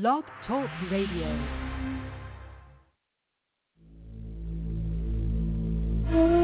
Blog Talk Radio. Mm.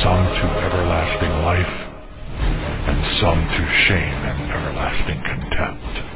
some to everlasting life, and some to shame and everlasting contempt.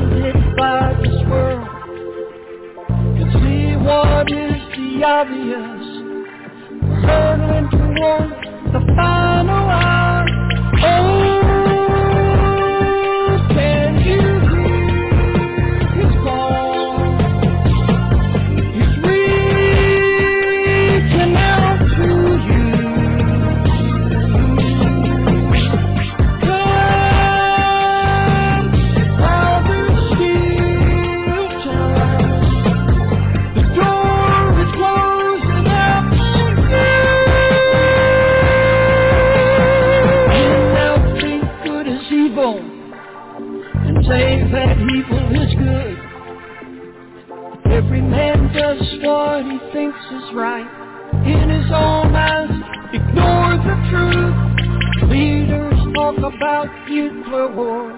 Blinded by this world, can see what is the obvious. We're hurtling toward the final hour. Right in his own eyes. Ignore the truth. Leaders talk about nuclear war.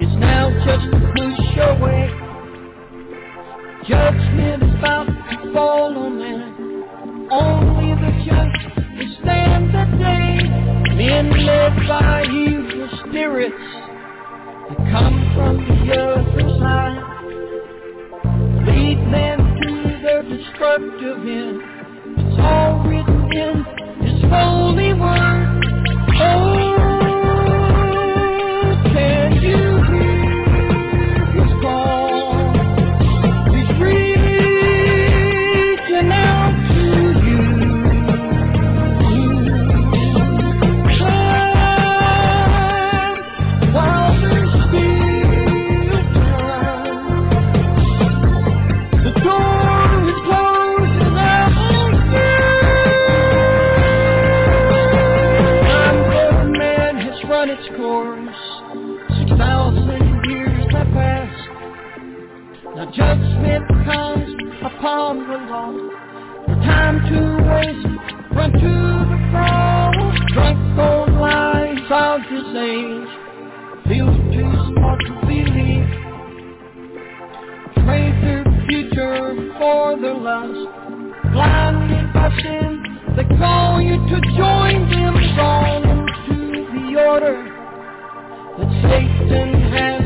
It's now just a push away. Judgment is about to fall on man. Only the just will stand the day. Men led by evil spirits that come from the other side lead men to their destructive end. All written in His holy word. Judgment comes upon the. No time to waste. Run to the cross. Drunk on lies of this age. Feel too smart to believe. Trade their future for their lust. Blinded by sin, they call you to join them. Drawn into the order that Satan has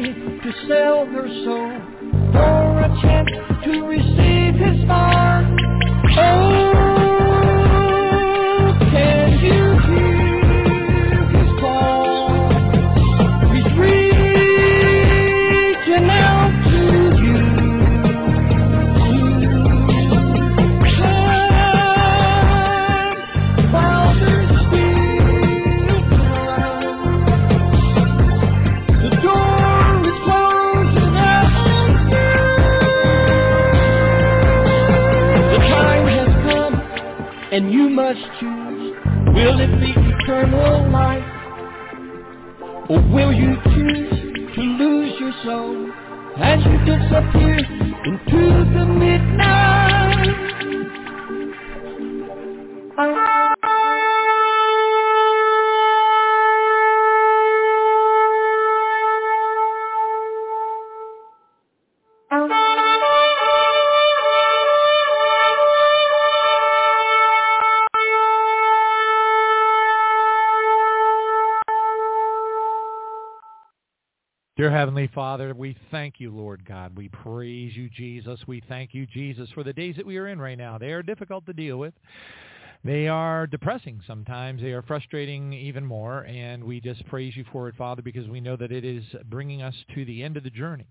ready to sell their soul for a chance to receive his mark. Oh. Or will you choose to lose your soul as you disappear into the midnight? Dear Heavenly Father, we thank you, Lord God. We praise you, Jesus. We thank you, Jesus, for the days that we are in right now. They are difficult to deal with. They are depressing sometimes. They are frustrating even more. And we just praise you for it, Father, because we know that it is bringing us to the end of the journey.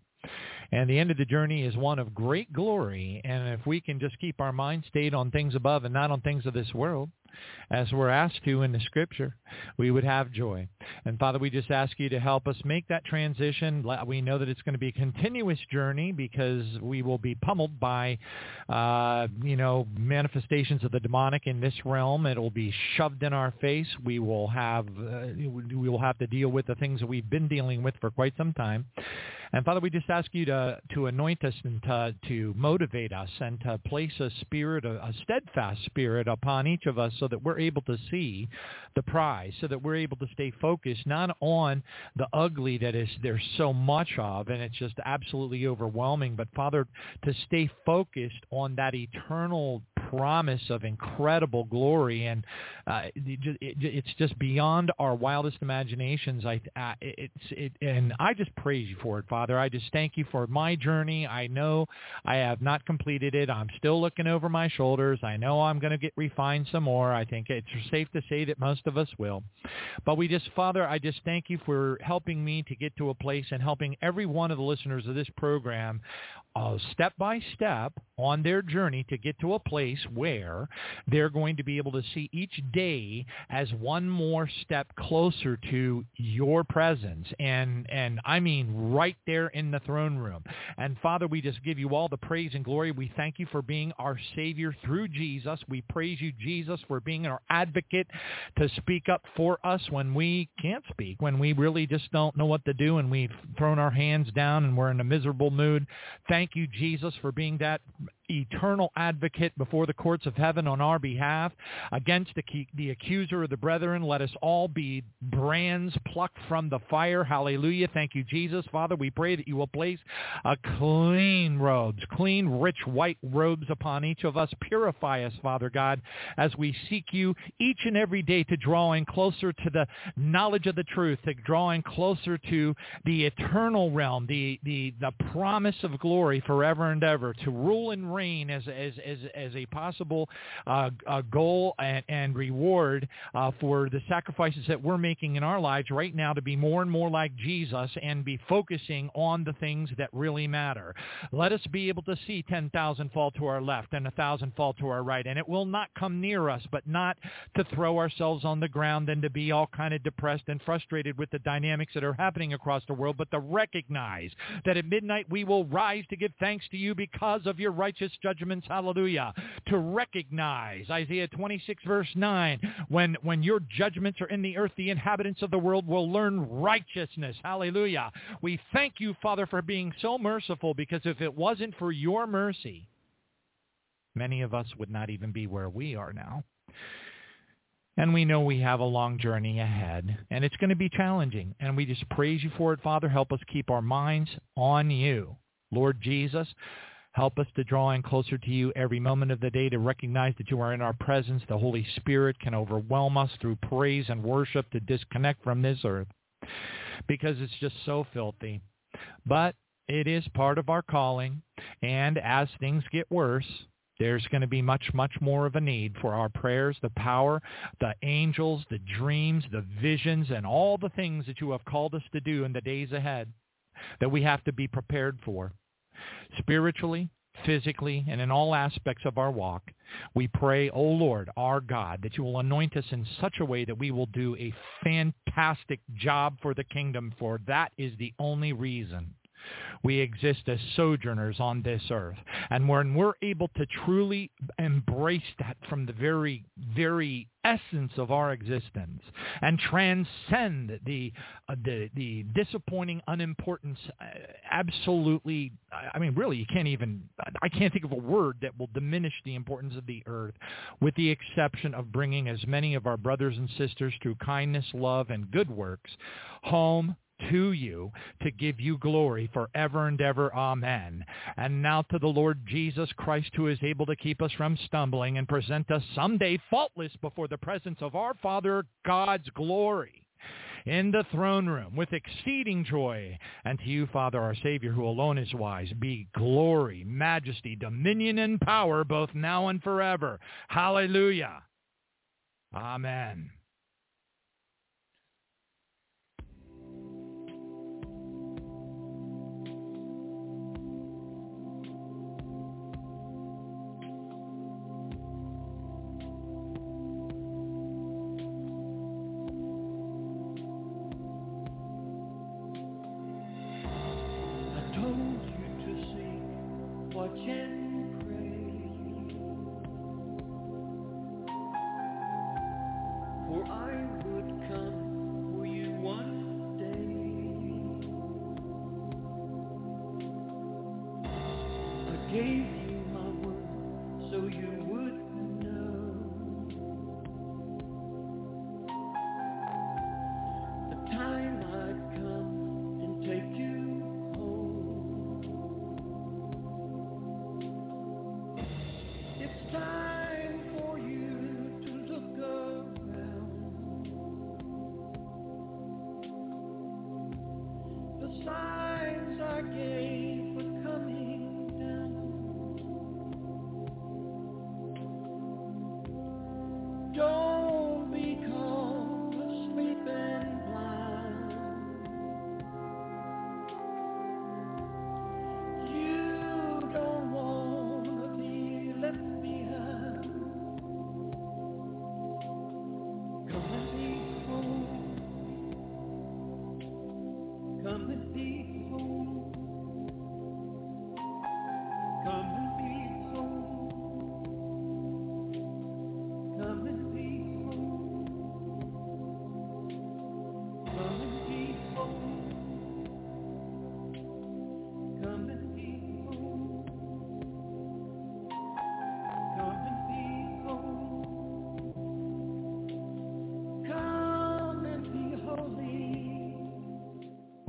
And the end of the journey is one of great glory. And if we can just keep our mind stayed on things above and not on things of this world, as we're asked to in the scripture, we would have joy. And Father, we just ask you to help us make that transition. We know that it's going to be a continuous journey because we will be pummeled by, uh, you know, manifestations of the demonic in this realm. It will be shoved in our face. We will have, uh, we will have to deal with the things that we've been dealing with for quite some time. And Father, we just ask you to, to anoint us and to, to motivate us and to place a spirit, a, a steadfast spirit upon each of us so that we're able to see the prize, so that we're able to stay focused not on the ugly that is there's so much of and it's just absolutely overwhelming, but Father, to stay focused on that eternal promise of incredible glory and uh, it, it, it's just beyond our wildest imaginations. I, uh, it's, it, and I just praise you for it, Father. I just thank you for my journey. I know I have not completed it. I'm still looking over my shoulders. I know I'm going to get refined some more. I think it's safe to say that most of us will. But we just, Father, I just thank you for helping me to get to a place and helping every one of the listeners of this program uh, step by step on their journey to get to a place where they're going to be able to see each day as one more step closer to your presence and and I mean right there in the throne room. And Father, we just give you all the praise and glory. We thank you for being our savior through Jesus. We praise you Jesus for being our advocate to speak up for us when we can't speak, when we really just don't know what to do and we've thrown our hands down and we're in a miserable mood. Thank you Jesus for being that eternal advocate before the courts of heaven on our behalf against the, the accuser of the brethren. Let us all be brands plucked from the fire. Hallelujah. Thank you, Jesus. Father, we pray that you will place a clean robes, clean, rich white robes upon each of us. Purify us, Father God, as we seek you each and every day to draw in closer to the knowledge of the truth, to draw in closer to the eternal realm, the, the, the promise of glory forever and ever, to rule and reign as as as, as a possible uh, uh, goal and, and reward uh, for the sacrifices that we're making in our lives right now to be more and more like Jesus and be focusing on the things that really matter. Let us be able to see 10,000 fall to our left and a 1,000 fall to our right, and it will not come near us, but not to throw ourselves on the ground and to be all kind of depressed and frustrated with the dynamics that are happening across the world, but to recognize that at midnight we will rise to give thanks to you because of your righteous righteous judgments, hallelujah, to recognize, Isaiah 26 verse 9, when, when your judgments are in the earth, the inhabitants of the world will learn righteousness, hallelujah. We thank you, Father, for being so merciful, because if it wasn't for your mercy, many of us would not even be where we are now. And we know we have a long journey ahead, and it's going to be challenging. And we just praise you for it, Father. Help us keep our minds on you. Lord Jesus, Help us to draw in closer to you every moment of the day to recognize that you are in our presence. The Holy Spirit can overwhelm us through praise and worship to disconnect from this earth because it's just so filthy. But it is part of our calling. And as things get worse, there's going to be much, much more of a need for our prayers, the power, the angels, the dreams, the visions, and all the things that you have called us to do in the days ahead that we have to be prepared for spiritually, physically, and in all aspects of our walk. We pray, O Lord, our God, that you will anoint us in such a way that we will do a fantastic job for the kingdom, for that is the only reason we exist as sojourners on this earth. And when we're able to truly embrace that from the very, very essence of our existence and transcend the uh, the the disappointing unimportance uh, absolutely I mean really you can't even I can't think of a word that will diminish the importance of the earth with the exception of bringing as many of our brothers and sisters through kindness love and good works home to you to give you glory forever and ever. Amen. And now to the Lord Jesus Christ who is able to keep us from stumbling and present us someday faultless before the presence of our Father God's glory in the throne room with exceeding joy. And to you, Father, our Savior, who alone is wise, be glory, majesty, dominion, and power both now and forever. Hallelujah. Amen.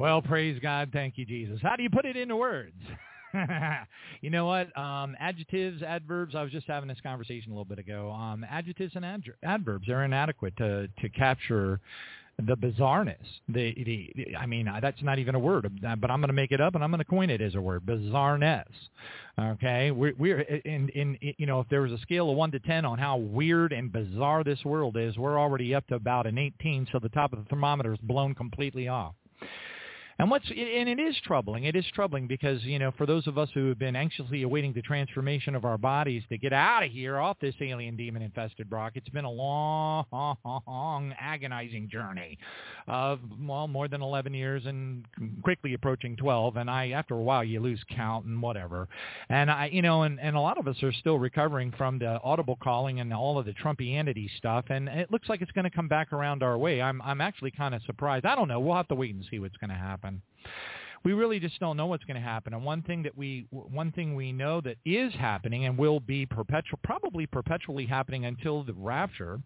Well, praise God. Thank you, Jesus. How do you put it into words? you know what? Um, adjectives, adverbs. I was just having this conversation a little bit ago. Um, adjectives and adver- adverbs are inadequate to to capture the bizarreness. The, the, the I mean, that's not even a word, but I'm going to make it up and I'm going to coin it as a word. Bizarreness. Okay, we're, we're in, in you know if there was a scale of one to ten on how weird and bizarre this world is, we're already up to about an 18. So the top of the thermometer is blown completely off. And what's and it is troubling. It is troubling because you know for those of us who have been anxiously awaiting the transformation of our bodies to get out of here off this alien demon infested rock, it's been a long, long, agonizing journey of well more than 11 years and quickly approaching 12. And I after a while you lose count and whatever. And I you know and and a lot of us are still recovering from the audible calling and all of the Trumpianity stuff. And it looks like it's going to come back around our way. I'm I'm actually kind of surprised. I don't know. We'll have to wait and see what's going to happen happen we really just don't know what's going to happen. And one thing that we one thing we know that is happening and will be perpetual, probably perpetually happening until the rapture,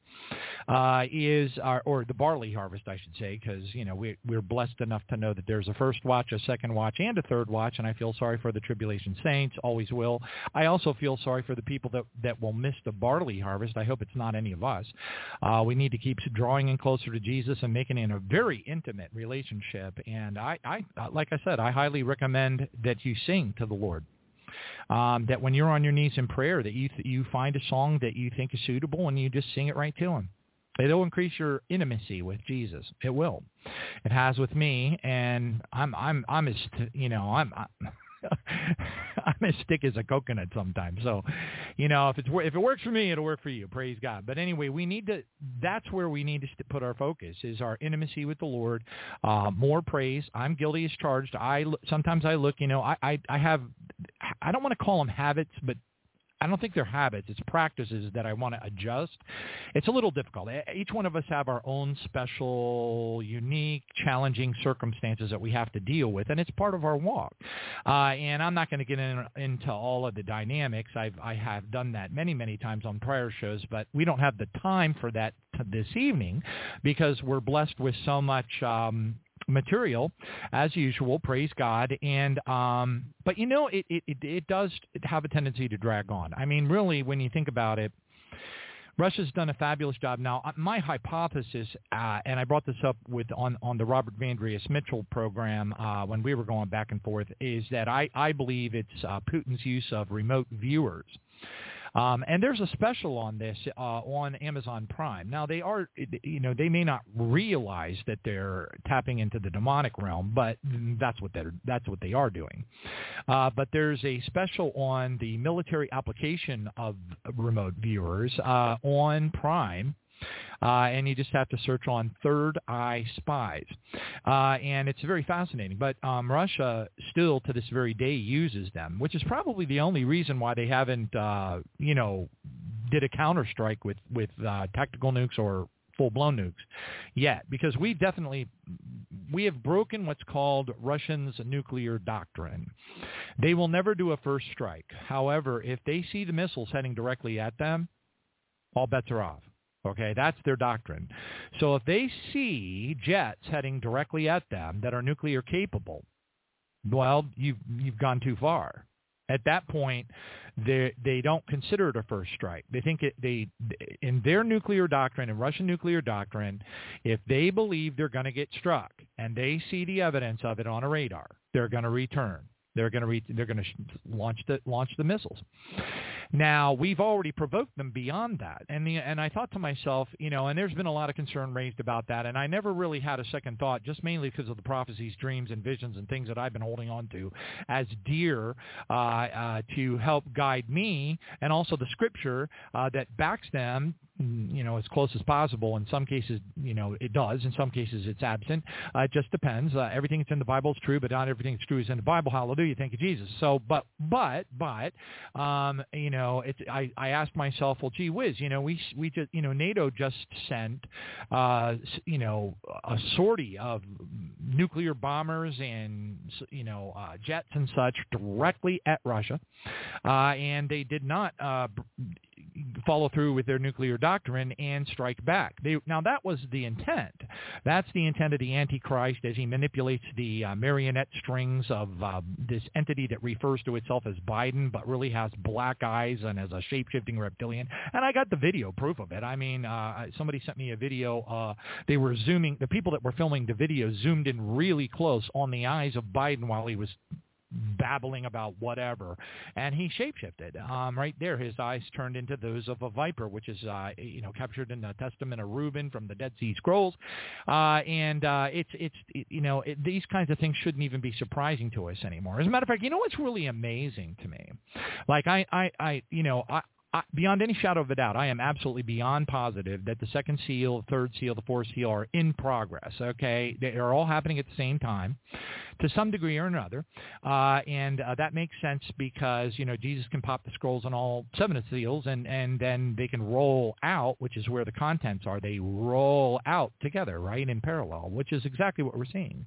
uh, is our, or the barley harvest, I should say, because you know we we're blessed enough to know that there's a first watch, a second watch, and a third watch. And I feel sorry for the tribulation saints, always will. I also feel sorry for the people that that will miss the barley harvest. I hope it's not any of us. Uh, we need to keep drawing in closer to Jesus and making it a very intimate relationship. And I, I like I said, I highly recommend that you sing to the Lord. Um, that when you're on your knees in prayer, that you th- you find a song that you think is suitable and you just sing it right to Him. It'll increase your intimacy with Jesus. It will. It has with me, and I'm I'm I'm as you know I'm. I'm I'm as thick as a coconut sometimes. So, you know, if it's if it works for me, it'll work for you. Praise God. But anyway, we need to. That's where we need to put our focus is our intimacy with the Lord. Uh, more praise. I'm guilty as charged. I sometimes I look. You know, I I, I have I don't want to call them habits, but I don't think they're habits. It's practices that I want to adjust. It's a little difficult. Each one of us have our own special, unique, challenging circumstances that we have to deal with, and it's part of our walk. Uh, and I'm not going to get in, into all of the dynamics. I've I have done that many many times on prior shows, but we don't have the time for that this evening because we're blessed with so much um, material as usual praise god and um but you know it it it does have a tendency to drag on i mean really when you think about it Russia's done a fabulous job. Now, uh, my hypothesis, uh, and I brought this up with on, on the Robert Vandrius Mitchell program uh, when we were going back and forth, is that I, I believe it's uh, Putin's use of remote viewers. Um, and there's a special on this uh, on Amazon Prime. Now they are, you know, they may not realize that they're tapping into the demonic realm, but that's what they're that's what they are doing. Uh, but there's a special on the military application of remote viewers uh, on Prime uh, and you just have to search on Third Eye Spies. Uh, and it's very fascinating. But um, Russia still to this very day uses them, which is probably the only reason why they haven't, uh, you know, did a counterstrike with, with uh, tactical nukes or full-blown nukes yet because we definitely we have broken what's called Russians' nuclear doctrine. They will never do a first strike. However, if they see the missiles heading directly at them, all bets are off. Okay, that's their doctrine. So if they see jets heading directly at them that are nuclear capable, well, you've you've gone too far. At that point, they they don't consider it a first strike. They think it they in their nuclear doctrine, in Russian nuclear doctrine, if they believe they're going to get struck and they see the evidence of it on a radar, they're going to return. They're going to re- they're going to launch the launch the missiles. Now we've already provoked them beyond that, and the, and I thought to myself, you know, and there's been a lot of concern raised about that, and I never really had a second thought, just mainly because of the prophecies, dreams, and visions and things that I've been holding on to as dear uh, uh, to help guide me, and also the Scripture uh, that backs them you know, as close as possible. In some cases, you know, it does. In some cases, it's absent. Uh, it just depends. Uh, everything that's in the Bible is true, but not everything that's true is in the Bible. Hallelujah. Thank you, Jesus. So, but, but, but, um, you know, I, I asked myself, well, gee whiz, you know, we, we just, you know, NATO just sent, uh, you know, a sortie of nuclear bombers and, you know, uh, jets and such directly at Russia. Uh, and they did not, uh, follow through with their nuclear doctrine and strike back. They, now that was the intent. That's the intent of the Antichrist as he manipulates the uh, marionette strings of uh, this entity that refers to itself as Biden, but really has black eyes and as a shape-shifting reptilian. And I got the video proof of it. I mean, uh, somebody sent me a video. Uh, they were zooming. The people that were filming the video zoomed in really close on the eyes of Biden while he was babbling about whatever. And he shapeshifted. Um, right there, his eyes turned into those of a viper, which is, uh, you know, captured in the Testament of Reuben from the Dead Sea Scrolls. Uh, and uh, it's, it's, it, you know, it, these kinds of things shouldn't even be surprising to us anymore. As a matter of fact, you know what's really amazing to me? Like I, I, I you know, I, I, beyond any shadow of a doubt, I am absolutely beyond positive that the second seal, third seal, the fourth seal are in progress. Okay, they are all happening at the same time, to some degree or another, uh, and uh, that makes sense because you know Jesus can pop the scrolls on all seven of the seals, and and then they can roll out, which is where the contents are. They roll out together, right, in parallel, which is exactly what we're seeing.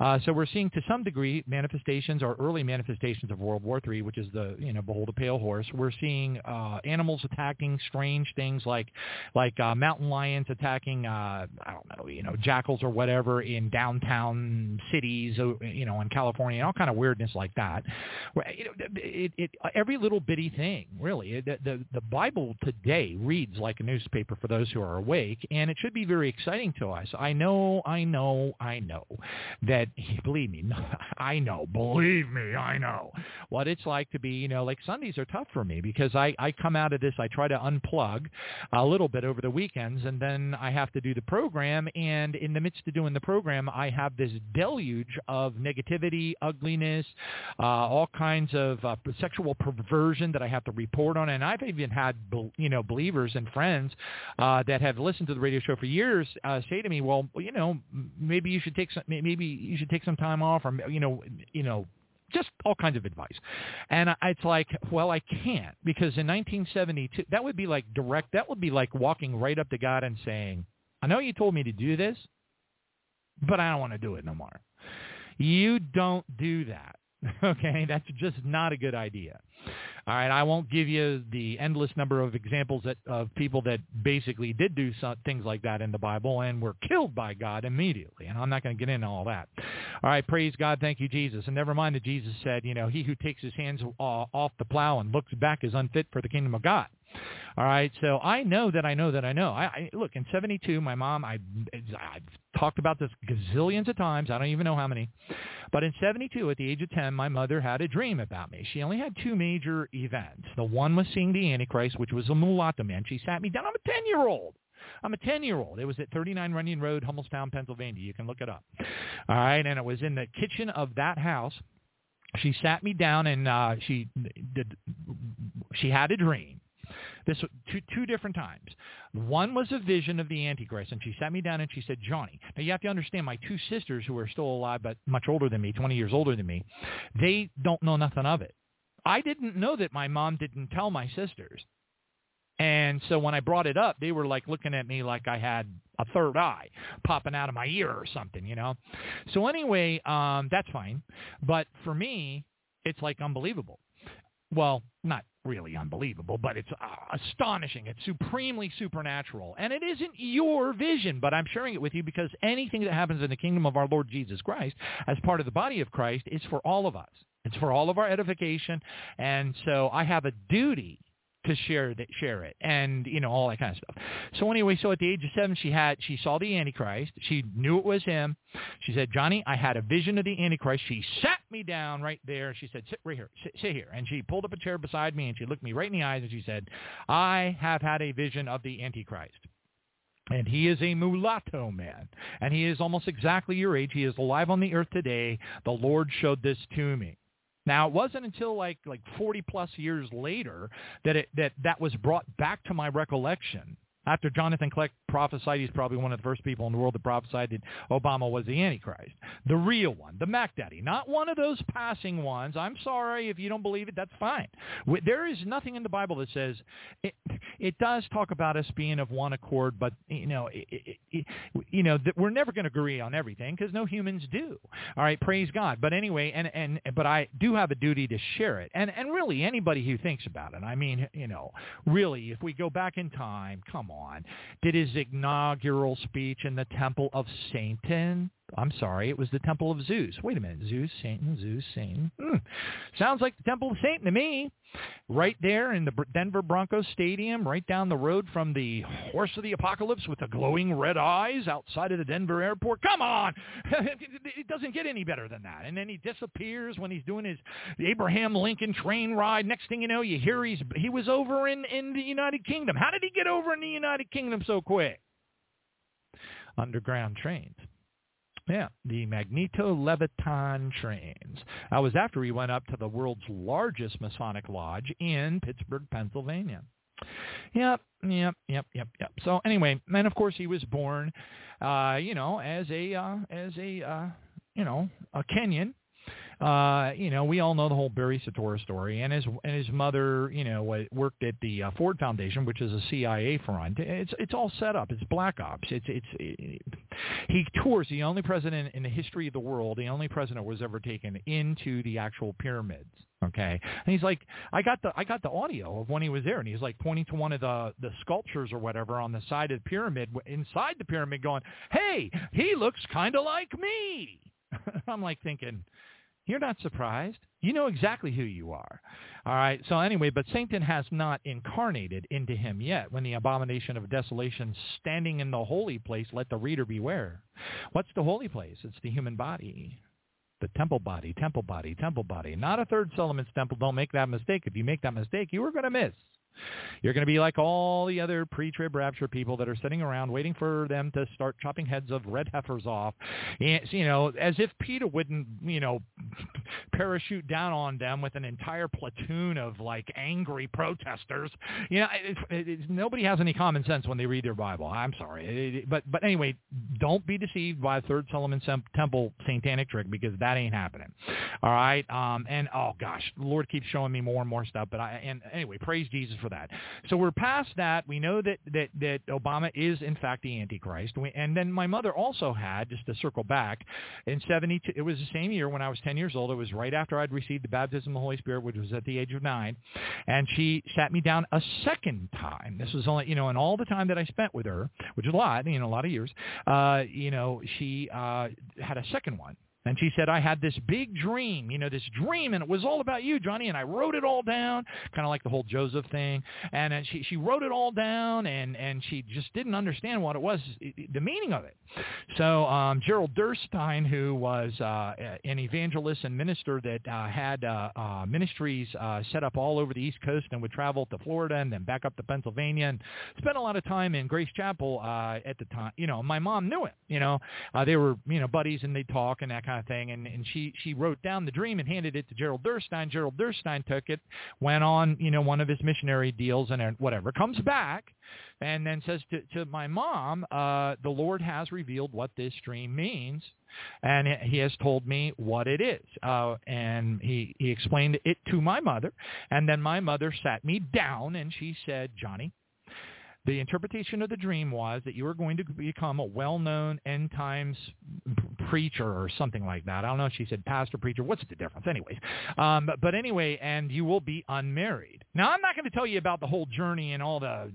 Uh, so we're seeing to some degree manifestations or early manifestations of World War III, which is the you know behold a pale horse. We're seeing uh, animals attacking strange things like like uh, mountain lions attacking uh, I don't know you know jackals or whatever in downtown cities uh, you know in California and all kind of weirdness like that. It, it, every little bitty thing really. The the Bible today reads like a newspaper for those who are awake, and it should be very exciting to us. I know, I know, I know that believe me, I know, believe me, I know what it's like to be, you know, like Sundays are tough for me because I, I come out of this, I try to unplug a little bit over the weekends and then I have to do the program and in the midst of doing the program, I have this deluge of negativity, ugliness, uh, all kinds of uh, sexual perversion that I have to report on. And I've even had, you know, believers and friends uh, that have listened to the radio show for years uh, say to me, well, you know, maybe you should take some, maybe you should take some time off or you know you know just all kinds of advice. And I, it's like, well, I can't because in 1972, that would be like direct. That would be like walking right up to God and saying, I know you told me to do this, but I don't want to do it no more. You don't do that. Okay, that's just not a good idea. All right, I won't give you the endless number of examples that, of people that basically did do some, things like that in the Bible and were killed by God immediately. And I'm not going to get into all that. All right, praise God, thank you, Jesus. And never mind that Jesus said, you know, he who takes his hands uh, off the plow and looks back is unfit for the kingdom of God. All right, so I know that I know that I know. I, I look in '72, my mom. I I've talked about this gazillions of times. I don't even know how many. But in '72, at the age of 10, my mother had a dream about me. She only had two major events. The one was seeing the Antichrist, which was a mulatto man. She sat me down. I'm a 10-year-old. I'm a 10-year-old. It was at 39 Runyon Road, Hummelstown, Pennsylvania. You can look it up. All right, and it was in the kitchen of that house. She sat me down and uh, she did. She had a dream this two two different times. One was a vision of the Antichrist, and she sat me down and she said, "Johnny, now you have to understand. My two sisters, who are still alive but much older than me, 20 years older than me, they don't know nothing of it. I didn't know that my mom didn't tell my sisters." And so when I brought it up, they were like looking at me like I had a third eye popping out of my ear or something, you know. So anyway, um, that's fine. But for me, it's like unbelievable. Well, not really unbelievable, but it's uh, astonishing. It's supremely supernatural. And it isn't your vision, but I'm sharing it with you because anything that happens in the kingdom of our Lord Jesus Christ as part of the body of Christ is for all of us. It's for all of our edification. And so I have a duty to share that share it and you know all that kind of stuff. So anyway, so at the age of seven, she had she saw the Antichrist. She knew it was him. She said, "Johnny, I had a vision of the Antichrist." She sat me down right there. She said, "Sit right here, sit, sit here." And she pulled up a chair beside me and she looked me right in the eyes and she said, "I have had a vision of the Antichrist." And he is a mulatto man. And he is almost exactly your age. He is alive on the earth today. The Lord showed this to me. Now, it wasn't until like like 40 plus years later that it that that was brought back to my recollection after Jonathan Kleck prophesied, he's probably one of the first people in the world that prophesied that Obama was the Antichrist. The real one, the Mac Daddy, not one of those passing ones. I'm sorry if you don't believe it, that's fine. There is nothing in the Bible that says it, it does talk about us being of one accord, but you know, it, it, you know, we're never going to agree on everything because no humans do. All right, praise God. But anyway, and and but I do have a duty to share it, and and really anybody who thinks about it. I mean, you know, really, if we go back in time, come on on, did his inaugural speech in the Temple of Satan. I'm sorry, it was the Temple of Zeus. Wait a minute, Zeus, Satan, Zeus, Satan. Hmm. Sounds like the Temple of Satan to me. Right there in the Denver Broncos Stadium, right down the road from the Horse of the Apocalypse with the glowing red eyes outside of the Denver airport. Come on! it doesn't get any better than that. And then he disappears when he's doing his Abraham Lincoln train ride. Next thing you know, you hear he's he was over in, in the United Kingdom. How did he get over in the United Kingdom so quick? Underground trains. Yeah, the Magneto Leviton trains. That was after he went up to the world's largest Masonic lodge in Pittsburgh, Pennsylvania. Yep, yep, yep, yep, yep. So anyway, and of course he was born, uh, you know, as a uh, as a uh, you know a Kenyan uh, you know, we all know the whole Barry Soetoro story, and his and his mother, you know, worked at the uh, Ford Foundation, which is a CIA front. It's it's all set up. It's black ops. It's it's it, he tours the only president in the history of the world, the only president was ever taken into the actual pyramids. Okay, and he's like, I got the I got the audio of when he was there, and he's like pointing to one of the the sculptures or whatever on the side of the pyramid, inside the pyramid, going, "Hey, he looks kind of like me." I'm like thinking, you're not surprised. You know exactly who you are. All right. So anyway, but Satan has not incarnated into him yet. When the abomination of desolation standing in the holy place, let the reader beware. What's the holy place? It's the human body. The temple body, temple body, temple body. Not a third Solomon's temple. Don't make that mistake. If you make that mistake, you are going to miss. You're going to be like all the other pre-trib rapture people that are sitting around waiting for them to start chopping heads of red heifers off, and, you know, as if Peter wouldn't, you know, parachute down on them with an entire platoon of like angry protesters. You know, it, it, it, nobody has any common sense when they read their Bible. I'm sorry, but but anyway, don't be deceived by Third Solomon Temple satanic trick because that ain't happening. All right, um, and oh gosh, the Lord keeps showing me more and more stuff. But I and anyway, praise Jesus for that. So we're past that. We know that that that Obama is in fact the Antichrist. And then my mother also had just to circle back in 72. It was the same year when I was 10 years old. It was right after I'd received the baptism of the Holy Spirit, which was at the age of nine, and she sat me down a second time. This was only you know, and all the time that I spent with her, which is a lot, you know, a lot of years. Uh, you know, she uh, had a second one and she said, I had this big dream, you know, this dream, and it was all about you, Johnny, and I wrote it all down, kind of like the whole Joseph thing. And uh, she, she wrote it all down, and, and she just didn't understand what it was, the meaning of it. So um, Gerald Derstine, who was uh, an evangelist and minister that uh, had uh, uh, ministries uh, set up all over the East Coast and would travel to Florida and then back up to Pennsylvania and spent a lot of time in Grace Chapel at the time. You know, my mom knew him. You know, they were, you know, buddies and they'd talk and that kind kind of thing. And, and she, she wrote down the dream and handed it to Gerald Derstine. Gerald Derstine took it, went on, you know, one of his missionary deals and whatever, comes back and then says to, to my mom, uh, the Lord has revealed what this dream means. And he has told me what it is. Uh, and he, he explained it to my mother. And then my mother sat me down and she said, Johnny, the interpretation of the dream was that you were going to become a well-known end times preacher or something like that. I don't know. She said pastor, preacher. What's the difference? Anyways, um, but anyway, and you will be unmarried. Now, I'm not going to tell you about the whole journey and all the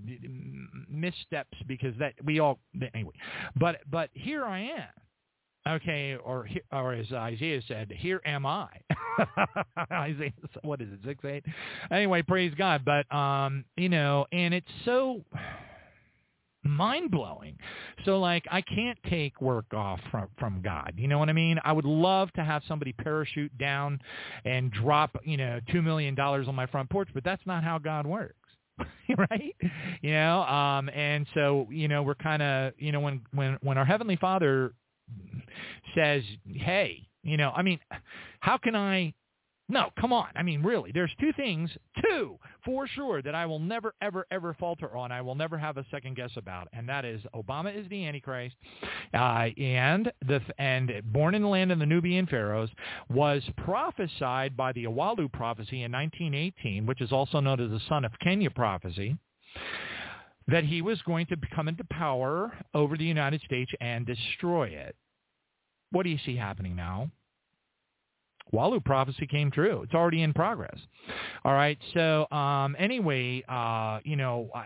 missteps because that we all anyway. But but here I am. Okay, or or as Isaiah said, here am I. Isaiah, what is it, six eight? Anyway, praise God. But um, you know, and it's so mind blowing. So like I can't take work off from from God. You know what I mean? I would love to have somebody parachute down and drop, you know, 2 million dollars on my front porch, but that's not how God works. right? You know, um and so, you know, we're kind of, you know, when when when our heavenly Father says, "Hey, you know, I mean, how can I no, come on. I mean, really, there's two things, two for sure, that I will never, ever, ever falter on. I will never have a second guess about, and that is Obama is the Antichrist, uh, and the and born in the land of the Nubian pharaohs was prophesied by the Awalu prophecy in 1918, which is also known as the Son of Kenya prophecy that he was going to come into power over the United States and destroy it. What do you see happening now? Walu prophecy came true. It's already in progress. All right. So um, anyway, uh, you know, I,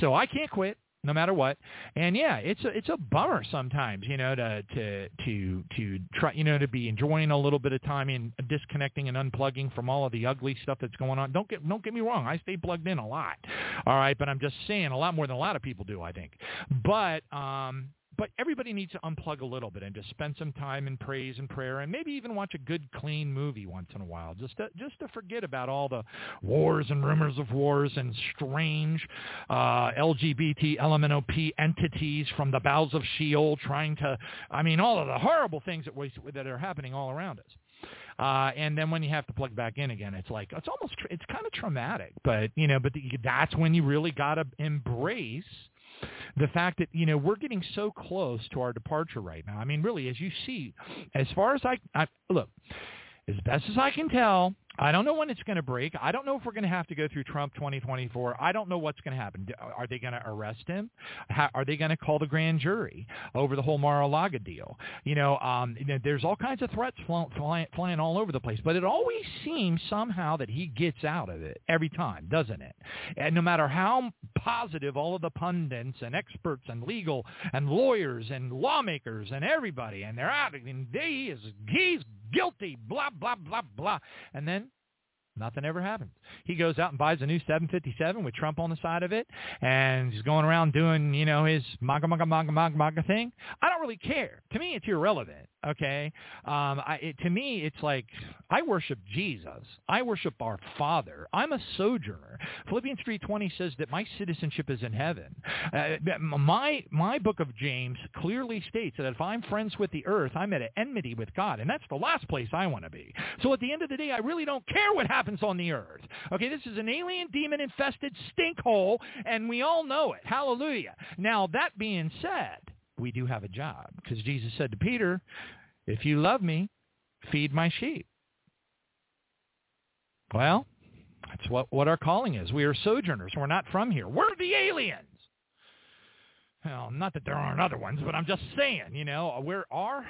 so I can't quit no matter what. And yeah, it's a it's a bummer sometimes, you know, to to to to try, you know, to be enjoying a little bit of time in disconnecting and unplugging from all of the ugly stuff that's going on. Don't get don't get me wrong, I stay plugged in a lot. All right, but I'm just saying a lot more than a lot of people do, I think. But um but everybody needs to unplug a little bit and just spend some time in praise and prayer and maybe even watch a good clean movie once in a while just to just to forget about all the wars and rumors of wars and strange uh, LGBT LMNOP entities from the bowels of Sheol trying to I mean all of the horrible things that we, that are happening all around us. Uh, and then when you have to plug back in again, it's like it's almost it's kind of traumatic. But you know, but the, that's when you really got to embrace the fact that you know we're getting so close to our departure right now. I mean, really, as you see, as far as I, I look, as best as I can tell, I don't know when it's going to break. I don't know if we're going to have to go through Trump 2024. I don't know what's going to happen. Are they going to arrest him? Are they going to call the grand jury over the whole Mar-a-Lago deal? You know, um, there's all kinds of threats fly, fly, flying all over the place, but it always seems somehow that he gets out of it every time, doesn't it? And no matter how positive all of the pundits and experts and legal and lawyers and lawmakers and everybody, and they're out, and they is he's guilty, blah, blah, blah, blah. And then Nothing ever happens. He goes out and buys a new 757 with Trump on the side of it, and he's going around doing, you know, his MAGA, MAGA, MAGA, MAGA, MAGA thing. I don't really care. To me, it's irrelevant. Okay, um, I, it, to me, it's like I worship Jesus. I worship our Father. I'm a sojourner. Philippians three twenty says that my citizenship is in heaven. Uh, my my book of James clearly states that if I'm friends with the earth, I'm at enmity with God, and that's the last place I want to be. So at the end of the day, I really don't care what happens on the earth. Okay, this is an alien demon infested stink hole, and we all know it. Hallelujah. Now that being said we do have a job because Jesus said to Peter, if you love me, feed my sheep. Well, that's what, what our calling is. We are sojourners. We're not from here. We're the aliens. Well, not that there aren't other ones, but I'm just saying, you know, we are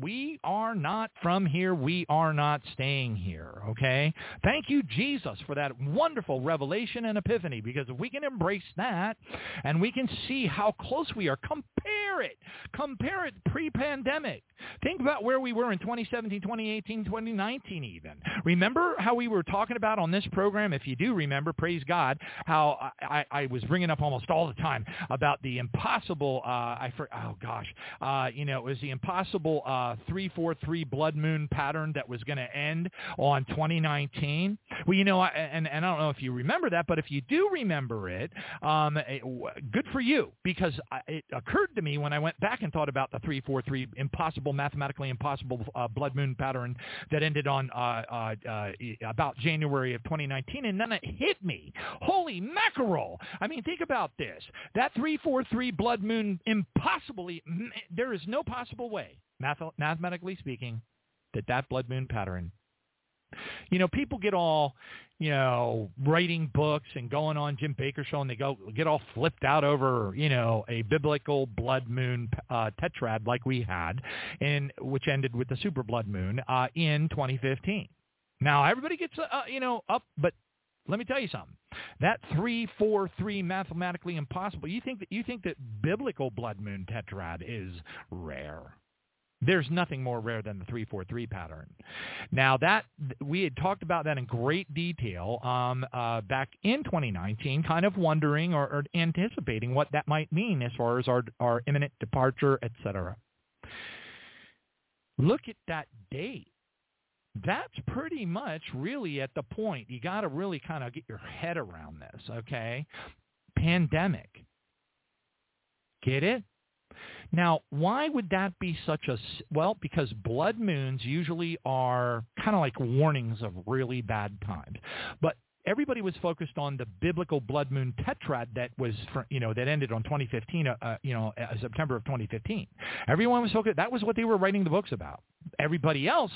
we are not from here. We are not staying here, okay? Thank you Jesus for that wonderful revelation and epiphany because if we can embrace that and we can see how close we are, compare it. Compare it pre-pandemic. Think about where we were in 2017, 2018, 2019 even. Remember how we were talking about on this program, if you do remember, praise God, how I, I was bringing up almost all the time about the impossible, uh, I for, oh gosh, uh, you know, it was the impossible uh, 343 blood moon pattern that was going to end on 2019. Well, you know, I, and, and I don't know if you remember that, but if you do remember it, um, it good for you because it occurred to me when I went back and thought about the 343 impossible, mathematically impossible uh, blood moon pattern that ended on uh, uh, uh about January of 2019, and then it hit me. Holy mackerel! I mean, think about this. That 343 blood moon impossibly, there is no possible way, math- mathematically speaking, that that blood moon pattern you know, people get all, you know, writing books and going on Jim Bakker show, and they go get all flipped out over, you know, a biblical blood moon uh, tetrad like we had, and which ended with the super blood moon uh, in 2015. Now everybody gets, uh, you know, up, but let me tell you something. That three four three mathematically impossible. You think that you think that biblical blood moon tetrad is rare. There's nothing more rare than the 343 pattern. Now that we had talked about that in great detail um, uh, back in 2019, kind of wondering or, or, anticipating what that might mean as far as our, our imminent departure, etc. Look at that date. That's pretty much really at the point. You got to really kind of get your head around this, okay? Pandemic. Get it? Now, why would that be such a well? Because blood moons usually are kind of like warnings of really bad times, but everybody was focused on the biblical blood moon tetrad that was, you know, that ended on 2015, uh, uh, you know, uh, September of 2015. Everyone was focused. That was what they were writing the books about. Everybody else,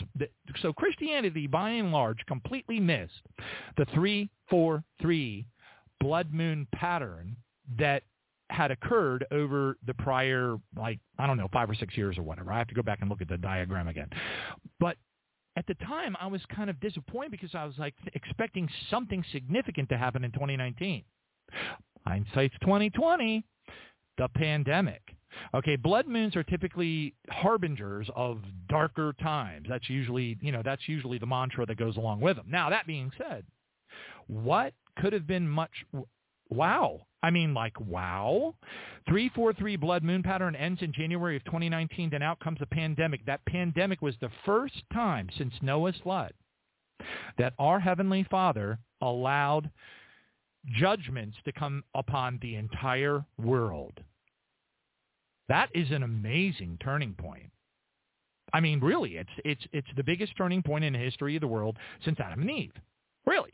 so Christianity, by and large, completely missed the three, four, three blood moon pattern that had occurred over the prior, like, I don't know, five or six years or whatever. I have to go back and look at the diagram again. But at the time, I was kind of disappointed because I was like expecting something significant to happen in 2019. Hindsight's 2020, the pandemic. Okay, blood moons are typically harbingers of darker times. That's usually, you know, that's usually the mantra that goes along with them. Now, that being said, what could have been much wow. I mean, like, wow. 343 blood moon pattern ends in January of 2019. Then out comes a pandemic. That pandemic was the first time since Noah's flood that our Heavenly Father allowed judgments to come upon the entire world. That is an amazing turning point. I mean, really, it's it's it's the biggest turning point in the history of the world since Adam and Eve. Really.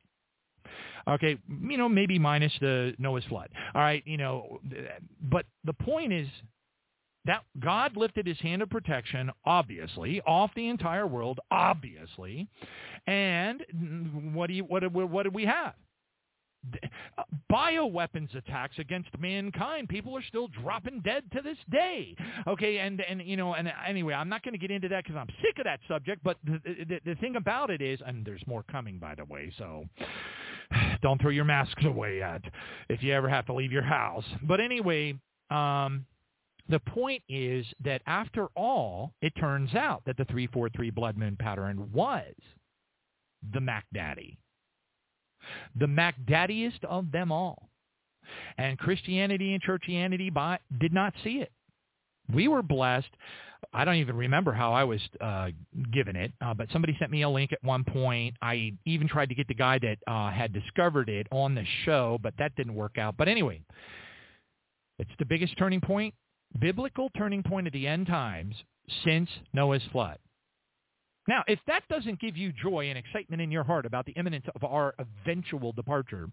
Okay, you know, maybe minus the Noah's flood. All right, you know, but the point is that God lifted his hand of protection, obviously, off the entire world, obviously. And what do you, what, what did we have? bioweapons attacks against mankind. People are still dropping dead to this day. Okay, and and you know, and anyway, I'm not going to get into that because I'm sick of that subject. But the, the the thing about it is, and there's more coming, by the way. So don't throw your masks away yet if you ever have to leave your house. But anyway, um, the point is that after all, it turns out that the 343 blood moon pattern was the Mac Daddy the Mac Daddiest of them all. And Christianity and churchianity by, did not see it. We were blessed I don't even remember how I was uh, given it, uh, but somebody sent me a link at one point. I even tried to get the guy that uh, had discovered it on the show, but that didn't work out. But anyway, it's the biggest turning point, biblical turning point of the end times since Noah's flood. Now, if that doesn't give you joy and excitement in your heart about the imminence of our eventual departure,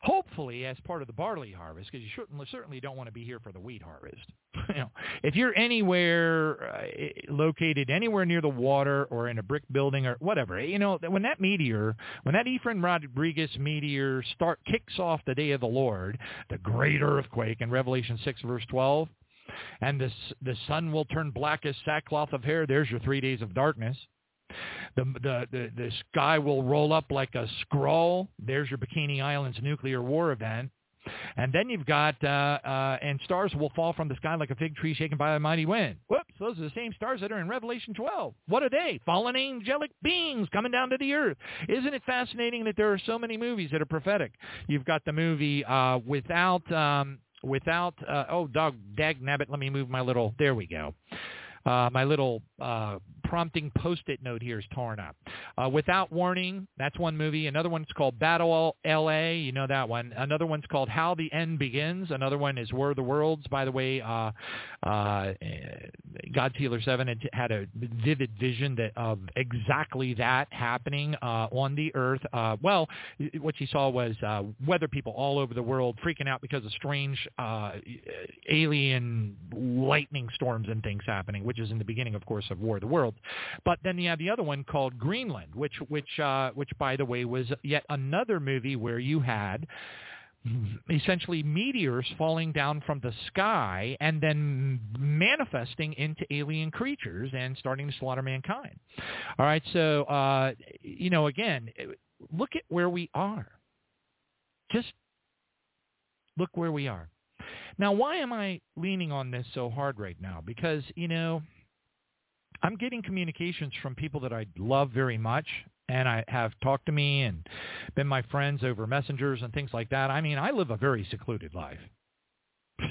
hopefully as part of the barley harvest, because you certainly don't want to be here for the wheat harvest. you know, if you're anywhere uh, located anywhere near the water or in a brick building or whatever, you know, when that meteor, when that Ephraim Rodriguez meteor start kicks off the day of the Lord, the great earthquake in Revelation 6 verse 12, and the, the sun will turn black as sackcloth of hair. There's your three days of darkness. The, the, the, the sky will roll up like a scroll. There's your Bikini Islands nuclear war event. And then you've got, uh, uh, and stars will fall from the sky like a fig tree shaken by a mighty wind. Whoops, those are the same stars that are in Revelation 12. What are they? Fallen angelic beings coming down to the earth. Isn't it fascinating that there are so many movies that are prophetic? You've got the movie uh, without, um, without, uh, oh, dog, dag nabbit, let me move my little, there we go. Uh, my little uh, prompting post-it note here is torn up. Uh, Without Warning, that's one movie. Another one's called Battle L.A., you know that one. Another one's called How the End Begins. Another one is Where the Worlds. By the way, uh, uh, God Healer 7 had, had a vivid vision that of exactly that happening uh, on the earth. Well, what she saw was weather people all over the world freaking out because of strange alien lightning storms and things happening, which is in the beginning, of course, of War of the Worlds. But then you have the other one called Greenland, which which uh, which by the way was yet another movie where you had essentially meteors falling down from the sky and then manifesting into alien creatures and starting to slaughter mankind. All right, so uh, you know, again, look at where we are. Just look where we are. Now, why am I leaning on this so hard right now? Because you know I'm getting communications from people that I love very much and I have talked to me and been my friends over messengers and things like that. I mean, I live a very secluded life.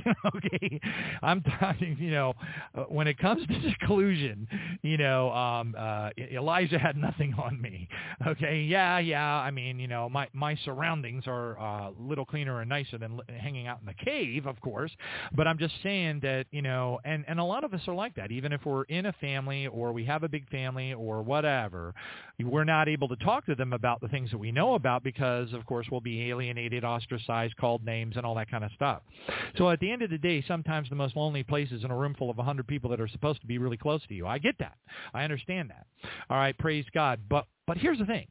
okay, I'm talking. You know, uh, when it comes to seclusion, you know, um, uh, Elijah had nothing on me. Okay, yeah, yeah. I mean, you know, my my surroundings are uh, a little cleaner and nicer than hanging out in the cave, of course. But I'm just saying that you know, and and a lot of us are like that. Even if we're in a family or we have a big family or whatever, we're not able to talk to them about the things that we know about because, of course, we'll be alienated, ostracized, called names, and all that kind of stuff. So the end of the day, sometimes the most lonely place is in a room full of 100 people that are supposed to be really close to you. I get that. I understand that. All right, praise God. But but here's the thing.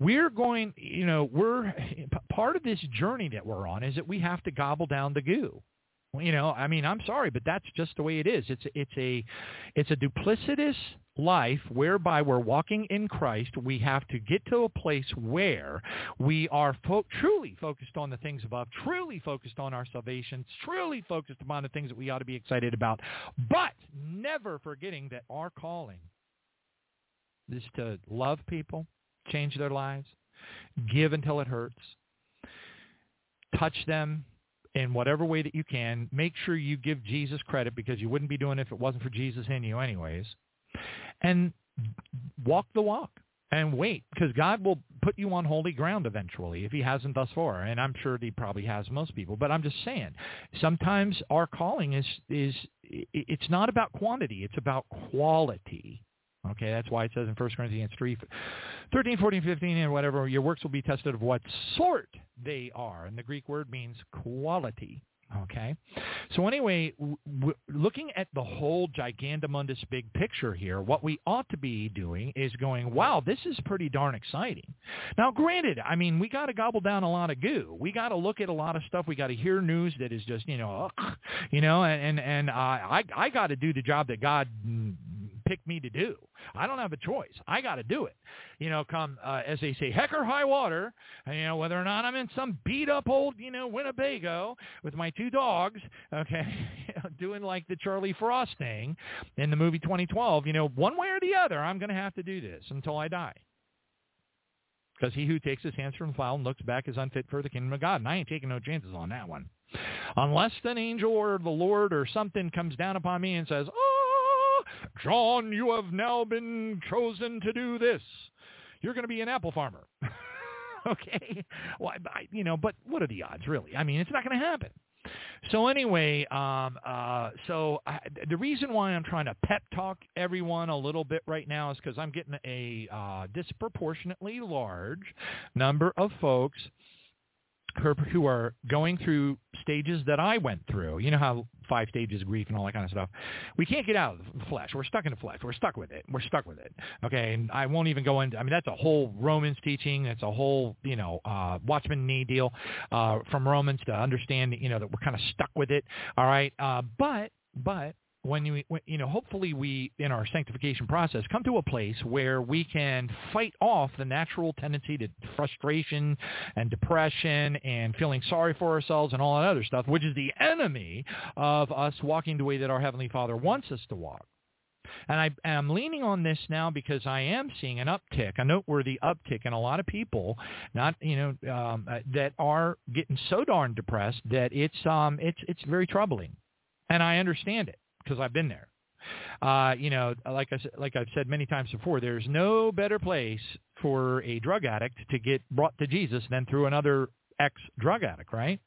We're going, you know, we're part of this journey that we're on is that we have to gobble down the goo. You know, I mean, I'm sorry, but that's just the way it is. It's it's a it's a duplicitous life whereby we're walking in Christ. We have to get to a place where we are fo- truly focused on the things above, truly focused on our salvation, truly focused upon the things that we ought to be excited about, but never forgetting that our calling is to love people, change their lives, give until it hurts, touch them in whatever way that you can. Make sure you give Jesus credit because you wouldn't be doing it if it wasn't for Jesus in you anyways. And walk the walk and wait because God will put you on holy ground eventually if he hasn't thus far and I'm sure he probably has most people but I'm just saying sometimes our calling is is it's not about quantity it's about quality Okay, that's why it says in 1 Corinthians 3, 13, 14, 15, and whatever, your works will be tested of what sort they are. And the Greek word means quality. Okay, so anyway, w- looking at the whole gigandamundus big picture here, what we ought to be doing is going, wow, this is pretty darn exciting. Now, granted, I mean, we got to gobble down a lot of goo. We got to look at a lot of stuff. We got to hear news that is just, you know, ugh, you know, and and, and uh, I I got to do the job that God picked me to do. I don't have a choice. I got to do it. You know, come uh, as they say, heck or high water. You know, whether or not I'm in some beat up old, you know, Winnebago with my two dogs, okay, doing like the Charlie Frost thing in the movie 2012. You know, one way or the other, I'm going to have to do this until I die. Because he who takes his hands from the plow and looks back is unfit for the kingdom of God. And I ain't taking no chances on that one. Unless an angel or the Lord or something comes down upon me and says, oh, John, you have now been chosen to do this. You're going to be an apple farmer. okay? Well, I, you know, but what are the odds, really? I mean, it's not going to happen. So anyway, um, uh, so I, the reason why I'm trying to pep talk everyone a little bit right now is because I'm getting a uh, disproportionately large number of folks who are going through stages that I went through. You know how five stages of grief and all that kind of stuff. We can't get out of the flesh. We're stuck in the flesh. We're stuck with it. We're stuck with it. Okay, and I won't even go into. I mean, that's a whole Romans teaching. That's a whole you know uh, Watchman Nee deal uh, from Romans to understand you know that we're kind of stuck with it. All right, uh, but but when you you know hopefully we in our sanctification process come to a place where we can fight off the natural tendency to frustration and depression and feeling sorry for ourselves and all that other stuff which is the enemy of us walking the way that our heavenly father wants us to walk. And I am leaning on this now because I am seeing an uptick, a noteworthy uptick in a lot of people, not you know, um, uh, that are getting so darn depressed that it's um, it's it's very troubling, and I understand it because I've been there. Uh, you know, like I like I've said many times before, there's no better place for a drug addict to get brought to Jesus than through another ex-drug addict, right?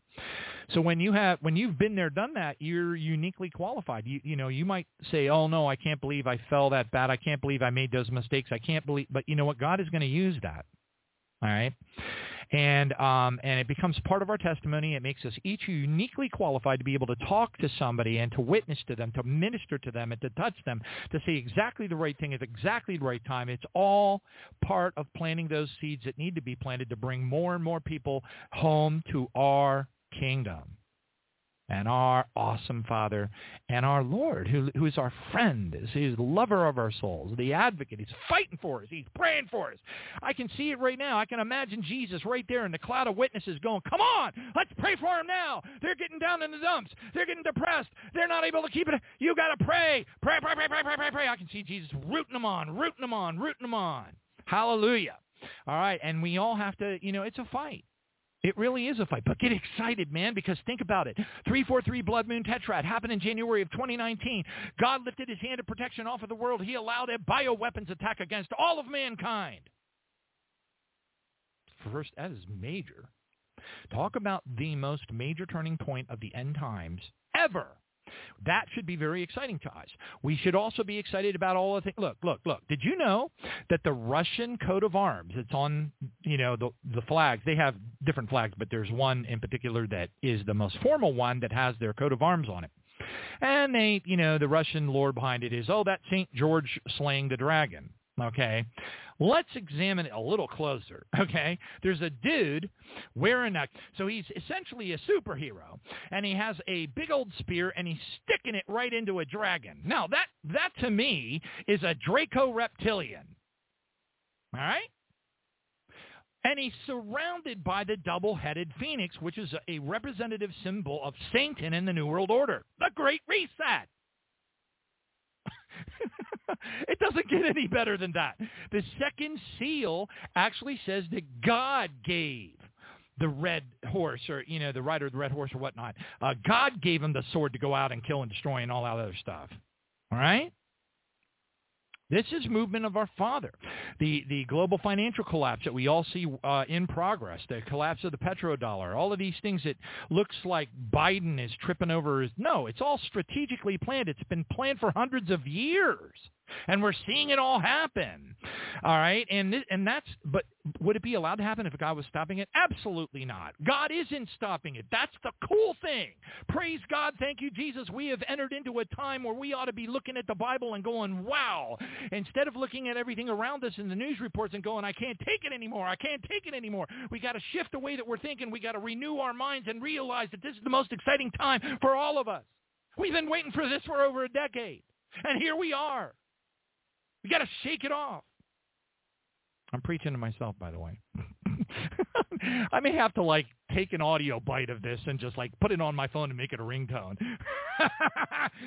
So when you have when you've been there, done that, you're uniquely qualified. You you know you might say, "Oh no, I can't believe I fell that bad. I can't believe I made those mistakes. I can't believe." But you know what? God is going to use that. All right and um, and it becomes part of our testimony. It makes us each uniquely qualified to be able to talk to somebody and to witness to them, to minister to them, and to touch them, to say exactly the right thing at exactly the right time. It's all part of planting those seeds that need to be planted to bring more and more people home to our kingdom and our awesome Father and our Lord, who, who is our friend, is the lover of our souls, the advocate. He's fighting for us. He's praying for us. I can see it right now. I can imagine Jesus right there in the cloud of witnesses going, come on, let's pray for him now. They're getting down in the dumps. They're getting depressed. They're not able to keep it. You got to pray. Pray, pray, pray, pray, pray, pray, pray. I can see Jesus rooting them on, rooting them on, rooting them on. Hallelujah. All right, and we all have to, you know, it's a fight. It really is a fight. But get excited, man, because think about it. 343 Blood Moon Tetrad happened in January of 2019. God lifted his hand of protection off of the world. He allowed a bioweapons attack against all of mankind. First, that is major. Talk about the most major turning point of the end times ever. That should be very exciting to us. We should also be excited about all the things. Look, look, look. Did you know that the Russian coat of arms, it's on, you know, the, the flags, they have different flags, but there's one in particular that is the most formal one that has their coat of arms on it. And they, you know, the Russian lore behind it is, oh, that's St. George slaying the dragon. Okay. Let's examine it a little closer, okay? There's a dude wearing a, so he's essentially a superhero, and he has a big old spear, and he's sticking it right into a dragon. Now, that, that to me is a Draco reptilian, all right? And he's surrounded by the double-headed phoenix, which is a representative symbol of Satan in the New World Order, the Great Reset. it doesn't get any better than that. The second seal actually says that God gave the red horse or, you know, the rider of the red horse or whatnot. Uh, God gave him the sword to go out and kill and destroy and all that other stuff. All right? This is movement of our Father. The, the global financial collapse that we all see uh, in progress, the collapse of the petrodollar, all of these things that looks like Biden is tripping over. No, it's all strategically planned. It's been planned for hundreds of years and we're seeing it all happen. All right, and th- and that's but would it be allowed to happen if God was stopping it? Absolutely not. God isn't stopping it. That's the cool thing. Praise God. Thank you, Jesus. We have entered into a time where we ought to be looking at the Bible and going, wow, instead of looking at everything around us in the news reports and going, I can't take it anymore. I can't take it anymore. We got to shift the way that we're thinking. We got to renew our minds and realize that this is the most exciting time for all of us. We've been waiting for this for over a decade. And here we are. We got to shake it off. I'm preaching to myself, by the way. I may have to like take an audio bite of this and just like put it on my phone and make it a ringtone.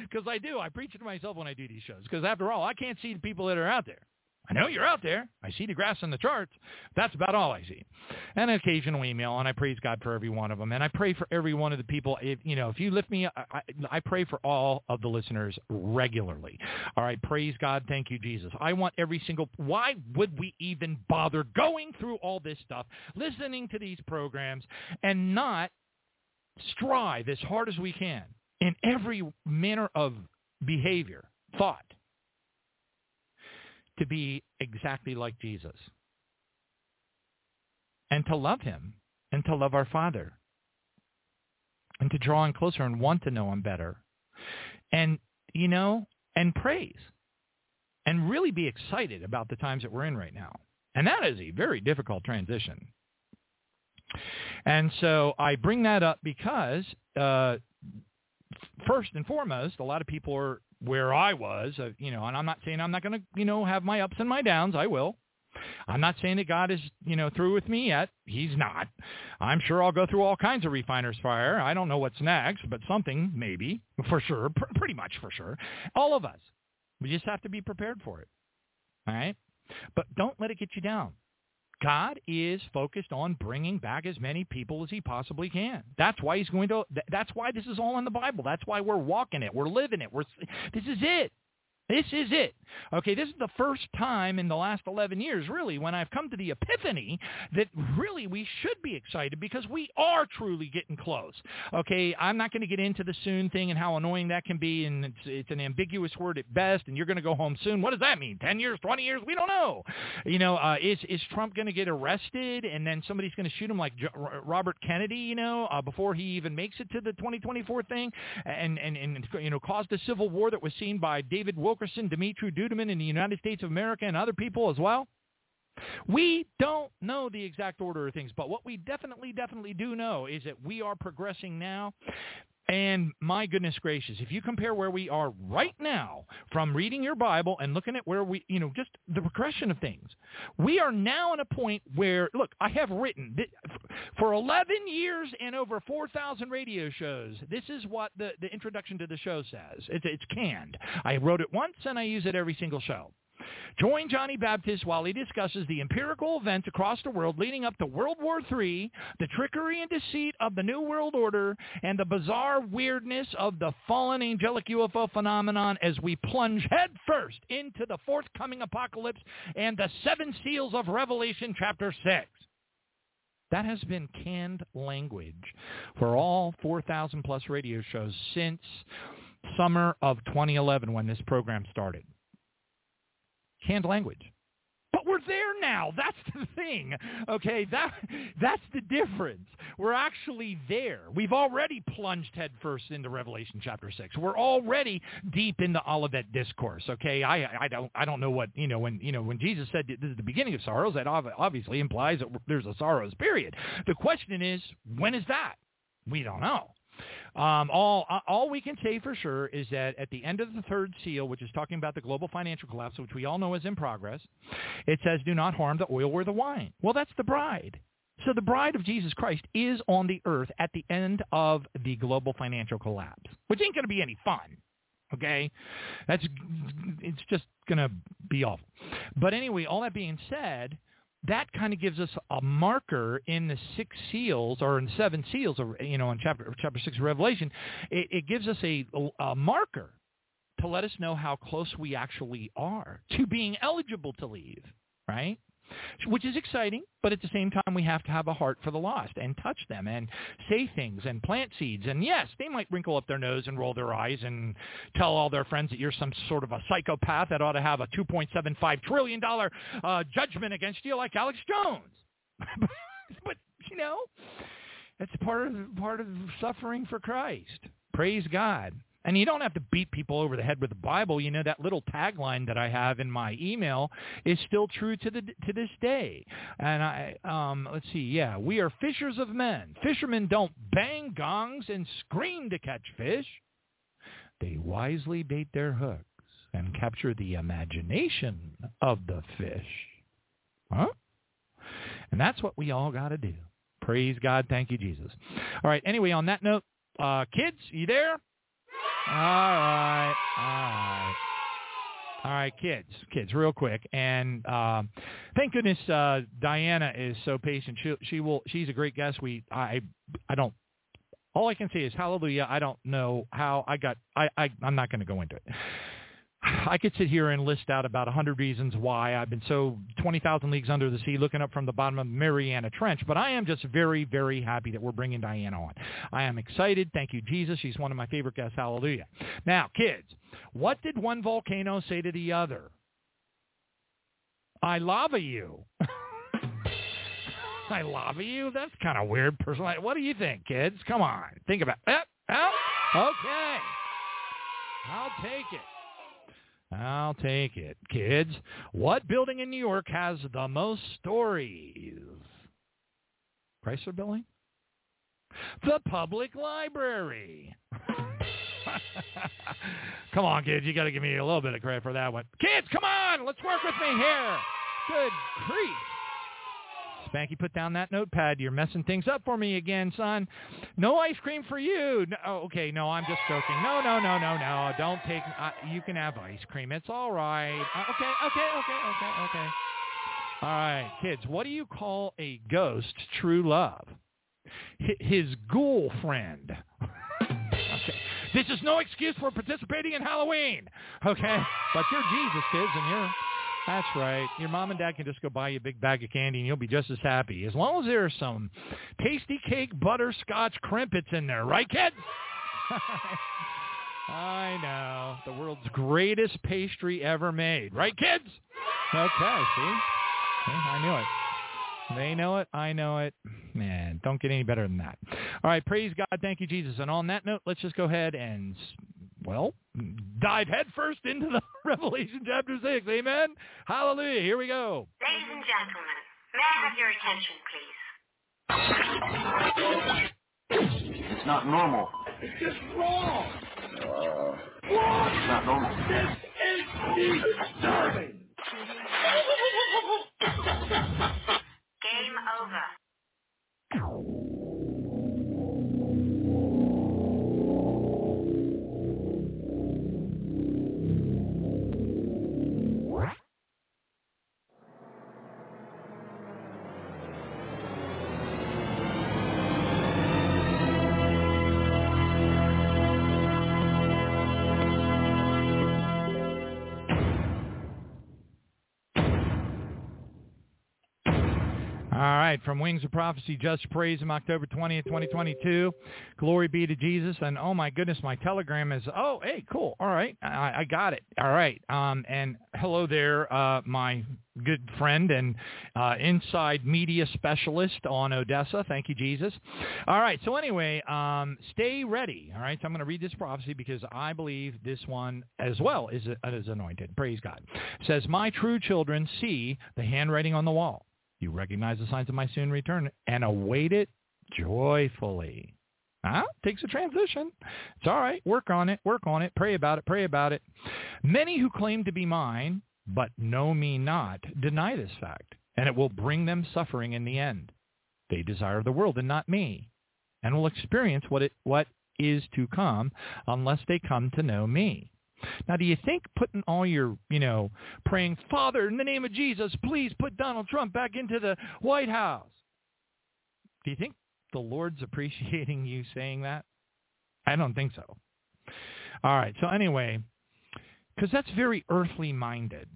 Because I do. I preach to myself when I do these shows. Because after all, I can't see the people that are out there. I know you're out there. I see the grass on the charts. That's about all I see. And an occasional email, and I praise God for every one of them. And I pray for every one of the people. If you know, if you lift me, I, I pray for all of the listeners regularly. All right, praise God. Thank you, Jesus. I want every single. Why would we even bother going through all this stuff, listening to these programs, and not strive as hard as we can in every manner of behavior, thought, to be exactly like Jesus and to love him and to love our Father and to draw him closer and want to know him better and, you know, and praise and really be excited about the times that we're in right now. And that is a very difficult transition. And so I bring that up because, uh, first and foremost, a lot of people are where I was, uh, you know, and I'm not saying I'm not going to, you know, have my ups and my downs. I will. I'm not saying that God is, you know, through with me yet. He's not. I'm sure I'll go through all kinds of refiner's fire. I don't know what's next, but something maybe, for sure, pr- pretty much for sure. All of us. We just have to be prepared for it. All right? But don't let it get you down. God is focused on bringing back as many people as he possibly can. That's why he's going to, that's why this is all in the Bible. That's why we're walking it. We're living it. We're, this is it. This is it. Okay, this is the first time in the last 11 years, really, when I've come to the epiphany that really we should be excited because we are truly getting close. Okay, I'm not going to get into the soon thing and how annoying that can be, and it's, it's an ambiguous word at best, and you're going to go home soon. What does that mean? 10 years, 20 years? We don't know. You know, uh, is, is Trump going to get arrested and then somebody's going to shoot him like Robert Kennedy, you know, uh, before he even makes it to the 2024 thing and, and, and, you know, caused a civil war that was seen by David Wilkerson Wilkerson, Dumitru Duduman in the United States of America and other people as well? We don't know the exact order of things, but what we definitely, definitely do know is that we are progressing now. And my goodness gracious, if you compare where we are right now from reading your Bible and looking at where we, you know, just the progression of things, we are now at a point where, look, I have written for 11 years and over 4,000 radio shows. This is what the, the introduction to the show says. It's canned. I wrote it once and I use it every single show. Join Johnny Baptist while he discusses the empirical events across the world leading up to World War III, the trickery and deceit of the New World Order, and the bizarre weirdness of the fallen angelic UFO phenomenon as we plunge headfirst into the forthcoming apocalypse and the seven seals of Revelation chapter 6. That has been canned language for all 4,000 plus radio shows since summer of 2011 when this program started canned language. But we're there now. That's the thing. Okay, that that's the difference. We're actually there. We've already plunged headfirst into Revelation chapter six. We're already deep in the Olivet discourse. Okay, I I don't I don't know what you know when you know when Jesus said this is the beginning of sorrows. That obviously implies that there's a sorrows period. The question is when is that? We don't know. Um, all uh, all we can say for sure is that at the end of the third seal, which is talking about the global financial collapse, which we all know is in progress, it says, "Do not harm the oil or the wine." Well, that's the bride. So the bride of Jesus Christ is on the earth at the end of the global financial collapse, which ain't going to be any fun. Okay, that's it's just going to be awful. But anyway, all that being said, that kind of gives us a marker in the six seals or in seven seals, or you know, in chapter chapter six of Revelation. It, it gives us a, a marker to let us know how close we actually are to being eligible to leave, right? Which is exciting, but at the same time we have to have a heart for the lost and touch them and say things and plant seeds. And yes, they might wrinkle up their nose and roll their eyes and tell all their friends that you're some sort of a psychopath that ought to have a $2.75 trillion uh, judgment against you like Alex Jones. but, you know, that's part of, part of suffering for Christ. Praise God. And you don't have to beat people over the head with the Bible. You know that little tagline that I have in my email is still true to the to this day. And I um let's see, yeah, we are fishers of men. Fishermen don't bang gongs and scream to catch fish. They wisely bait their hooks and capture the imagination of the fish. Huh? And that's what we all got to do. Praise God. Thank you, Jesus. All right. Anyway, on that note, uh, kids, you there? All right. All right. All right, kids, kids, real quick, and uh, thank goodness uh, Diana is so patient. She she will. She's a great guest. We I I don't. All I can say is hallelujah. I don't know how I got. I, I I'm not going to go into it. I could sit here and list out about a 100 reasons why I've been so 20,000 leagues under the sea looking up from the bottom of Mariana Trench, but I am just very, very happy that we're bringing Diana on. I am excited. Thank you, Jesus. She's one of my favorite guests. Hallelujah. Now, kids, what did one volcano say to the other? I lava you. I lava you? That's kind of weird. Personally, what do you think, kids? Come on, think about it. Oh, okay. I'll take it. I'll take it. Kids, what building in New York has the most stories? Chrysler Building? The public library. come on, kids. You got to give me a little bit of credit for that one. Kids, come on. Let's work with me here. Good grief. Spanky, put down that notepad. You're messing things up for me again, son. No ice cream for you. No, oh, okay, no, I'm just joking. No, no, no, no, no. Don't take. Uh, you can have ice cream. It's all right. Uh, okay, okay, okay, okay, okay. All right, kids. What do you call a ghost true love? H- his ghoul friend. okay. This is no excuse for participating in Halloween. Okay, but you're Jesus, kids, and you're that's right. Your mom and dad can just go buy you a big bag of candy and you'll be just as happy. As long as there's some tasty cake butterscotch crimpets in there, right, kids? I know. The world's greatest pastry ever made. Right, kids? Okay, see? see? I knew it. They know it. I know it. Man, don't get any better than that. All right, praise God. Thank you, Jesus. And on that note, let's just go ahead and well, dive headfirst into the Revelation chapter 6. Amen? Hallelujah. Here we go. Ladies and gentlemen, may I have your attention, please? It's not normal. It's just wrong. Uh, wrong. It's not normal. This is disturbing. Game over. From Wings of Prophecy, Just Praise Him, October 20th, 2022. Glory be to Jesus. And oh my goodness, my telegram is, oh, hey, cool. All right, I, I got it. All right. Um, and hello there, uh, my good friend and uh, inside media specialist on Odessa. Thank you, Jesus. All right, so anyway, um, stay ready. All right, so I'm going to read this prophecy because I believe this one as well is, is anointed. Praise God. It says, my true children see the handwriting on the wall. You recognize the signs of my soon return and await it joyfully. Huh? Takes a transition. It's all right. Work on it. Work on it. Pray about it. Pray about it. Many who claim to be mine, but know me not, deny this fact, and it will bring them suffering in the end. They desire the world and not me, and will experience what it what is to come unless they come to know me. Now, do you think putting all your, you know, praying, Father, in the name of Jesus, please put Donald Trump back into the White House? Do you think the Lord's appreciating you saying that? I don't think so. All right. So anyway, because that's very earthly minded.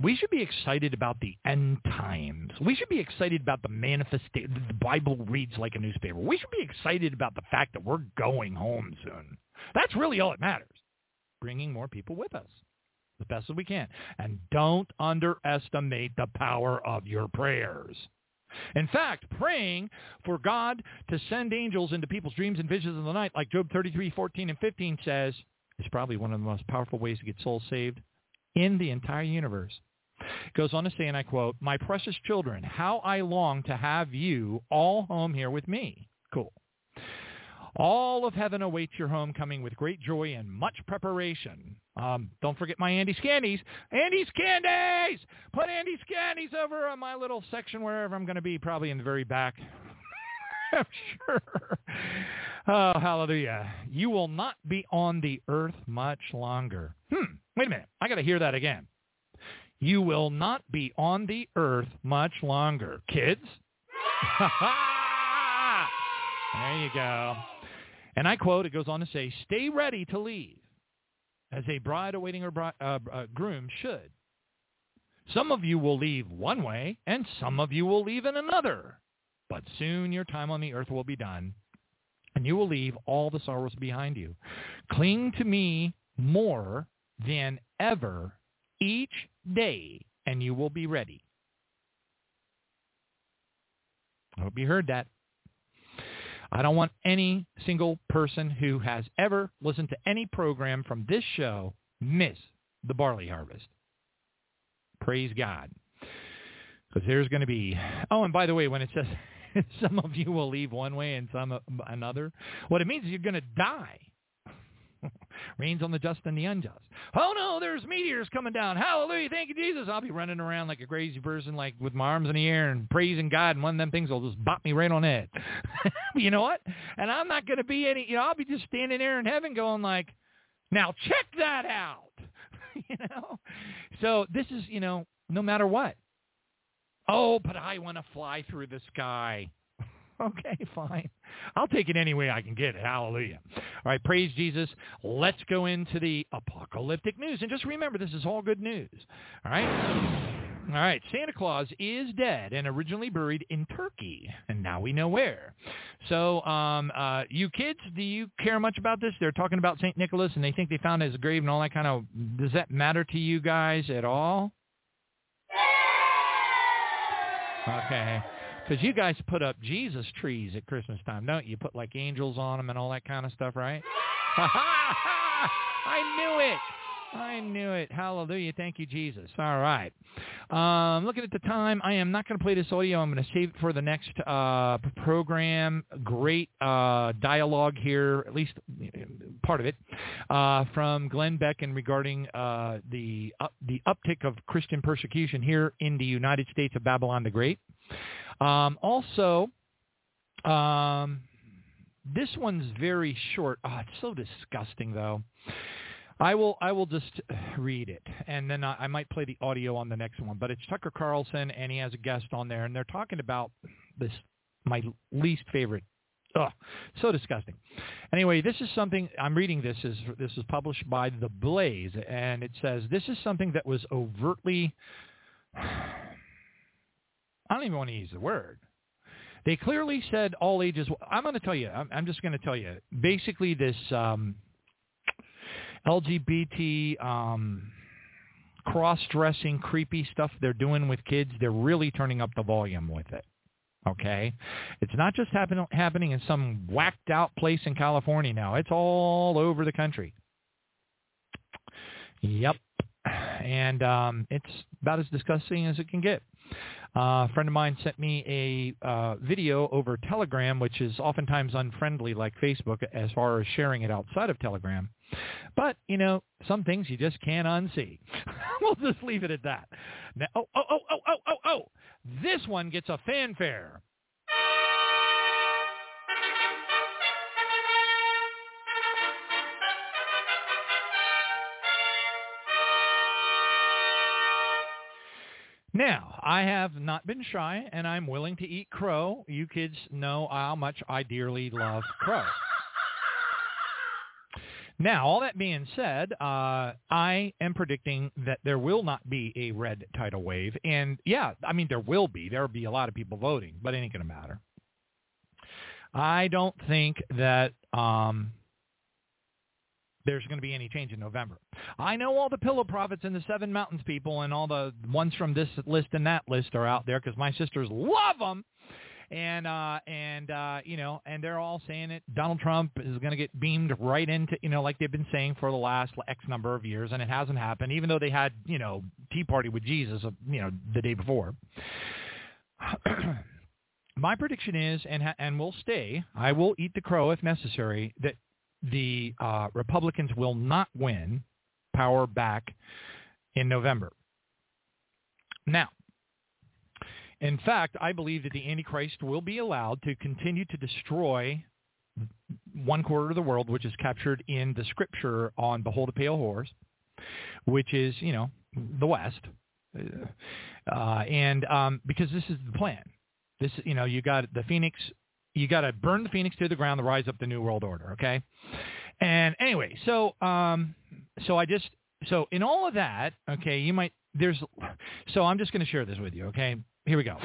We should be excited about the end times. We should be excited about the manifestation. The Bible reads like a newspaper. We should be excited about the fact that we're going home soon. That's really all that matters bringing more people with us as best as we can. And don't underestimate the power of your prayers. In fact, praying for God to send angels into people's dreams and visions of the night, like Job 33, 14, and 15 says, is probably one of the most powerful ways to get souls saved in the entire universe. It goes on to say, and I quote, My precious children, how I long to have you all home here with me. Cool. All of heaven awaits your homecoming with great joy and much preparation. Um, don't forget my Andes candies. Andes candies! Put Andes candies over on my little section wherever I'm going to be, probably in the very back. I'm sure. Oh, hallelujah. You will not be on the earth much longer. Hmm. Wait a minute. I got to hear that again. You will not be on the earth much longer. Kids? there you go. And I quote, it goes on to say, stay ready to leave as a bride awaiting her uh, uh, groom should. Some of you will leave one way, and some of you will leave in another. But soon your time on the earth will be done, and you will leave all the sorrows behind you. Cling to me more than ever each day, and you will be ready. I hope you heard that. I don't want any single person who has ever listened to any program from this show miss the barley harvest. Praise God. Because there's going to be, oh, and by the way, when it says some of you will leave one way and some another, what it means is you're going to die. Rains on the just and the unjust. Oh no, there's meteors coming down. Hallelujah. Thank you, Jesus. I'll be running around like a crazy person, like with my arms in the air and praising God, and one of them things will just bop me right on the head. you know what? And I'm not going to be any, you know, I'll be just standing there in heaven going like, now check that out. you know? So this is, you know, no matter what. Oh, but I want to fly through the sky. Okay, fine. I'll take it any way I can get it. Hallelujah. All right, praise Jesus. Let's go into the apocalyptic news. And just remember, this is all good news. All right? All right, Santa Claus is dead and originally buried in Turkey, and now we know where. So, um, uh, you kids, do you care much about this? They're talking about St. Nicholas, and they think they found his grave and all that kind of, does that matter to you guys at all? Okay. Because you guys put up Jesus trees at Christmas time, don't you? Put like angels on them and all that kind of stuff, right? I knew it. I knew it. Hallelujah. Thank you, Jesus. All right. Um, looking at the time, I am not going to play this audio. I'm going to save it for the next uh, program. Great uh, dialogue here, at least part of it, uh, from Glenn Beck and regarding uh, the uh, the uptick of Christian persecution here in the United States of Babylon the Great. Um, also, um, this one's very short. Oh, it's so disgusting, though. I will I will just read it, and then I, I might play the audio on the next one. But it's Tucker Carlson, and he has a guest on there, and they're talking about this my least favorite. Ugh, so disgusting. Anyway, this is something I'm reading. This is this is published by The Blaze, and it says this is something that was overtly I don't even want to use the word. They clearly said all ages. I'm going to tell you. I'm, just going to tell you. Basically, this um, LGBT um, cross-dressing, creepy stuff they're doing with kids, they're really turning up the volume with it. Okay, it's not just happen, happening in some whacked out place in California now. It's all over the country. Yep, and um, it's about as disgusting as it can get. Uh, a friend of mine sent me a uh, video over Telegram, which is oftentimes unfriendly like Facebook as far as sharing it outside of Telegram. But, you know, some things you just can't unsee. we'll just leave it at that. Now, oh, oh, oh, oh, oh, oh, oh. This one gets a fanfare. Now, I have not been shy, and I'm willing to eat crow. You kids know how much I dearly love crow. Now, all that being said, uh, I am predicting that there will not be a red tidal wave. And yeah, I mean, there will be. There will be a lot of people voting, but it ain't going to matter. I don't think that um, there's going to be any change in November. I know all the pillow prophets and the Seven Mountains people and all the ones from this list and that list are out there because my sisters love them. And uh, and uh, you know, and they're all saying it. Donald Trump is going to get beamed right into, you know, like they've been saying for the last X number of years, and it hasn't happened, even though they had, you know, Tea Party with Jesus, uh, you know, the day before. My prediction is, and ha- and will stay. I will eat the crow if necessary. That the uh, Republicans will not win power back in November. Now, in fact, I believe that the Antichrist will be allowed to continue to destroy one quarter of the world, which is captured in the scripture on Behold a Pale Horse. which is, you know, the West. Uh, and um, because this is the plan. This, you know, you got the Phoenix, you got to burn the Phoenix to the ground to rise up the New World Order, okay? And anyway, so um, so I just so in all of that, okay, you might there's so I'm just going to share this with you, okay? Here we go.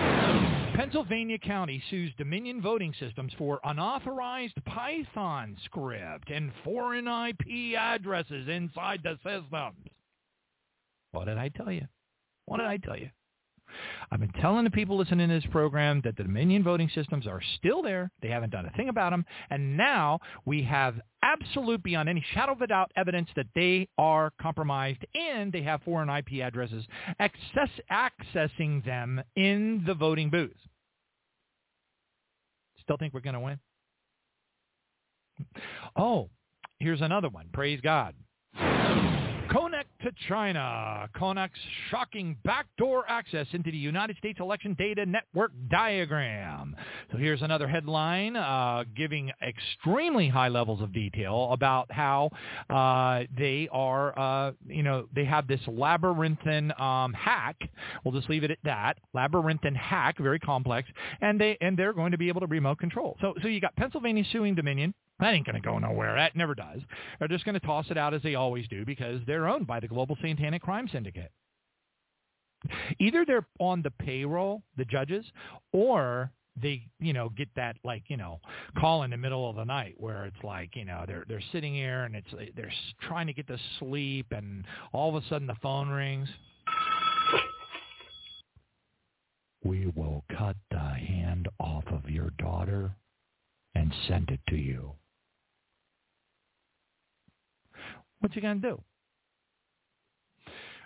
Pennsylvania County sues Dominion voting systems for unauthorized Python script and foreign IP addresses inside the systems. What did I tell you? What did I tell you? I've been telling the people listening to this program that the Dominion voting systems are still there. They haven't done a thing about them. And now we have absolute, beyond any shadow of a doubt, evidence that they are compromised and they have foreign IP addresses access, accessing them in the voting booths. Still think we're going to win? Oh, here's another one. Praise God. To China. Konnech's shocking backdoor access into the United States election data network diagram. So here's another headline uh, giving extremely high levels of detail about how uh, they are, uh, you know, they have this labyrinthine um, hack. We'll just leave it at that. Labyrinthine hack, very complex, and they and they're going to be able to remote control. So so you got Pennsylvania suing Dominion. That ain't going to go nowhere. That never does. They're just going to toss it out as they always do because they're owned by the global satanic crime syndicate. Either they're on the payroll, the judges, or they, you know, get that like, you know, call in the middle of the night where it's like, you know, they're they're sitting here and it's they're trying to get to sleep and all of a sudden the phone rings. We will cut the hand off of your daughter and send it to you. What you gonna do?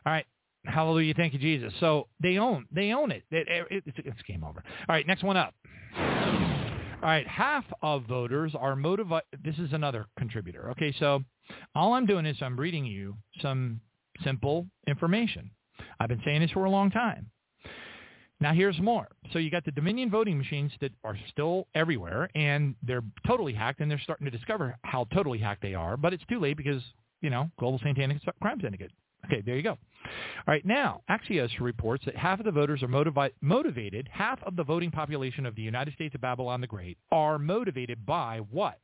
All right. Hallelujah. Thank you, Jesus. So they own they own it. it, it it's, it's game over. All right. Next one up. All right. Half of voters are motivated. This is another contributor. Okay. So all I'm doing is I'm reading you some simple information. I've been saying this for a long time. Now here's more. So you got the Dominion voting machines that are still everywhere, and they're totally hacked, and they're starting to discover how totally hacked they are. But it's too late because you know global satanic crime syndicate. Okay, there you go. All right, now, Axios reports that half of the voters are motivi- motivated, half of the voting population of the United States of Babylon the Great are motivated by what?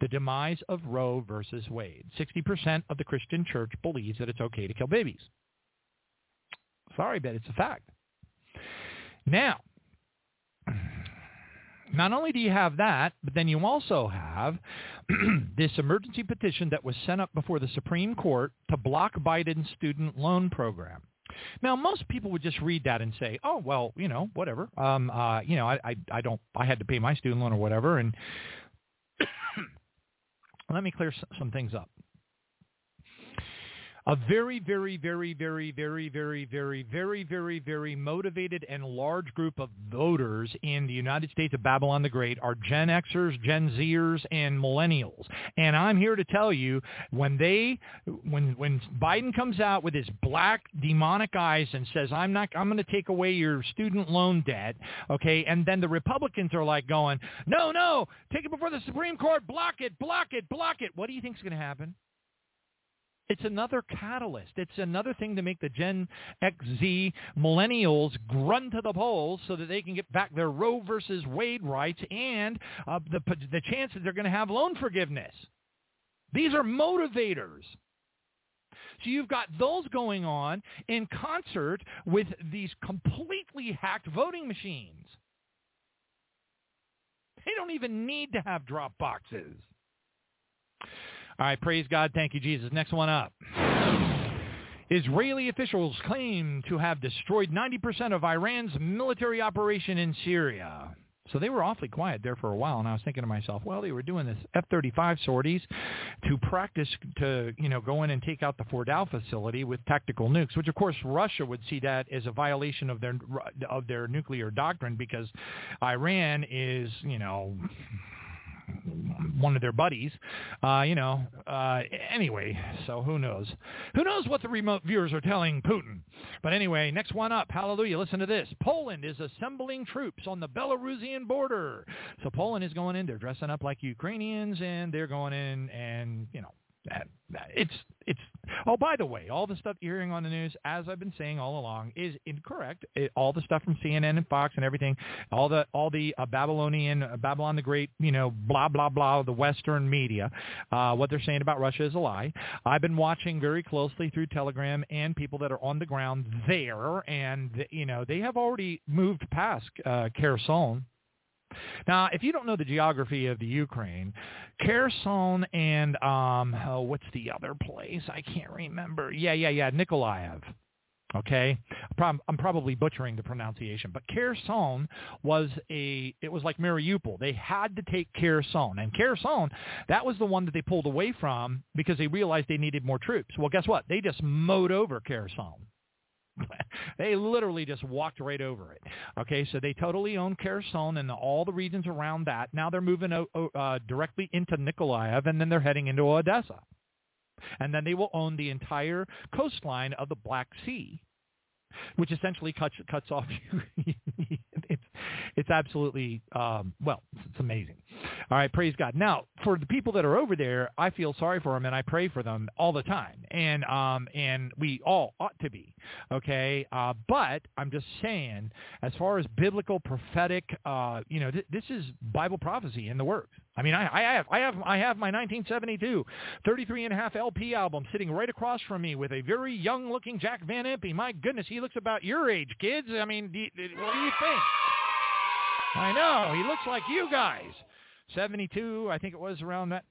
The demise of Roe versus Wade. 60% of the Christian church believes that it's okay to kill babies. Sorry, but it's a fact. Now, not only do you have that, but then you also have this emergency petition that was sent up before the Supreme Court to block Biden's student loan program. Now, most people would just read that and say, "Oh, well, you know, whatever. Um, uh, you know, I, I, I don't, I had to pay my student loan or whatever." And let me clear some things up a very, very, very, very, very, very, very, very, very, very motivated and large group of voters in the United States of Babylon the Great are Gen Xers, Gen Zers, and millennials. And I'm here to tell you, when they, when when Biden comes out with his black demonic eyes and says, "I'm not, I'm going to take away your student loan debt," okay, and then the Republicans are like going, "No, no, take it before the Supreme Court, block it, block it, block it." What do you think is going to happen? It's another catalyst. It's another thing to make the Gen XZ millennials grunt to the polls so that they can get back their Roe versus Wade rights and uh, the, the chance that they're going to have loan forgiveness. These are motivators. So you've got those going on in concert with these completely hacked voting machines. They don't even need to have drop boxes. All right, praise God. Thank you, Jesus. Next one up. Israeli officials claim to have destroyed 90% of Iran's military operation in Syria. So they were awfully quiet there for a while, and I was thinking to myself, well, they were doing this F-35 sorties to practice to, you know, go in and take out the Fordow facility with tactical nukes, which of course Russia would see that as a violation of their of their nuclear doctrine because Iran is, you know, one of their buddies. Uh, you know, uh, anyway, so who knows? Who knows what the remote viewers are telling Putin? But anyway, next one up. Hallelujah. Listen to this. Poland is assembling troops on the Belarusian border. So Poland is going in. They're dressing up like Ukrainians, and they're going in and, you know, it's it's oh by the way all the stuff you're hearing on the news as i've been saying all along is incorrect. It, all the stuff from cnn and fox and everything all the all the uh, babylonian uh, babylon the great you know blah blah blah the western media uh, what they're saying about russia is a lie. I've been watching very closely through telegram and people that are on the ground there and you know they have already moved past uh, Kherson now, if you don't know the geography of the Ukraine, Kherson and um, oh, what's the other place? I can't remember. Yeah, yeah, yeah, Nikolaev. Okay, I'm probably butchering the pronunciation, but Kherson was a, it was like Mariupol. They had to take Kherson, and Kherson, that was the one that they pulled away from because they realized they needed more troops. Well, guess what? They just mowed over Kherson. they literally just walked right over it. Okay, so they totally own Kherson and all the regions around that. Now they're moving uh, directly into Nikolaev, and then they're heading into Odessa. And then they will own the entire coastline of the Black Sea, which essentially cuts cuts off. You. it's it's absolutely um, well, it's amazing. All right, praise God. Now, for the people that are over there, I feel sorry for them and I pray for them all the time, and um, and we all ought to be okay. Uh, but I'm just saying, as far as biblical prophetic, uh, you know, th- this is Bible prophecy in the works. I mean, I, I have I have I have my 1972 33 and a half LP album sitting right across from me with a very young looking Jack Van Impe. My goodness, he looks about your age, kids. I mean, do what do you think? I know. He looks like you guys. 72, I think it was around that.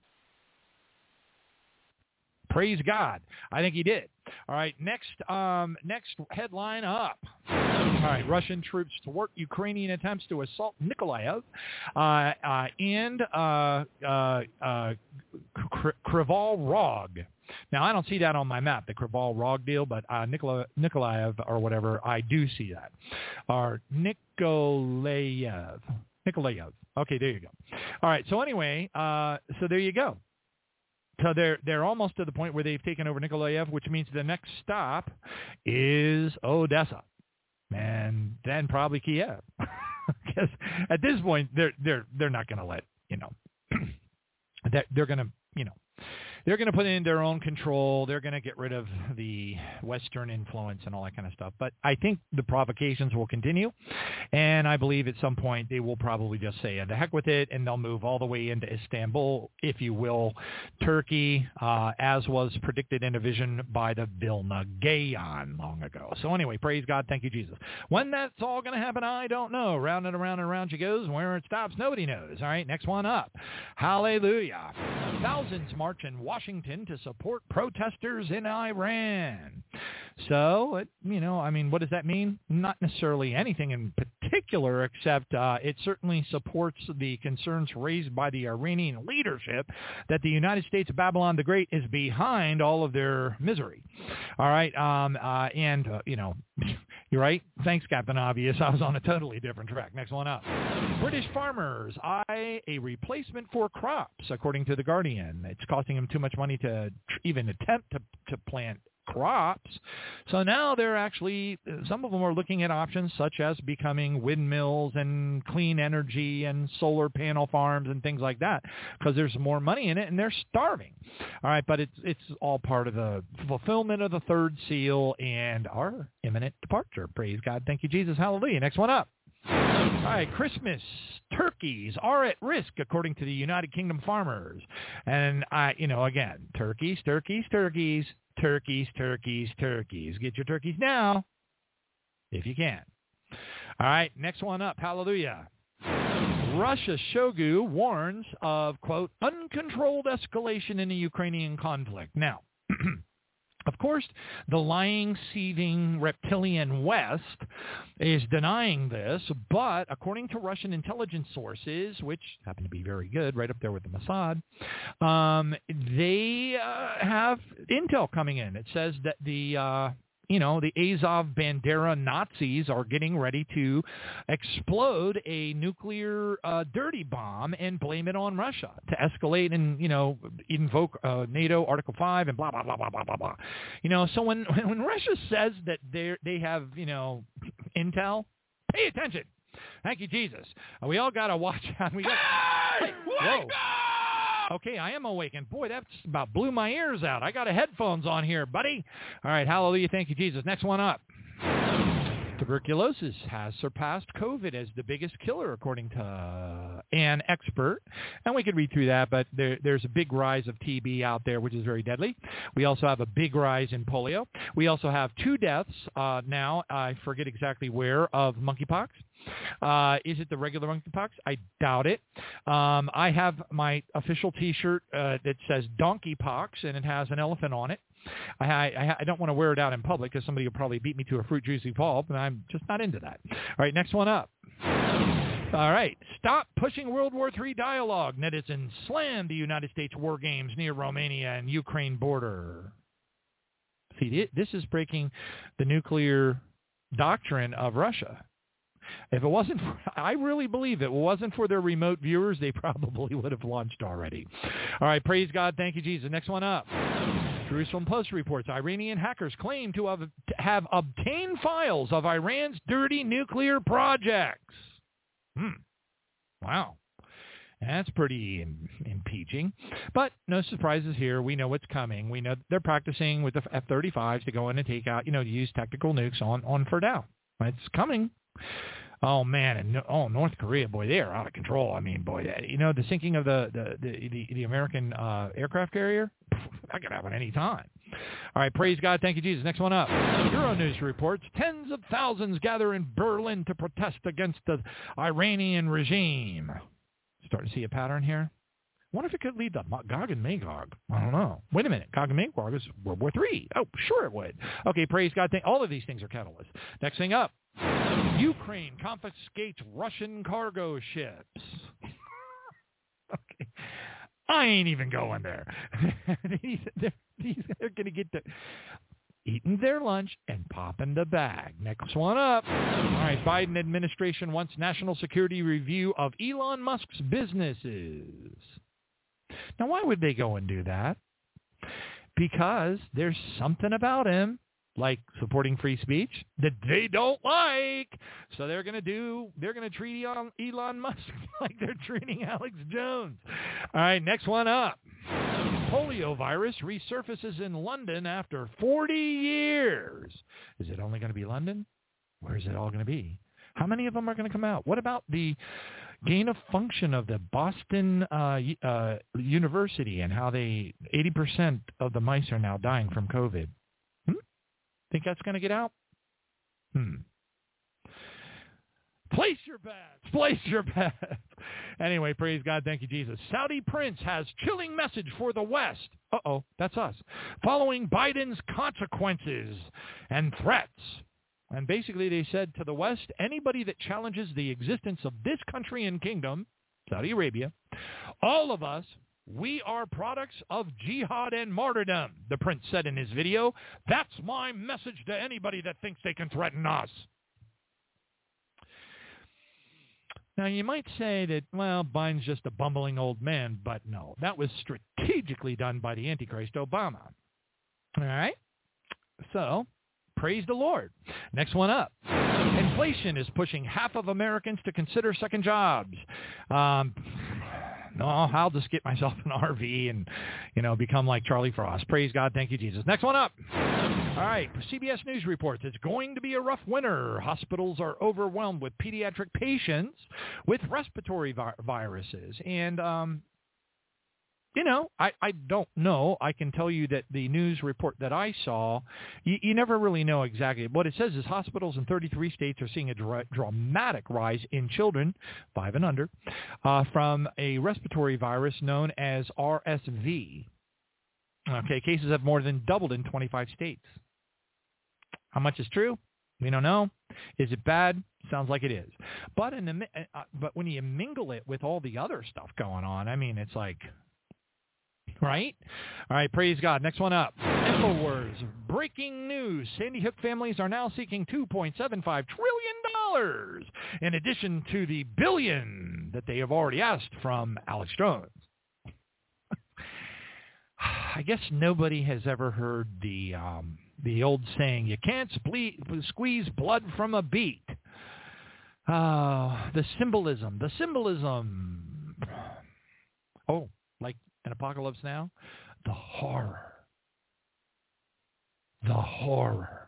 Praise God. I think he did. All right, next um, next headline up. All right, Russian troops thwart Ukrainian attempts to assault Nikolaev uh, uh, and uh, uh, uh Krival Rog. Now, I don't see that on my map, the Krival Rog deal, but uh, Nikola, Nikolaev or whatever, I do see that. Or Nikolaev. Nikolaev. Okay, there you go. All right, so anyway, uh, so there you go. So they're they're almost to the point where they've taken over Nikolaev, which means the next stop is Odessa, and then probably Kiev. Because at this point, they're they're they're not going to let you know that they're going to you know they're going to put in their own control. They're going to get rid of the Western influence and all that kind of stuff. But I think the provocations will continue, and I believe at some point they will probably just say, "The heck with it," and they'll move all the way into Istanbul, if you will, Turkey, uh, as was predicted in a vision by the Vilna Gaon long ago. So anyway, praise God, thank you, Jesus. When that's all going to happen, I don't know. Round and around and around she goes. Where it stops, nobody knows. All right, next one up. Hallelujah. Thousands march in Washington to support protesters in Iran. So, it, you know, I mean, what does that mean? Not necessarily anything in particular, except uh, it certainly supports the concerns raised by the Iranian leadership that the United States of Babylon the Great is behind all of their misery. All right, um, uh, and uh, you know, you're right. Thanks, Captain Obvious. I was on a totally different track. Next one up. British farmers eye a replacement for crops, according to the Guardian. It's costing them too much money to even attempt to, to plant crops. So now they're actually, some of them are looking at options such as becoming windmills and clean energy and solar panel farms and things like that because there's more money in it and they're starving. All right, but it's it's all part of the fulfillment of the third seal and our imminent departure. Praise God. Thank you, Jesus. Hallelujah. Next one up. All right, Christmas turkeys are at risk, according to the United Kingdom farmers. And I, you know, again, turkeys, turkeys, turkeys, turkeys, turkeys, turkeys. Get your turkeys now, if you can. All right, next one up. Hallelujah. Russia Shoigu warns of, quote, uncontrolled escalation in the Ukrainian conflict. Now, Of course, the lying, seething reptilian West is denying this, but according to Russian intelligence sources, which happen to be very good, right up there with the Mossad, um, they uh, have intel coming in. It says that the uh, you know, the Azov Bandera Nazis are getting ready to explode a nuclear uh, dirty bomb and blame it on Russia to escalate and, you know, invoke uh, NATO Article 5 and blah, blah, blah, blah, blah, blah, blah. You know, so when, when Russia says that they they have, you know, intel, pay attention. Thank you, Jesus. Uh, we all got to watch out. We got, hey, wake whoa. Okay, I am awakened. boy, that's about blew my ears out. I got a headphones on here, buddy. All right, hallelujah, thank you, Jesus. Next one up. Tuberculosis has surpassed COVID as the biggest killer, according to an expert. And we could read through that, but there, there's a big rise of TB out there, which is very deadly. We also have a big rise in polio. We also have two deaths uh, now, I forget exactly where, of monkeypox. Uh, is it the regular monkeypox? I doubt it. Um, I have my official T-shirt uh, that says Donkey Pox, and it has an elephant on it. I, I, I don't want to wear it out in public because somebody will probably beat me to a fruit juicy pulp, and I'm just not into that. All right, next one up. All right. Stop pushing World War III dialogue. Netizen slammed the United States war games near Romania and Ukraine border. See, this is breaking the nuclear doctrine of Russia. If it wasn't, for, I really believe it wasn't for their remote viewers, they probably would have launched already. All right, praise God. Thank you, Jesus. Next one up. Jerusalem Post reports Iranian hackers claim to have, have obtained files of Iran's dirty nuclear projects. Hmm. Wow. That's pretty Im- impeaching. But no surprises here. We know what's coming. We know they're practicing with the F-35s to go in and take out, you know, to use tactical nukes on, on Fordow. It's coming. Oh man, and oh North Korea, boy, they are out of control. I mean, boy, you know the sinking of the the the, the, American uh, aircraft carrier, that could happen any time. All right, praise God, thank you Jesus. Next one up, Euronews reports tens of thousands gather in Berlin to protest against the Iranian regime. Starting to see a pattern here. What if it could lead to Gog and Magog? I don't know. Wait a minute. Gog and Magog is World War III. Oh, sure it would. Okay, praise God. All of these things are catalysts. Next thing up. Ukraine confiscates Russian cargo ships. okay. I ain't even going there. they're, going to get to eating their lunch and popping the bag. Next one up. All right, Biden administration wants national security review of Elon Musk's businesses. Now, why would they go and do that? Because there's something about him, like supporting free speech, that they don't like. So they're going to do, they're going to treat Elon, Musk like they're treating Alex Jones. All right, next one up. Polio virus resurfaces in London after 40 years. Is it only going to be London? Where is it all going to be? How many of them are going to come out? What about the gain of function of the Boston uh, uh, University and how they 80% of the mice are now dying from COVID? Think that's going to get out? Hmm. Place your bets. Place your bets. anyway, praise God. Thank you, Jesus. Saudi prince has chilling message for the West. Uh-oh, that's us. Following Biden's consequences and threats. And basically they said to the West, anybody that challenges the existence of this country and kingdom, Saudi Arabia, all of us, we are products of jihad and martyrdom, the prince said in his video. That's my message to anybody that thinks they can threaten us. Now, you might say that, well, Biden's just a bumbling old man, but no. That was strategically done by the Antichrist Obama. All right? So, praise the Lord. Next one up. Inflation is pushing half of Americans to consider second jobs. Um, no, I'll just get myself an RV and, you know, become like Charlie Frost. Praise God. Thank you, Jesus. Next one up. All right. CBS News reports it's going to be a rough winter. Hospitals are overwhelmed with pediatric patients with respiratory vi- viruses. And um, you know, I, I don't know. I can tell you that the news report that I saw, you, you never really know exactly. What it says is hospitals in 33 states are seeing a dra- dramatic rise in children, five and under, uh, from a respiratory virus known as RSV. Okay, cases have more than doubled in 25 states. How much is true? We don't know. Is it bad? Sounds like it is. But in the uh, but when you mingle it with all the other stuff going on, I mean, it's like right? All right, praise God. Next one up. InfoWars. Breaking news. Sandy Hook families are now seeking $2.75 trillion in addition to the billion that they have already asked from Alex Jones. I guess nobody has ever heard the um, the old saying, you can't squeeze blood from a beet. Uh, the symbolism, the symbolism. Oh, like an apocalypse now? The horror. The horror.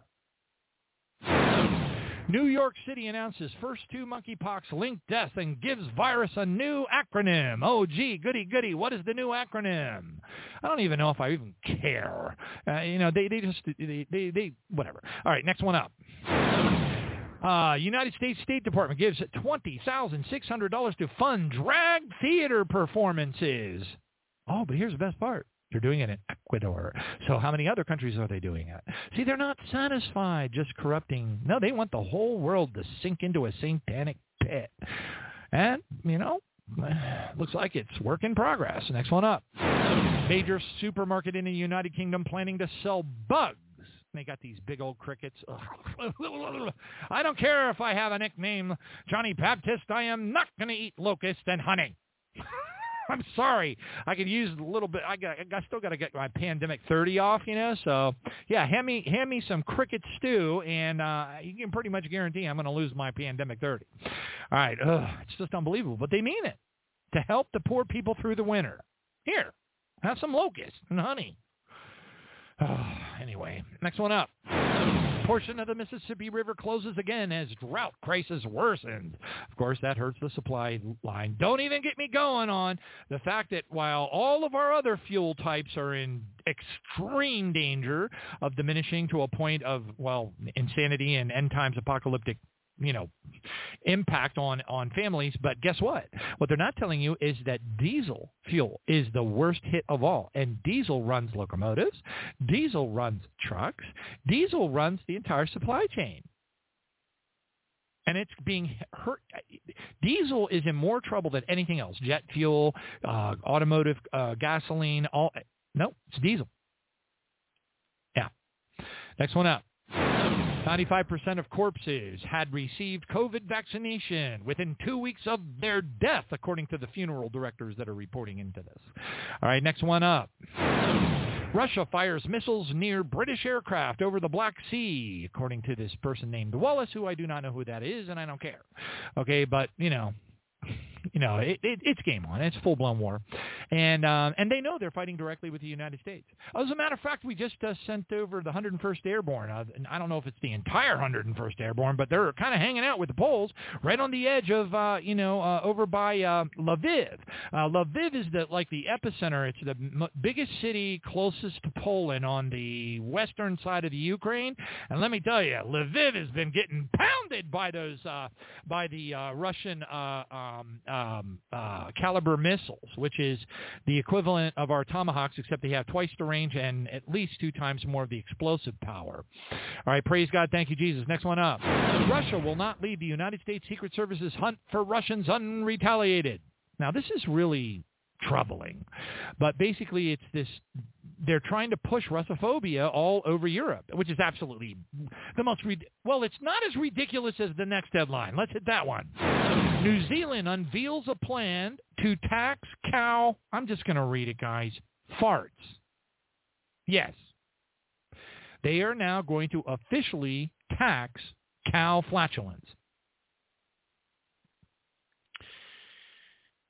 New York City announces first two monkeypox linked deaths and gives virus a new acronym. Oh, gee, goody, goody. What is the new acronym? I don't even know if I even care. Uh, you know, they, they just, they, they, they, whatever. All right, next one up. Uh, United States State Department gives $20,600 to fund drag theater performances. Oh, but here's the best part. They're doing it in Ecuador. So how many other countries are they doing it? See, they're not satisfied just corrupting. No, they want the whole world to sink into a satanic pit. And, you know, looks like it's work in progress. Next one up. Major supermarket in the United Kingdom planning to sell bugs they got these big old crickets. I don't care if I have a nickname, Johnny Baptist. I am not going to eat locust and honey. I'm sorry. I could use a little bit. I got. I still got to get my pandemic 30 off, you know. So yeah, hand me hand me some cricket stew, and uh, you can pretty much guarantee I'm going to lose my pandemic 30. All right. Ugh, it's just unbelievable, but they mean it to help the poor people through the winter. Here, have some locust and honey. anyway, next one up. Portion of the Mississippi River closes again as drought crisis worsens. Of course, that hurts the supply line. Don't even get me going on the fact that while all of our other fuel types are in extreme danger of diminishing to a point of, well, insanity and end times apocalyptic you know, impact on, on families. But guess what? What they're not telling you is that diesel fuel is the worst hit of all. And diesel runs locomotives. Diesel runs trucks. Diesel runs the entire supply chain. And it's being hurt. Diesel is in more trouble than anything else. Jet fuel, uh, automotive uh, gasoline, all. No, it's diesel. Yeah. Next one up. 95% of corpses had received COVID vaccination within two weeks of their death, according to the funeral directors that are reporting into this. All right, next one up. Russia fires missiles near British aircraft over the Black Sea, according to this person named Wallace, who I do not know who that is, and I don't care. Okay, but, you know, you know, it, it, it's game on. It's full blown war, and um, and they know they're fighting directly with the United States. As a matter of fact, we just uh, sent over the 101st Airborne. Uh, and I don't know if it's the entire 101st Airborne, but they're kind of hanging out with the Poles right on the edge of uh, you know uh, over by uh, Lviv. Uh, Lviv is the like the epicenter. It's the m- biggest city closest to Poland on the western side of the Ukraine. And let me tell you, Lviv has been getting pounded by those uh, by the uh, Russian. Uh, um, um, uh, Kalibr missiles, which is the equivalent of our Tomahawks, except they have twice the range and at least two times more of the explosive power. All right, praise God. Thank you, Jesus. Next one up. Russia will not lead the United States Secret Service's hunt for Russians unretaliated. Now, this is really troubling. But basically, it's this they're trying to push Russophobia all over Europe, which is absolutely the most re- well. It's not as ridiculous as the next headline. Let's hit that one. New Zealand unveils a plan to tax cow. I'm just going to read it, guys. Farts. Yes, they are now going to officially tax cow flatulence.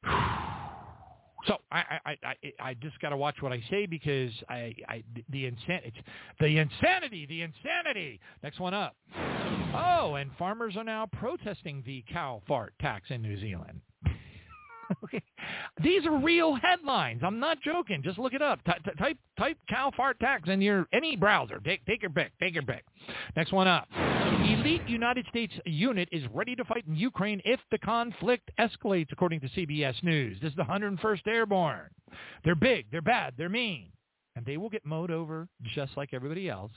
So I I I, I just got to watch what I say because I I the insanity the insanity the insanity. Next one up. Oh, and farmers are now protesting the cow fart tax in New Zealand. These are real headlines. I'm not joking. Just look it up. T- t- type type cow fart tax in your any browser. Take take your pick. Take your pick. Next one up. Elite United States unit is ready to fight in Ukraine if the conflict escalates, according to CBS News. This is the 101st Airborne. They're big. They're bad. They're mean, and they will get mowed over just like everybody else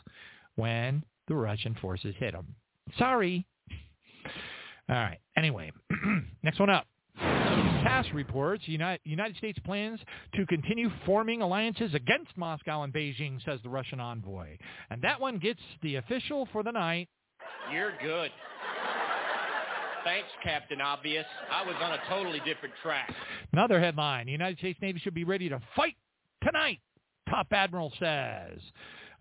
when the Russian forces hit them. Sorry. All right. Anyway, next one up. TASS reports United, United States plans to continue forming alliances against Moscow and Beijing, says the Russian envoy. And that one gets the official for the night. You're good. Thanks, Captain Obvious. I was on a totally different track. Another headline. The United States Navy should be ready to fight tonight, Top Admiral says.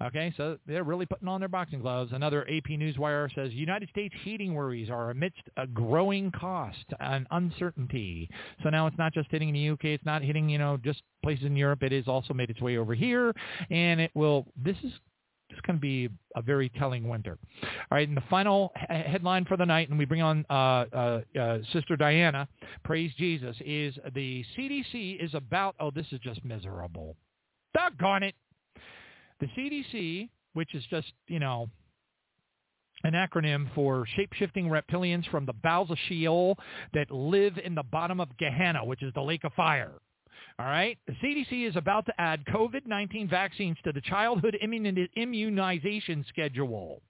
Okay, so they're really putting on their boxing gloves. Another AP Newswire says United States heating worries are amidst a growing cost and uncertainty. So now it's not just hitting the UK, it's not hitting, you know, just places in Europe. It has also made its way over here, and it will. This is it's going to be a very telling winter. All right, and the final headline for the night, and we bring on uh, uh, uh, Sister Diana, praise Jesus, is the CDC is about, oh, this is just miserable. Doggone it. The CDC, which is just, you know, an acronym for shape-shifting reptilians from the bowels of Sheol that live in the bottom of Gehenna, which is the lake of fire. All right. The CDC is about to add COVID-19 vaccines to the childhood immunization schedule.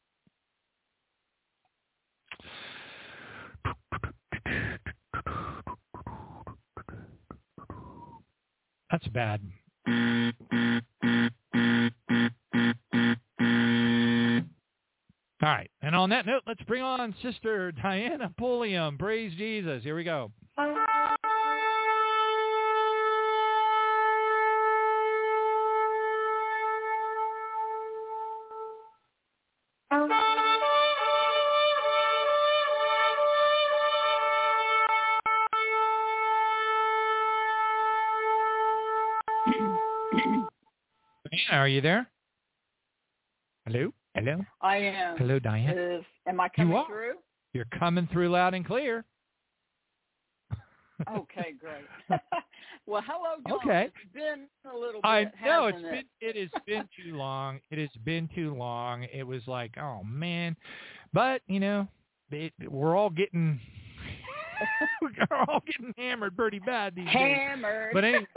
That's bad. Mm-hmm. All right. And on that note, let's bring on Sister Diana Pulliam. Praise Jesus. Here we go. Are you there? Hello? Hello? I am. Hello, Diane. Is, am I coming you are. through? You're coming through loud and clear. okay, great. well, hello, John. Okay. It's been a little bit. I know it's hasn't been it has been too long. It has been too long. It was like, oh man, but you know, it, we're all getting we're all getting hammered pretty bad these days. Hammered. But anyway,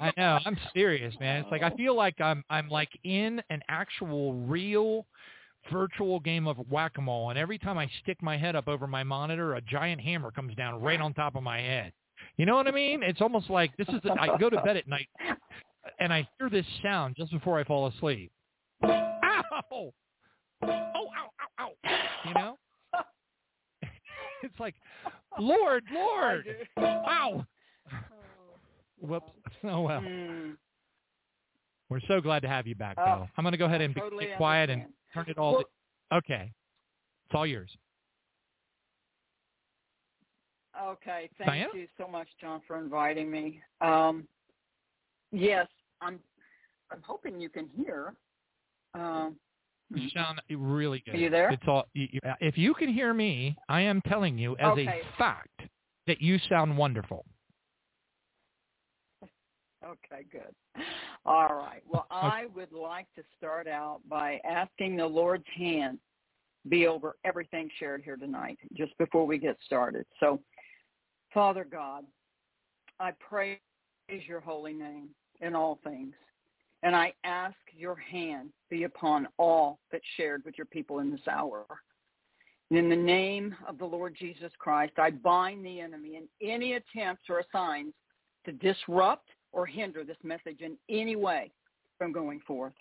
I know. I'm serious, man. It's like I feel like I'm I'm like in an actual real virtual game of whack-a-mole and every time I stick my head up over my monitor, a giant hammer comes down right on top of my head. You know what I mean? It's almost like this is the, I go to bed at night and I hear this sound just before I fall asleep. Ow! Oh, ow, ow, ow. You know? it's like, Lord, Lord. Wow. Whoops. Oh well. Mm. We're so glad to have you back, Oh, though. I'm going to go ahead and be totally quiet and turn it all. Well- to, okay, it's all yours. Okay, thank Diana? you so much, John, for inviting me. Um, yes, I'm. I'm hoping you can hear. Um, You sound really good. Are you there? It's all. You, you, if you can hear me, I am telling you as Okay. a fact that you sound wonderful. Okay, good. All right. Well, I would like to start out by asking the Lord's hand be over everything shared here tonight, just before we get started. So, Father God, I praise your holy name in all things. And I ask your hand be upon all that's shared with your people in this hour. In the name of the Lord Jesus Christ, I bind the enemy in any attempts or assigns to disrupt or hinder this message in any way from going forth.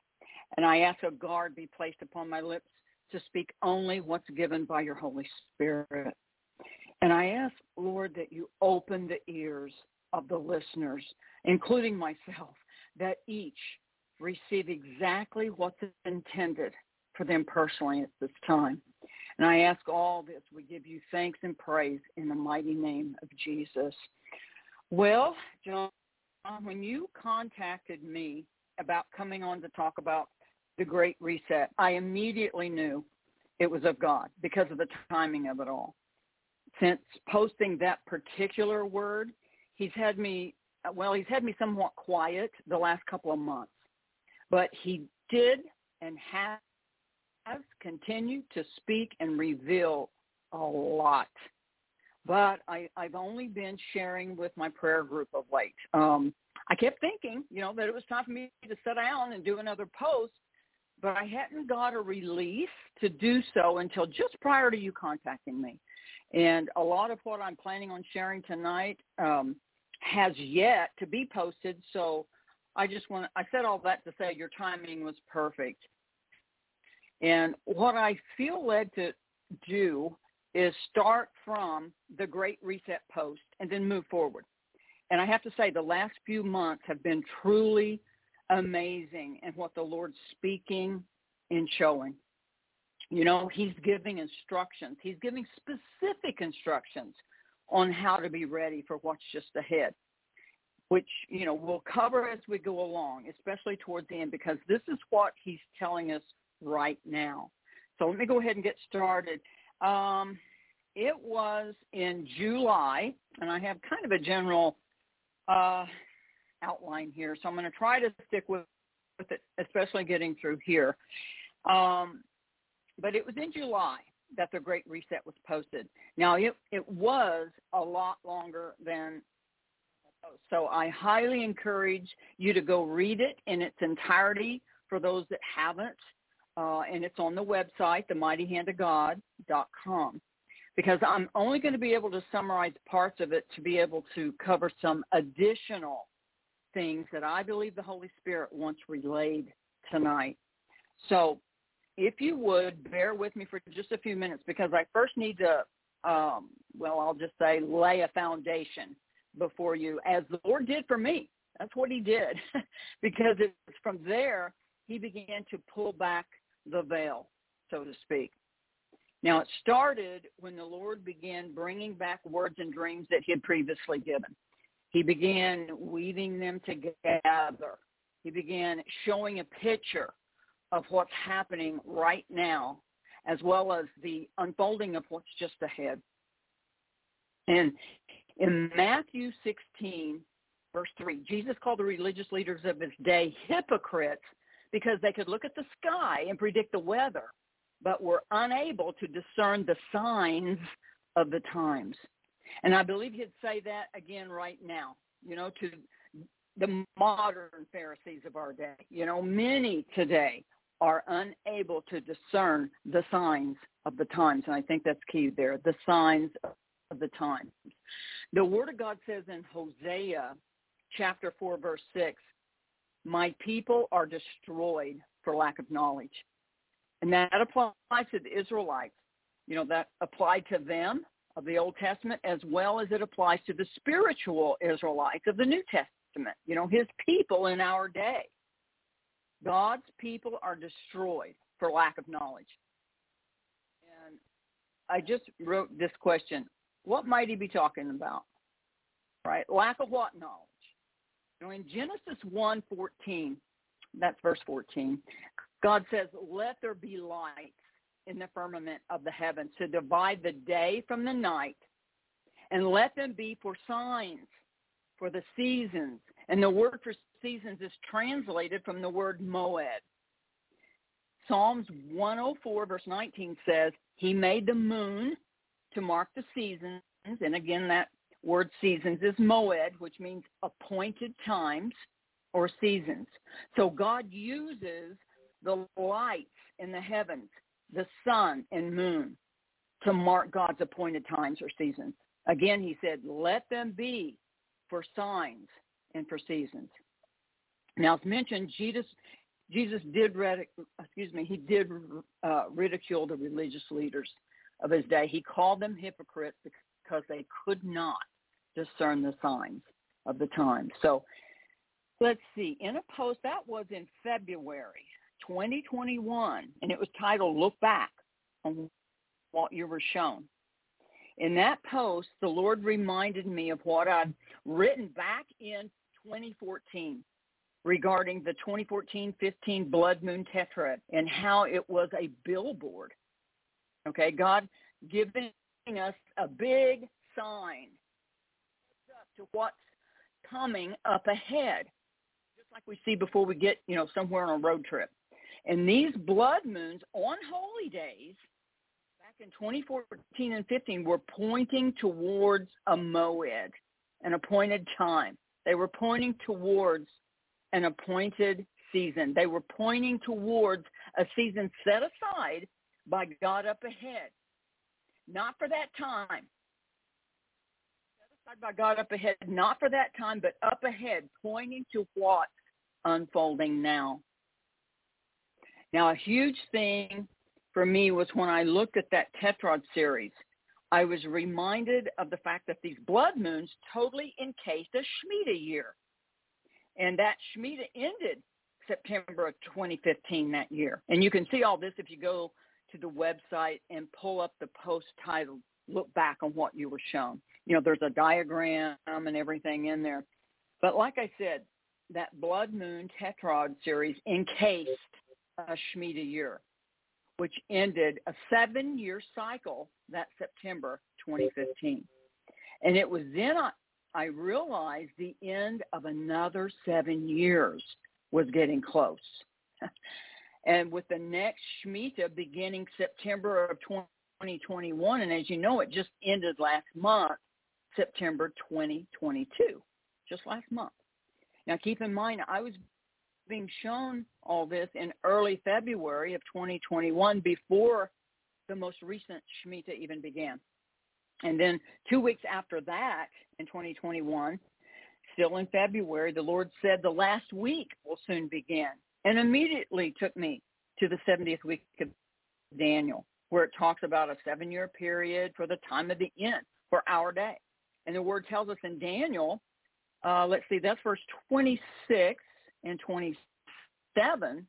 And I ask a guard be placed upon my lips to speak only what's given by your Holy Spirit. And I ask, Lord, that you open the ears of the listeners, including myself, that each receive exactly what's intended for them personally at this time. And I ask all this. We give you thanks and praise in the mighty name of Jesus. Well, John, Um, when you contacted me about coming on to talk about the Great Reset, I immediately knew it was of God because of the timing of it all. Since posting that particular word, he's had me, well, he's had me somewhat quiet the last couple of months. But he did and has continued to speak and reveal a lot. But I, I've only been sharing with my prayer group of late. Um, I kept thinking, you know, that it was time for me to sit down and do another post, but I hadn't got a release to do so until just prior to you contacting me. And a lot of what I'm planning on sharing tonight um, has yet to be posted. So I just want I said all that to say your timing was perfect. And what I feel led to do is start from the Great Reset post and then move forward. And I have to say the last few months have been truly amazing in what the Lord's speaking and showing. You know, he's giving instructions. He's giving specific instructions on how to be ready for what's just ahead, which, you know, we'll cover as we go along, especially towards the end, because this is what he's telling us right now. So let me go ahead and get started. Um, it was in July, and I have kind of a general uh, outline here, so I'm going to try to stick with, with it, especially getting through here. Um, but it was in July that the Great Reset was posted. Now, it, it was a lot longer than so I highly encourage you to go read it in its entirety for those that haven't. Uh, and it's on the website, themightyhandofgod.com, because I'm only going to be able to summarize parts of it to be able to cover some additional things that I believe the Holy Spirit wants relayed tonight. So if you would bear with me for just a few minutes because I first need to, um, well, I'll just say lay a foundation before you, as the Lord did for me. That's what he did because it's from there he began to pull back the veil, so to speak. Now it started when the Lord began bringing back words and dreams that he had previously given. He began weaving them together. He began showing a picture of what's happening right now, as well as the unfolding of what's just ahead. And in Matthew 16, verse 3, Jesus called the religious leaders of his day hypocrites because they could look at the sky and predict the weather, but were unable to discern the signs of the times. And I believe he'd say that again right now, you know, to the modern Pharisees of our day. You know, many today are unable to discern the signs of the times. And I think that's key there, the signs of the times. The Word of God says in Hosea chapter 4, verse 6, my people are destroyed for lack of knowledge. And that applies to the Israelites. You know, that applied to them of the Old Testament as well as it applies to the spiritual Israelites of the New Testament, you know, his people in our day. God's people are destroyed for lack of knowledge. And I just wrote this question. What might he be talking about? Right? Lack of what knowledge? Know, in Genesis 1:14, that's verse 14, God says, "Let there be lights in the firmament of the heavens to divide the day from the night, and let them be for signs, for the seasons." And the word for seasons is translated from the word moed. Psalms 104 verse 19 says, he made the moon to mark the seasons. And again, that word seasons is moed, which means appointed times or seasons. So God uses the lights in the heavens, the sun and moon, to mark God's appointed times or seasons. Again, he said, let them be for signs and for seasons. Now, as mentioned, Jesus Jesus did excuse me he did uh, ridicule the religious leaders of his day. He called them hypocrites because they could not discern the signs of the time. So let's see. In a post that was in February 2021, and it was titled "Look Back on What You Were Shown." In that post, the Lord reminded me of what I'd written back in 2014 regarding the 2014-15 blood moon tetrad and how it was a billboard. Okay, God giving us a big sign to what's coming up ahead, just like we see before we get, you know, somewhere on a road trip. And these blood moons on holy days back in 2014 and 15 were pointing towards a moed, an appointed time. They were pointing towards an appointed season. They were pointing towards a season set aside by God up ahead. Not for that time. Set aside by God up ahead, not for that time, but up ahead, pointing to what's unfolding now. Now, a huge thing for me was when I looked at that Tetrad series, I was reminded of the fact that these blood moons totally encased a Shemitah year. And that Shemitah ended September of 2015 that year. And you can see all this if you go to the website and pull up the post titled look back on what you were shown. You know, there's a diagram and everything in there. But like I said, that Blood Moon Tetrad series encased a Shemitah year, which ended a seven-year cycle that September 2015. And it was then I, I realized the end of another seven years was getting close. and with the next Shemitah beginning September of 2021, and as you know, it just ended last month, September 2022, just last month. Now keep in mind, I was being shown all this in early February of 2021 before the most recent Shemitah even began. And then two weeks after that, in 2021, still in February, the Lord said the last week will soon begin and immediately took me to the 70th week of Daniel, where it talks about a seven-year period for the time of the end for our day. And the word tells us in Daniel, uh, let's see, that's verse 26 and 27,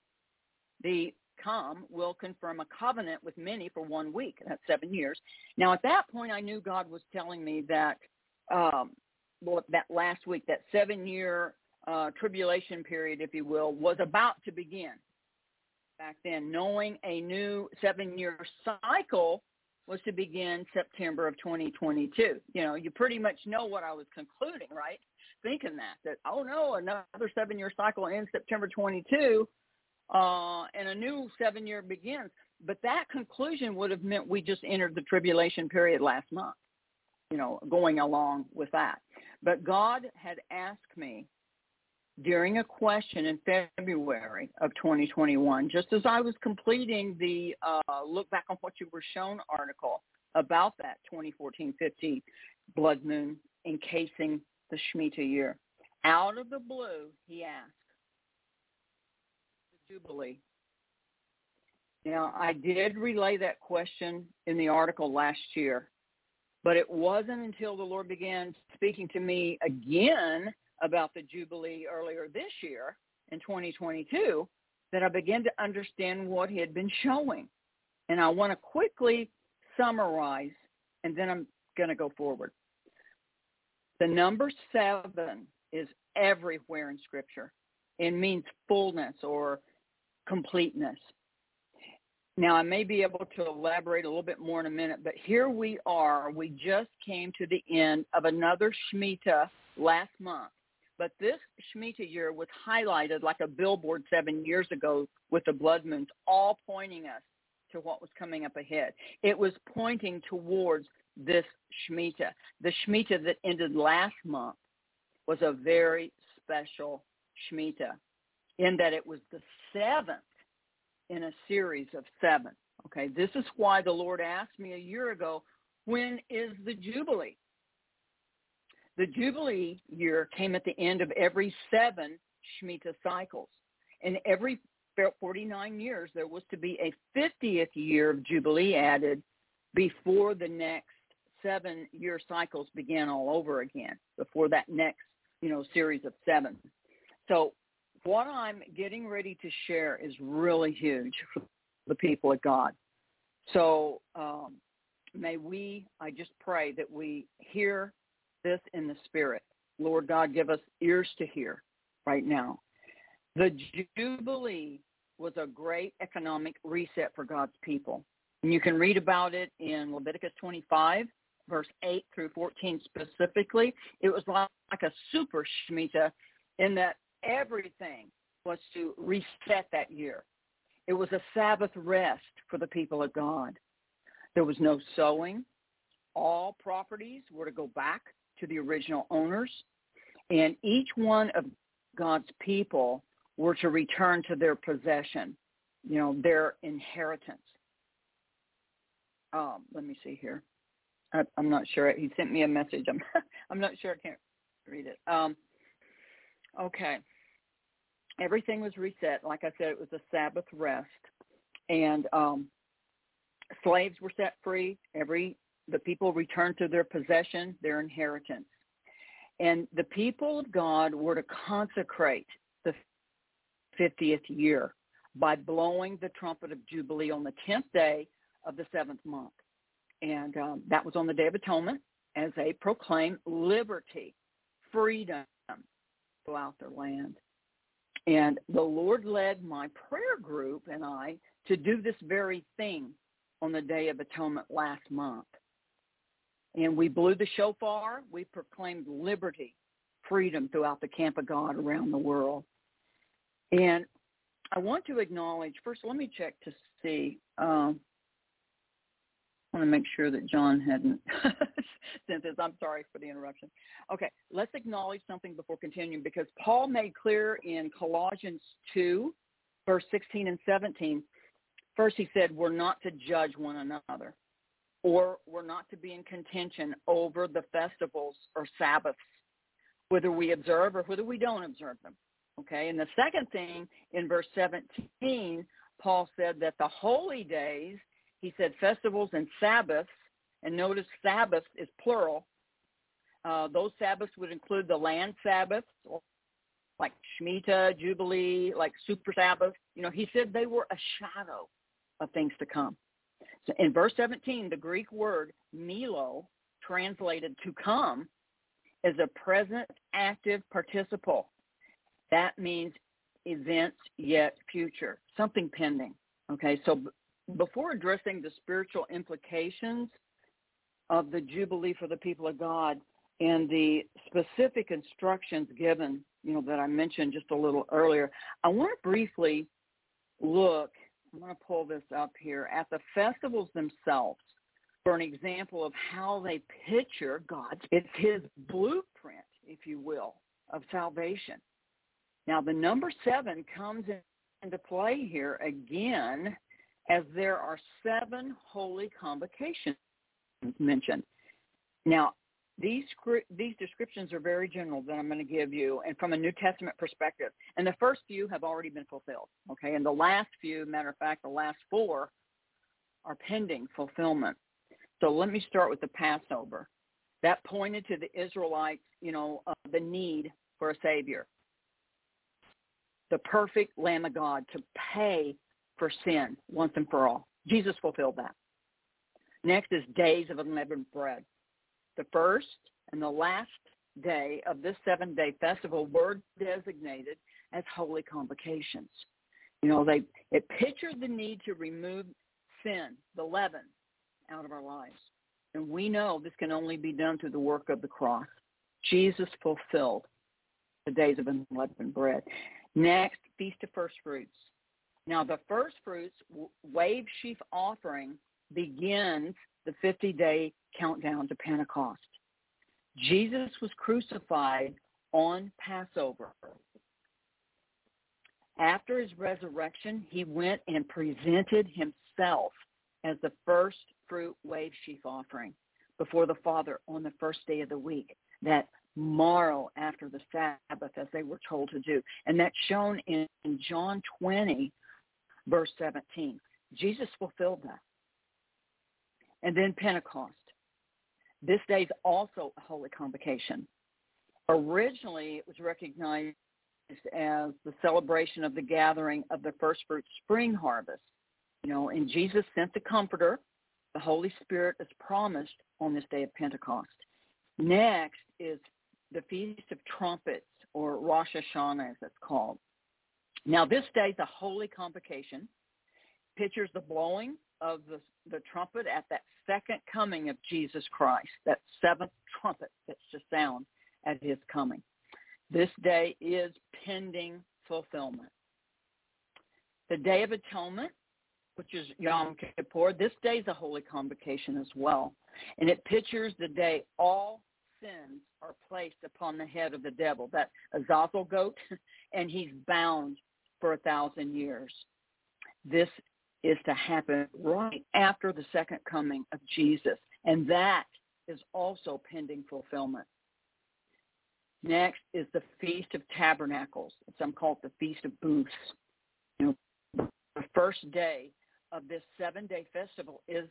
the come will confirm a covenant with many for one week. That's seven years. Now, at that point, I knew God was telling me that, um, well, that last week, that seven-year uh, tribulation period, if you will, was about to begin. Back then, knowing a new seven-year cycle was to begin September of 2022. You know, you pretty much know what I was concluding, right? Thinking that, that, oh no, another seven-year cycle ends September 22 uh, and a new seven year begins. But that conclusion would have meant we just entered the tribulation period last month, you know, going along with that. But God had asked me during a question in February of 2021, just as I was completing the uh, look back on what you were shown article about that 2014-15 blood moon encasing the Shemitah year. Out of the blue, he asked, the Jubilee. Now, I did relay that question in the article last year, but it wasn't until the Lord began speaking to me again about the Jubilee earlier this year in 2022 that I began to understand what he had been showing. And I want to quickly summarize, and then I'm going to go forward. The number seven is everywhere in Scripture. It means fullness or completeness. Now, I may be able to elaborate a little bit more in a minute, but here we are. We just came to the end of another Shemitah last month. But this Shemitah year was highlighted like a billboard seven years ago with the blood moons, all pointing us to what was coming up ahead. It was pointing towards this Shemitah. The Shemitah that ended last month was a very special Shemitah in that it was the seventh in a series of seven. Okay, this is why the Lord asked me a year ago, when is the Jubilee? The Jubilee year came at the end of every seven Shemitah cycles. And every 49 years, there was to be a 50th year of Jubilee added before the next seven year cycles began all over again, before that next, you know, series of seven. So what I'm getting ready to share is really huge for the people of God. So um, may we, I just pray that we hear this in the spirit. Lord God, give us ears to hear right now. The Jubilee was a great economic reset for God's people. And you can read about it in Leviticus 25, verse 8 through 14 specifically. It was like, a super Shemitah in that everything was to reset that year. It was a Sabbath rest for the people of God. There was no sowing. All properties were to go back to the original owners. And each one of God's people were to return to their possession, you know, their inheritance. Um, let me see here. I, am not sure. He sent me a message. I'm, I'm not sure. I can't read it. Um, Okay. Everything was reset. Like I said, it was a Sabbath rest. And um, slaves were set free. Every the people returned to their possession, their inheritance. And the people of God were to consecrate the 50th year by blowing the trumpet of Jubilee on the 10th day of the seventh month. And um, that was on the Day of Atonement as they proclaimed liberty, freedom throughout their land. And the Lord led my prayer group and I to do this very thing on the Day of Atonement last month. And we blew the shofar. We proclaimed liberty, freedom throughout the camp of God around the world. And I want to acknowledge, first let me check to see. Um, I want to make sure that John hadn't sent this. I'm sorry for the interruption. Okay, let's acknowledge something before continuing because Paul made clear in Colossians 2, verse 16 and 17, first he said, we're not to judge one another or we're not to be in contention over the festivals or Sabbaths, whether we observe or whether we don't observe them. Okay, and the second thing in verse 17, Paul said that the holy days he said festivals and Sabbaths, and notice Sabbath is plural. Uh, those Sabbaths would include the land Sabbaths, like Shemitah, Jubilee, like Super Sabbath. You know, he said they were a shadow of things to come. So in verse 17, the Greek word mello, translated to come, is a present active participle. That means events yet future, something pending. Okay, so before addressing the spiritual implications of the Jubilee for the people of God and the specific instructions given, you know, that I mentioned just a little earlier, I want to briefly look, I'm going to pull this up here, at the festivals themselves for an example of how they picture God's, it's his blueprint, if you will, of salvation. Now, the number seven comes into play here again as there are seven holy convocations mentioned. Now, these these descriptions are very general that I'm going to give you, and from a New Testament perspective. And the first few have already been fulfilled. Okay, and the last few, matter of fact, the last four are pending fulfillment. So let me start with the Passover. That pointed to the Israelites, you know, uh, the need for a Savior, the perfect Lamb of God to pay for sin once and for all. Jesus fulfilled that. Next is days of unleavened bread. The first and the last day of this seven-day festival were designated as holy convocations. You know, they it pictured the need to remove sin, the leaven, out of our lives. And we know this can only be done through the work of the cross. Jesus fulfilled the days of unleavened bread. Next, Feast of First Fruits. Now, the first fruits wave sheaf offering begins the 50-day countdown to Pentecost. Jesus was crucified on Passover. After his resurrection, he went and presented himself as the first fruit wave sheaf offering before the Father on the first day of the week, that morrow after the Sabbath, as they were told to do. And that's shown in John 20, verse 17. Jesus fulfilled that. And then Pentecost. This day is also a holy convocation. Originally, it was recognized as the celebration of the gathering of the first fruit spring harvest. You know, and Jesus sent the Comforter, the Holy Spirit as promised on this day of Pentecost. Next is the Feast of Trumpets, or Rosh Hashanah as it's called. Now, this day is a holy convocation, pictures the blowing of the, the trumpet at that second coming of Jesus Christ, that seventh trumpet that's to sound at his coming. This day is pending fulfillment. The Day of Atonement, which is Yom Kippur, this day is a holy convocation as well. And it pictures the day all sins are placed upon the head of the devil, that Azazel goat, and he's bound for a thousand years. This is to happen right after the second coming of Jesus, and that is also pending fulfillment. Next is the Feast of Tabernacles. Some call it the Feast of Booths. You know, the first day of this seven-day festival is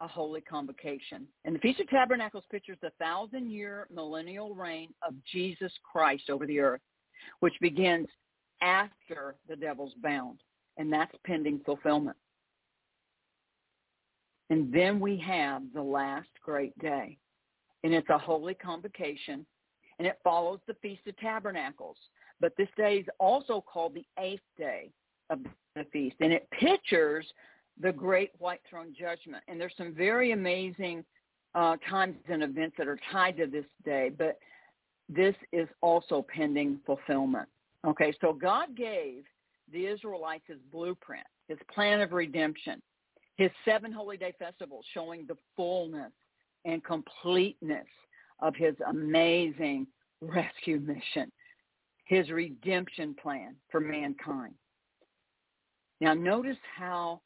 a holy convocation. And the Feast of Tabernacles pictures the thousand-year millennial reign of Jesus Christ over the earth, which begins after the devil's bound, and that's pending fulfillment. And then we have the last great day, and it's a holy convocation, and it follows the Feast of Tabernacles. But this day is also called the eighth day of the feast, and it pictures the great white throne judgment. And there's some very amazing uh, times and events that are tied to this day, but this is also pending fulfillment. Okay, so God gave the Israelites his blueprint, his plan of redemption, his seven holy day festivals showing the fullness and completeness of his amazing rescue mission, his redemption plan for mankind. Now notice how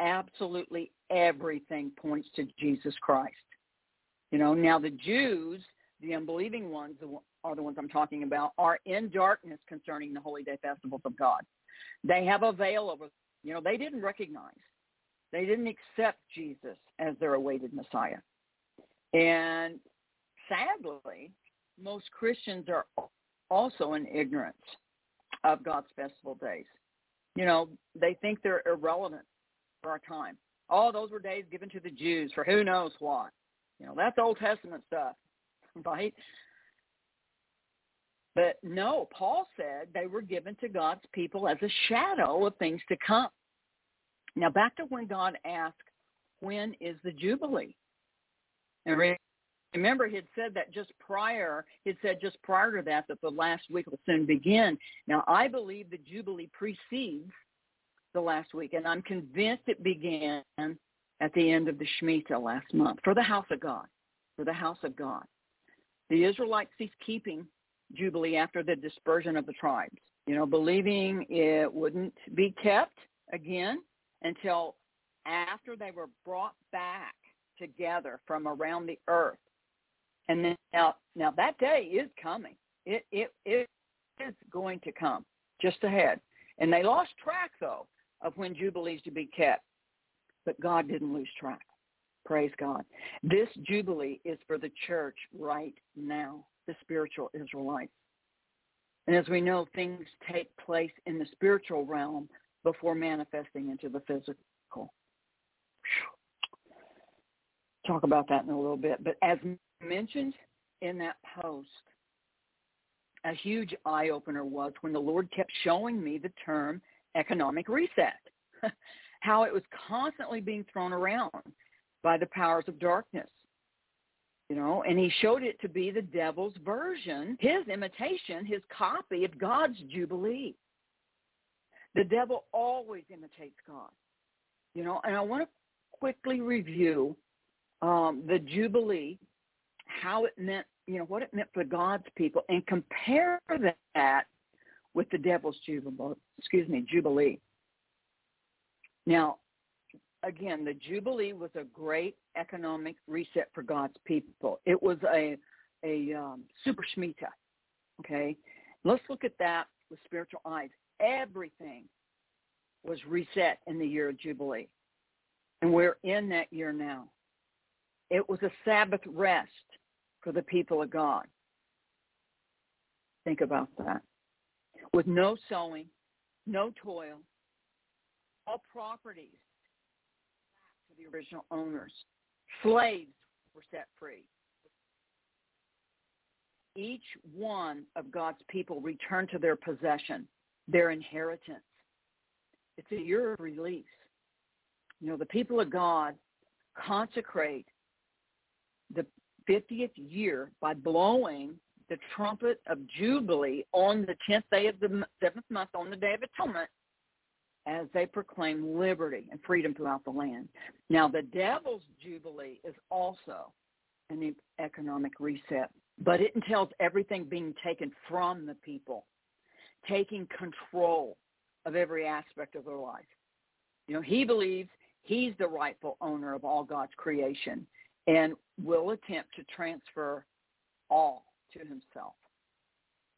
absolutely everything points to Jesus Christ. You know, now the Jews, the unbelieving ones are the ones I'm talking about, are in darkness concerning the holy day festivals of God. They have a veil over, you know, they didn't recognize, they didn't accept Jesus as their awaited Messiah. And sadly, most Christians are also in ignorance of God's festival days. You know, they think they're irrelevant for our time. Oh, those were days given to the Jews for who knows what. You know, that's Old Testament stuff, right? But no, Paul said they were given to God's people as a shadow of things to come. Now back to when God asked, when is the Jubilee? And remember, he had said that just prior, he had said just prior to that, that the last week will soon begin. Now I believe the Jubilee precedes the last week, and I'm convinced it began at the end of the Shemitah last month for the house of God, for the house of God. The Israelites ceased keeping Jubilee after the dispersion of the tribes, you know, believing it wouldn't be kept again until after they were brought back together from around the earth. And then now, now that day is coming. It, it, it is going to come just ahead. And they lost track, though, of when Jubilees to be kept but God didn't lose track. Praise God. This Jubilee is for the church right now, the spiritual Israelites. And as we know, things take place in the spiritual realm before manifesting into the physical. Talk about that in a little bit. But as mentioned in that post, a huge eye-opener was when the Lord kept showing me the term economic reset. how it was constantly being thrown around by the powers of darkness. You know, and he showed it to be the devil's version, his imitation, his copy of God's Jubilee. The devil always imitates God. You know, and I want to quickly review um, the Jubilee, how it meant, you know, what it meant for God's people, and compare that with the devil's Jubilee. Excuse me, Jubilee. Now, again, the Jubilee was a great economic reset for God's people. It was a a um, super Shemitah. Okay, let's look at that with spiritual eyes. Everything was reset in the year of Jubilee, and we're in that year now. It was a Sabbath rest for the people of God. Think about that. With no sowing, no toil, all properties back to the original owners. Slaves were set free. Each one of God's people returned to their possession, their inheritance. It's a year of release. You know, the people of God consecrate the 50th year by blowing the trumpet of Jubilee on the 10th day of the seventh month on the Day of Atonement as they proclaim liberty and freedom throughout the land. Now, the devil's jubilee is also an economic reset, but it entails everything being taken from the people, taking control of every aspect of their life. You know, he believes he's the rightful owner of all God's creation and will attempt to transfer all to himself.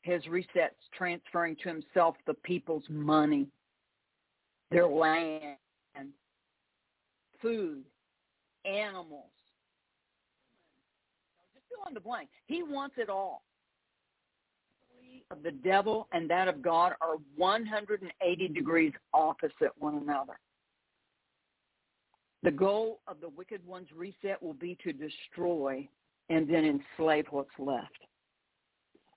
His resets transferring to himself the people's money, their land, food, animals. Just fill in the blank. He wants it all. Of the devil and that of God are 180 degrees opposite one another. The goal of the wicked one's reset will be to destroy and then enslave what's left.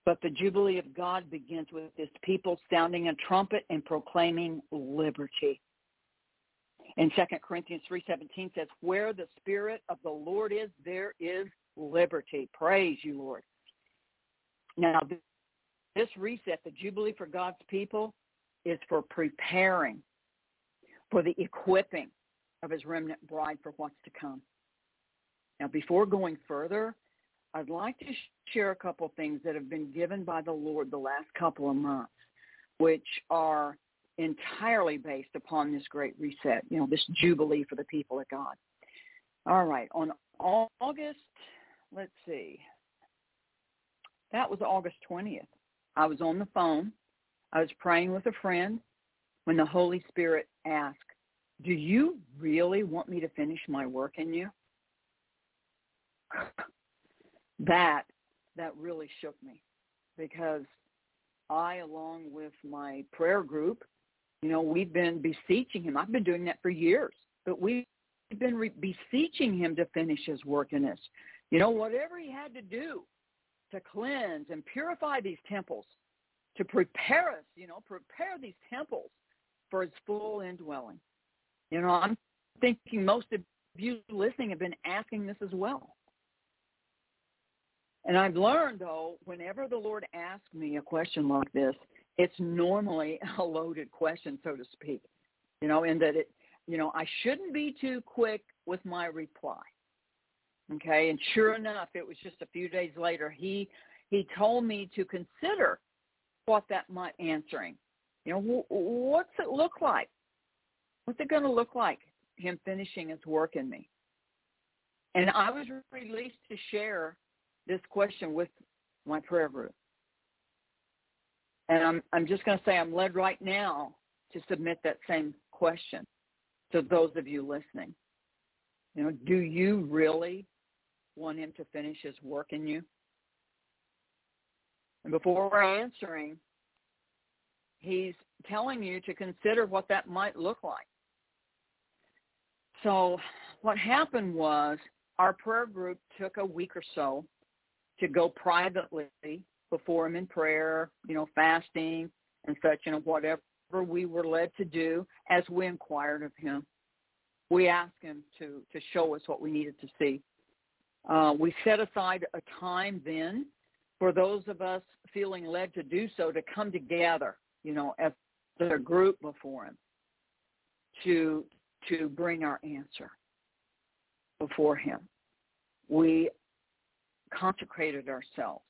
But the Jubilee of God begins with this people sounding a trumpet and proclaiming liberty. And 2 Corinthians 3.17 says, where the Spirit of the Lord is, there is liberty. Praise you, Lord. Now, this reset, the Jubilee for God's people, is for preparing, for the equipping of his remnant bride for what's to come. Now, before going further, I'd like to share a couple things that have been given by the Lord the last couple of months, which are entirely based upon this great reset, you know, this jubilee for the people of God. All right, on August, let's see, that was August 20th. I was on the phone. I was praying with a friend when the Holy Spirit asked, do you really want me to finish my work in you? that, that really shook me because I, along with my prayer group, you know, we've been beseeching him. I've been doing that for years, but we've been re- beseeching him to finish his work in us. You know, whatever he had to do to cleanse and purify these temples, to prepare us, you know, prepare these temples for his full indwelling. You know, I'm thinking most of you listening have been asking this as well. And I've learned, though, whenever the Lord asks me a question like this, it's normally a loaded question, so to speak. You know, in that it, you know, I shouldn't be too quick with my reply. Okay, and sure enough, it was just a few days later. He he told me to consider what that might answering. You know, what's it look like? What's it going to look like, him finishing his work in me? And I was released to share this question with my prayer group. And I'm, I'm just going to say I'm led right now to submit that same question to those of you listening. You know, do you really want him to finish his work in you? And before we're answering, he's telling you to consider what that might look like. So what happened was our prayer group took a week or so to go privately before him in prayer, you know, fasting and such, you know, whatever we were led to do as we inquired of him. We asked him to, to show us what we needed to see. Uh, we set aside a time then for those of us feeling led to do so to come together, you know, as a group before him to to bring our answer before him. We consecrated ourselves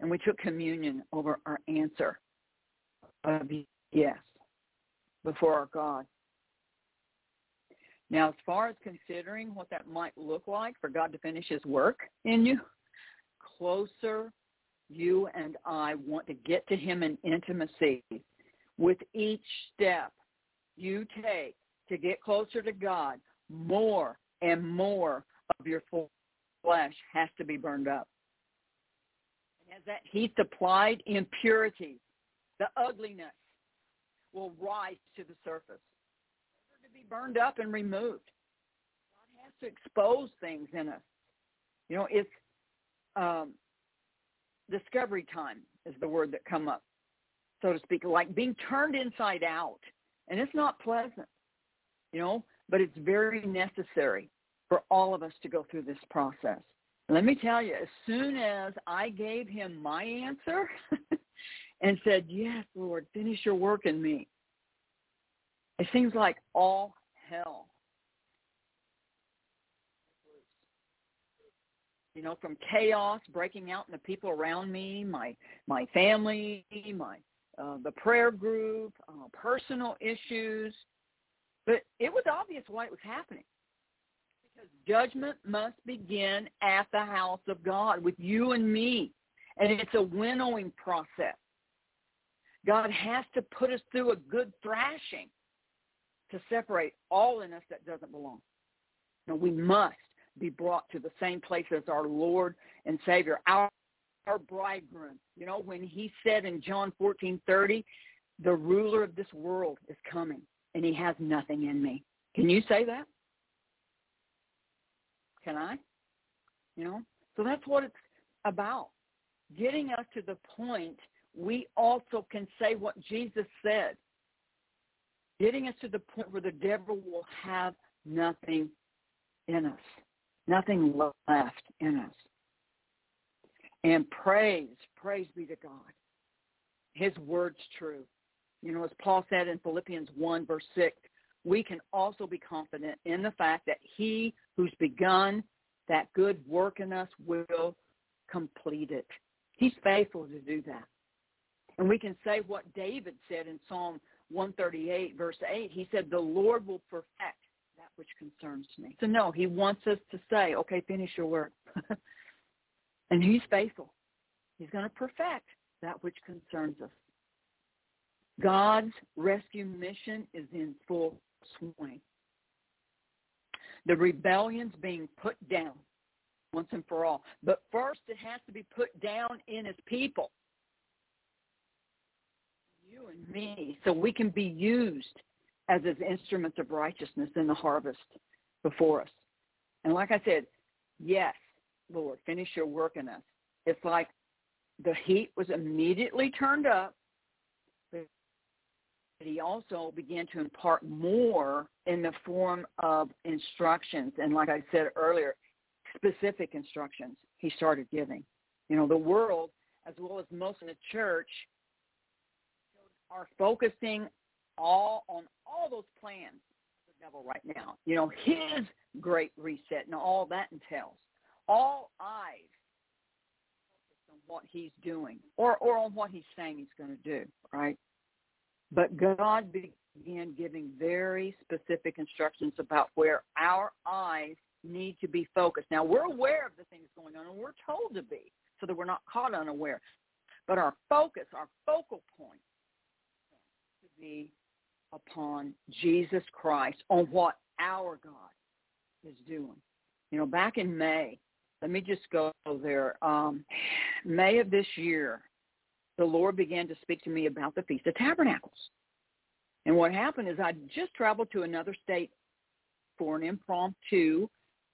and we took communion over our answer of yes before our God. Now, as far as considering what that might look like for God to finish his work in you, closer you and I want to get to him in intimacy with each step you take to get closer to God, more and more of your flesh has to be burned up. And as that heat applied, impurity, the ugliness will rise to the surface be burned up and removed. God has to expose things in us. You know, it's um, discovery time is the word that come up, so to speak, like being turned inside out. And it's not pleasant you know, but it's very necessary for all of us to go through this process. Let me tell you, as soon as I gave him my answer and said, yes, Lord, finish your work in me, it seems like all hell. You know, from chaos breaking out in the people around me, my my family, my uh, the prayer group, uh, personal issues, but it was obvious why it was happening. Because judgment must begin at the house of God with you and me. And it's a winnowing process. God has to put us through a good thrashing to separate all in us that doesn't belong. No, we must be brought to the same place as our Lord and Savior, our our bridegroom. You know, when he said in John 14:30, the ruler of this world is coming and he has nothing in me. Can you say that? Can I? You know? So that's what it's about. Getting us to the point we also can say what Jesus said. Getting us to the point where the devil will have nothing in us. Nothing left in us. And praise, praise be to God. His word's true. You know, as Paul said in Philippians 1, verse 6, we can also be confident in the fact that he who's begun that good work in us will complete it. He's faithful to do that. And we can say what David said in Psalm 138, verse 8. He said, the Lord will perfect that which concerns me. So no, he wants us to say, okay, finish your work. and he's faithful. He's going to perfect that which concerns us. God's rescue mission is in full swing. The rebellion's being put down once and for all. But first it has to be put down in his people. You and me, so we can be used as his instruments of righteousness in the harvest before us. And like I said, yes, Lord, finish your work in us. It's like the heat was immediately turned up but he also began to impart more in the form of instructions. And like I said earlier, specific instructions he started giving. You know, the world, as well as most in the church, are focusing all on all those plans of the devil right now. You know, his great reset and all that entails. All eyes on what he's doing or, or on what he's saying he's going to do, right? But God began giving very specific instructions about where our eyes need to be focused. Now, we're aware of the things going on, and we're told to be so that we're not caught unaware. But our focus, our focal point, be upon Jesus Christ, on what our God is doing. You know, back in May, let me just go there. Um, May of this year, the Lord began to speak to me about the Feast of Tabernacles. And what happened is I just traveled to another state for an impromptu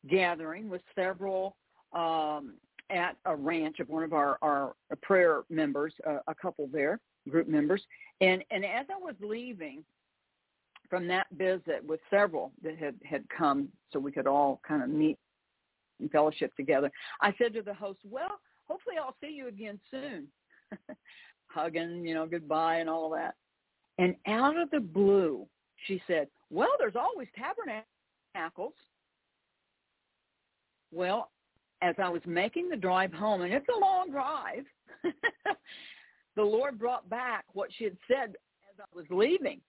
gathering with several um, at a ranch of one of our, our prayer members, uh, a couple there, group members. And, and as I was leaving from that visit with several that had, had come so we could all kind of meet and fellowship together, I said to the host, well, hopefully I'll see you again soon. hugging, you know, goodbye and all of that. And out of the blue, she said, well, there's always tabernacles. Well, as I was making the drive home, and it's a long drive, the Lord brought back what she had said as I was leaving.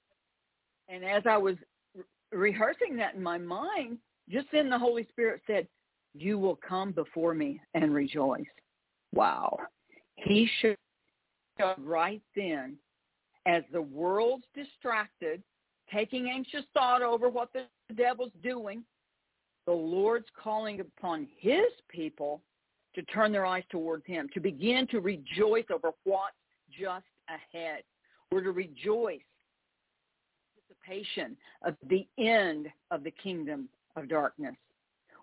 And as I was re- rehearsing that in my mind, just then the Holy Spirit said, you will come before me and rejoice. Wow. He should right then as the world's distracted, taking anxious thought over what the devil's doing, the Lord's calling upon his people to turn their eyes towards him, to begin to rejoice over what's just ahead. We're to rejoice anticipation of the end of the kingdom of darkness.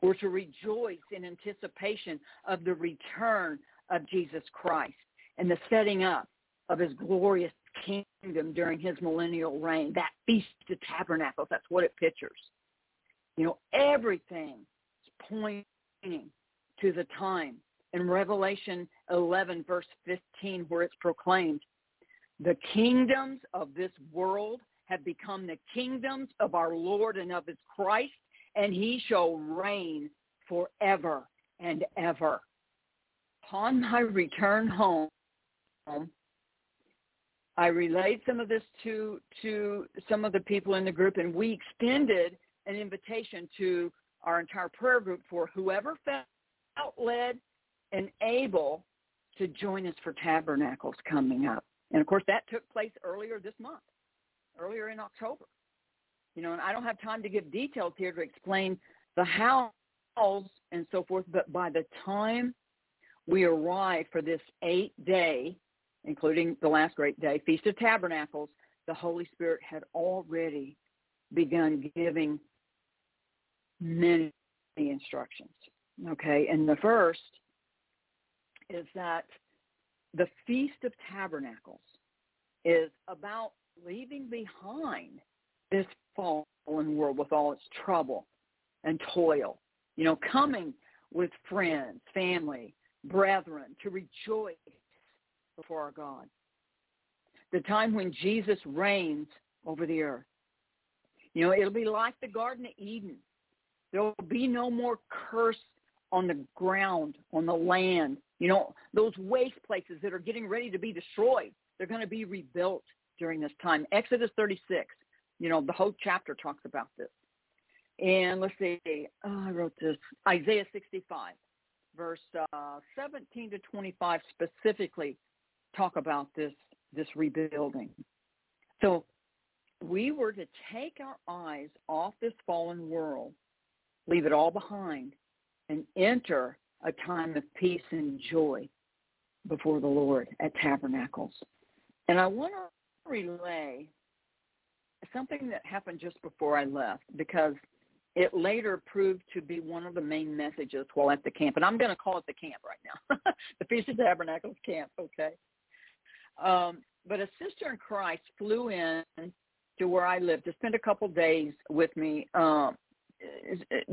We're to rejoice in anticipation of the return of Jesus Christ and the setting up of his glorious kingdom during his millennial reign. That Feast of Tabernacles, that's what it pictures. You know, everything is pointing to the time. In Revelation 11, verse 15, where it's proclaimed, the kingdoms of this world have become the kingdoms of our Lord and of his Christ, and he shall reign forever and ever. Upon my return home, I relayed some of this to to some of the people in the group, and we extended an invitation to our entire prayer group for whoever felt led and able to join us for Tabernacles coming up. And of course, that took place earlier this month, earlier in October. You know, and I don't have time to give details here to explain the hows and so forth, but by the time we arrive for this eight day, including the last great day, Feast of Tabernacles, the Holy Spirit had already begun giving many instructions. Okay, and the first is that the Feast of Tabernacles is about leaving behind this fallen world with all its trouble and toil. You know, coming with friends, family, brethren to rejoice before our God. The time when Jesus reigns over the earth. You know, it'll be like the Garden of Eden. There will be no more curse on the ground, on the land. You know, those waste places that are getting ready to be destroyed, they're going to be rebuilt during this time. Exodus 36, you know, the whole chapter talks about this. And let's see, oh, I wrote this, Isaiah 65, verse uh, 17 to 25 specifically talk about this, this rebuilding. So we were to take our eyes off this fallen world, leave it all behind, and enter a time of peace and joy before the Lord at tabernacles. And I want to relay something that happened just before I left because it later proved to be one of the main messages while at the camp. And I'm going to call it the camp right now, the Feast of Tabernacles camp, okay? Um, but a sister in Christ flew in to where I lived to spend a couple days with me um,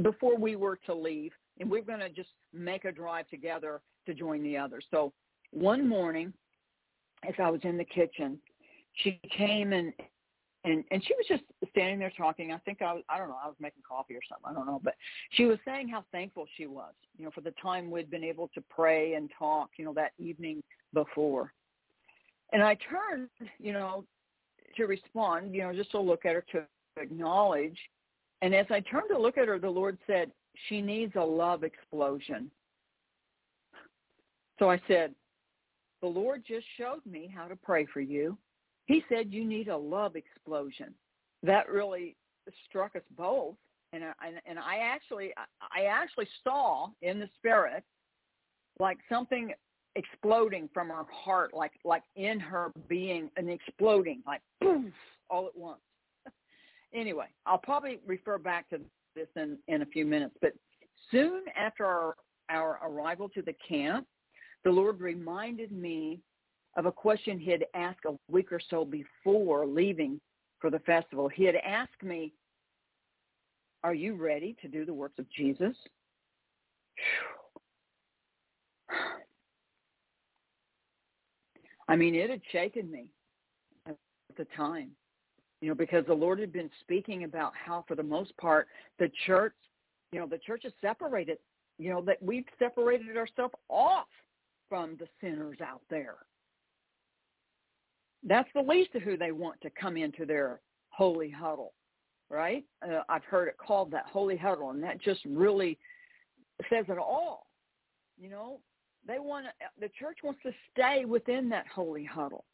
before we were to leave and we're going to just make a drive together to join the others. So one morning, as I was in the kitchen, she came and and and she was just standing there talking. I think I was I don't know I was making coffee or something I don't know, but she was saying how thankful she was, you know, for the time we'd been able to pray and talk, you know, that evening before. And I turned, you know, to respond, you know, just to look at her to acknowledge. And as I turned to look at her, the Lord said, she needs a love explosion. So I said, the Lord just showed me how to pray for you. He said you need a love explosion. That really struck us both. And I, and I actually, I actually saw in the spirit like something exploding from her heart, like, like in her being and exploding like boom, all at once. anyway, I'll probably refer back to this in, in a few minutes. But soon after our, our arrival to the camp, the Lord reminded me of a question he had asked a week or so before leaving for the festival. He had asked me, are you ready to do the works of Jesus? I mean, it had shaken me at the time you know, because the Lord had been speaking about how, for the most part, the church, you know, the church is separated, you know, that we've separated ourselves off from the sinners out there. That's the least of who they want to come into their holy huddle, right? Uh, I've heard it called that holy huddle, and that just really says it all. You know, they want the church wants to stay within that holy huddle.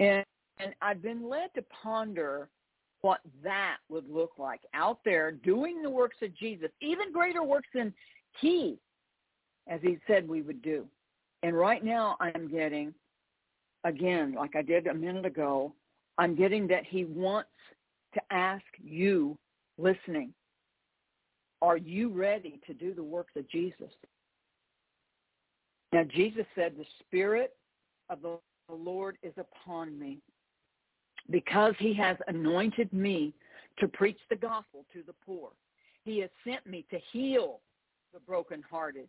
And and I've been led to ponder what that would look like out there doing the works of Jesus, even greater works than he, as he said we would do. And right now I'm getting, again, like I did a minute ago, I'm getting that he wants to ask you listening, are you ready to do the works of Jesus? Now Jesus said, the Spirit of the Lord is upon me because he has anointed me to preach the gospel to the poor. He has sent me to heal the brokenhearted,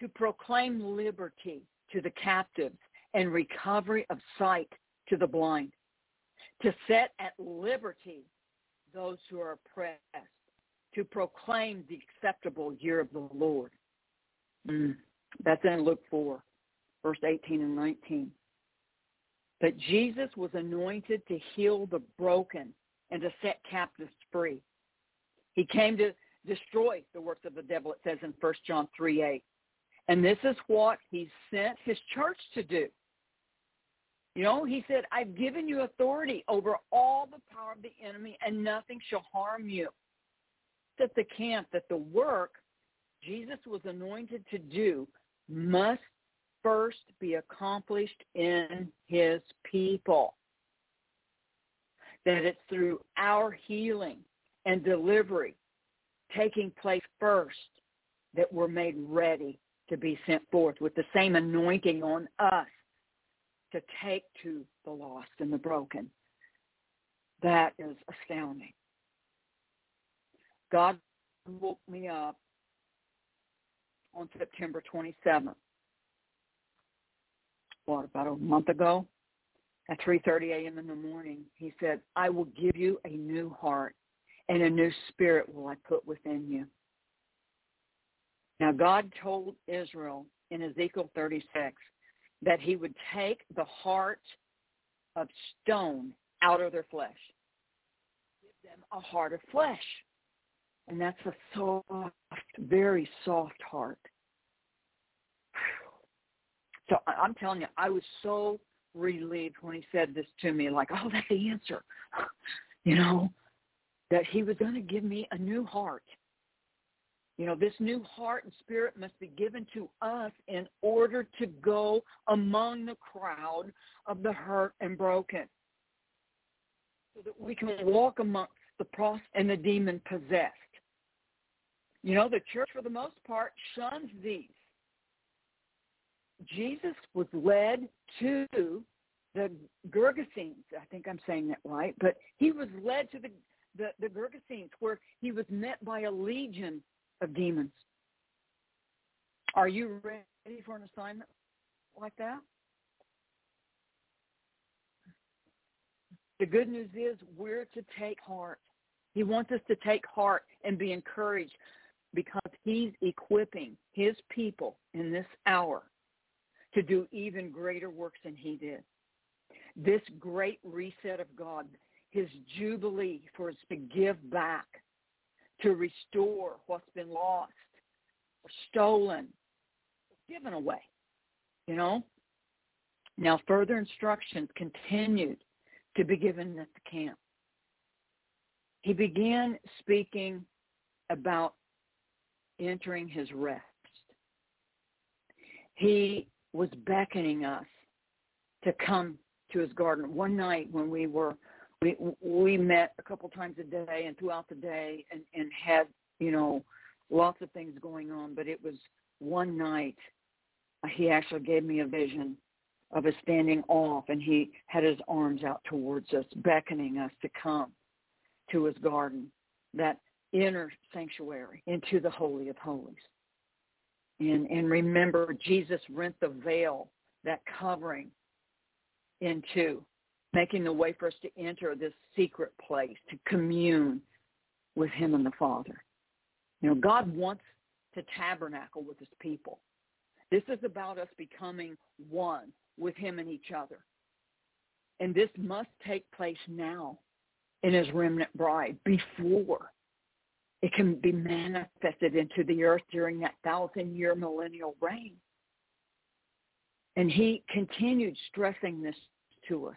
to proclaim liberty to the captives and recovery of sight to the blind, to set at liberty those who are oppressed, to proclaim the acceptable year of the Lord. Mm. That's in Luke 4, verse 18 and 19. But Jesus was anointed to heal the broken and to set captives free. He came to destroy the works of the devil, it says in 1 John 3, 8. And this is what he sent his church to do. You know, he said, I've given you authority over all the power of the enemy and nothing shall harm you. At the camp, that the work Jesus was anointed to do must first be accomplished in his people. That it's through our healing and delivery taking place first that we're made ready to be sent forth with the same anointing on us to take to the lost and the broken. That is astounding. God woke me up on September 27th. What, about a month ago? At 3.30 a.m. in the morning, he said, I will give you a new heart and a new spirit will I put within you. Now God told Israel in Ezekiel 36 that he would take the heart of stone out of their flesh. Give them a heart of flesh. And that's a soft, very soft heart. So I'm telling you, I was so relieved when he said this to me, like, oh, that's the answer. You know, that he was going to give me a new heart. You know, this new heart and spirit must be given to us in order to go among the crowd of the hurt and broken. So that we can walk amongst the prost and the demon possessed. You know, the church for the most part shuns these. Jesus was led to the Gergesenes. I think I'm saying that right, but he was led to the the, the Gergesenes, where he was met by a legion of demons. Are you ready for an assignment like that? The good news is we're to take heart. He wants us to take heart and be encouraged because he's equipping his people in this hour to do even greater works than he did. This great reset of God, his jubilee for us to give back, to restore what's been lost, stolen, given away, you know? Now further instructions continued to be given at the camp. He began speaking about entering his rest. He was beckoning us to come to his garden. One night when we were we we met a couple times a day and throughout the day and and had you know lots of things going on but it was one night he actually gave me a vision of us standing off and he had his arms out towards us beckoning us to come to his garden that inner sanctuary into the holy of holies and and remember jesus rent the veil that covering into making the way for us to enter this secret place, to commune with him and the Father. You know, God wants to tabernacle with his people. This is about us becoming one with him and each other. And this must take place now in his remnant bride before it can be manifested into the earth during that thousand year millennial reign. And he continued stressing this to us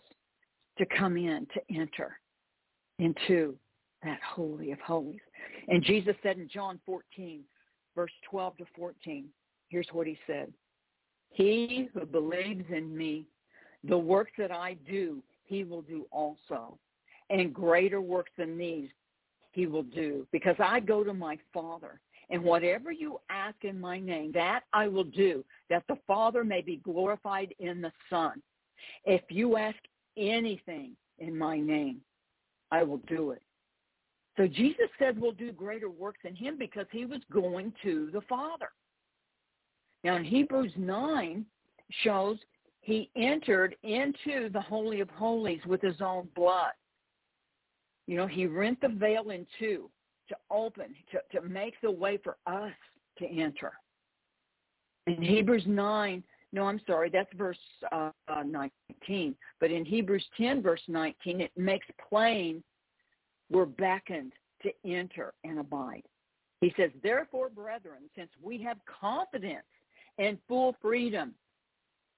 to come in, to enter into that holy of holies. And Jesus said in John 14, verse 12 to 14, here's what he said. He who believes in me, the works that I do, he will do also. And greater works than these he will do, because I go to my Father. And whatever you ask in my name, that I will do, that the Father may be glorified in the Son. If you ask anything in my name, I will do it. So Jesus said we'll do greater works than him because he was going to the Father. Now in Hebrews 9 shows he entered into the Holy of Holies with his own blood. You know, he rent the veil in two to open, to, to make the way for us to enter. In Hebrews 9, no, I'm sorry, that's verse uh, 19. But in Hebrews 10, verse 19, it makes plain we're beckoned to enter and abide. He says, therefore, brethren, since we have confidence and full freedom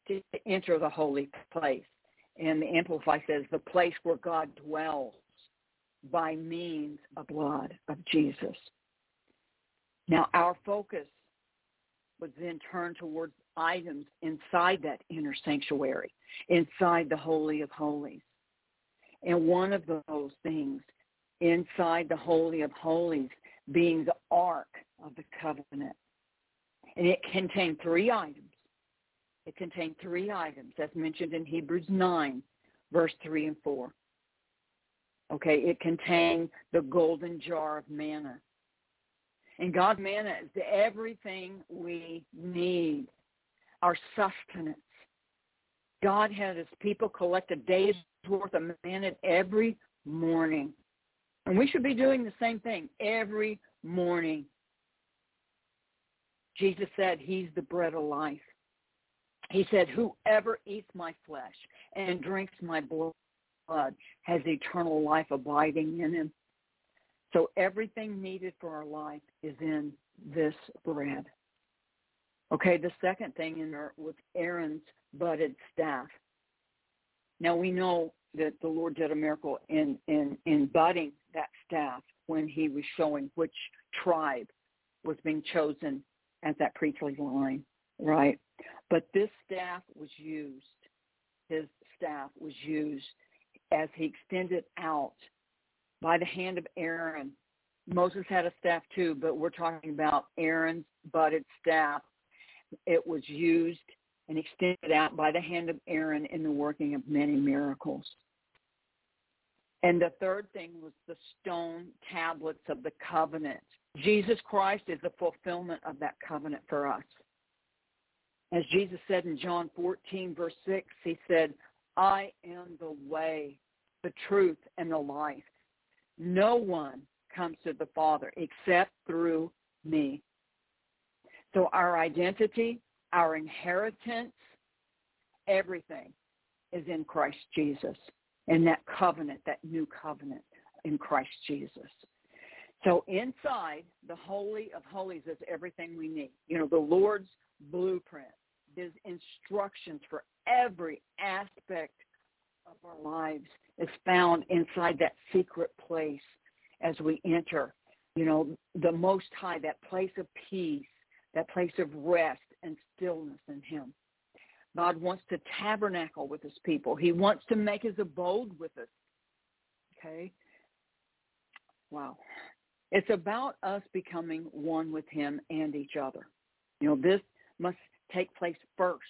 to enter the holy place, and the Amplify says, the place where God dwells by means of blood of Jesus. Now, our focus was then turned towards items inside that inner sanctuary, inside the Holy of Holies. And one of those things inside the Holy of Holies being the Ark of the Covenant. And it contained three items. It contained three items as mentioned in Hebrews 9, verse 3 and 4. Okay, it contained the golden jar of manna. And God's manna is everything we need, our sustenance. God had his people collect a day's worth of manna every morning. And we should be doing the same thing every morning. Jesus said he's the bread of life. He said, whoever eats my flesh and drinks my blood has eternal life abiding in him. So everything needed for our life is in this bread. Okay, the second thing in there was Aaron's budded staff. Now we know that the Lord did a miracle in, in, in budding that staff when he was showing which tribe was being chosen as that priestly line, right? But this staff was used, his staff was used as he extended out by the hand of Aaron. Moses had a staff too, but we're talking about Aaron's budded staff. It was used and extended out by the hand of Aaron in the working of many miracles. And the third thing was the stone tablets of the covenant. Jesus Christ is the fulfillment of that covenant for us. As Jesus said in John 14, verse 6, he said, I am the way, the truth, and the life. No one comes to the Father except through me. So our identity, our inheritance, everything is in Christ Jesus and that covenant, that new covenant in Christ Jesus. So inside the Holy of Holies is everything we need. You know, the Lord's blueprint. There's instructions for every aspect of our lives is found inside that secret place as we enter, you know, the Most High, that place of peace, that place of rest and stillness in him. God wants to tabernacle with his people. He wants to make his abode with us. Okay? Wow. It's about us becoming one with him and each other. You know, this must take place first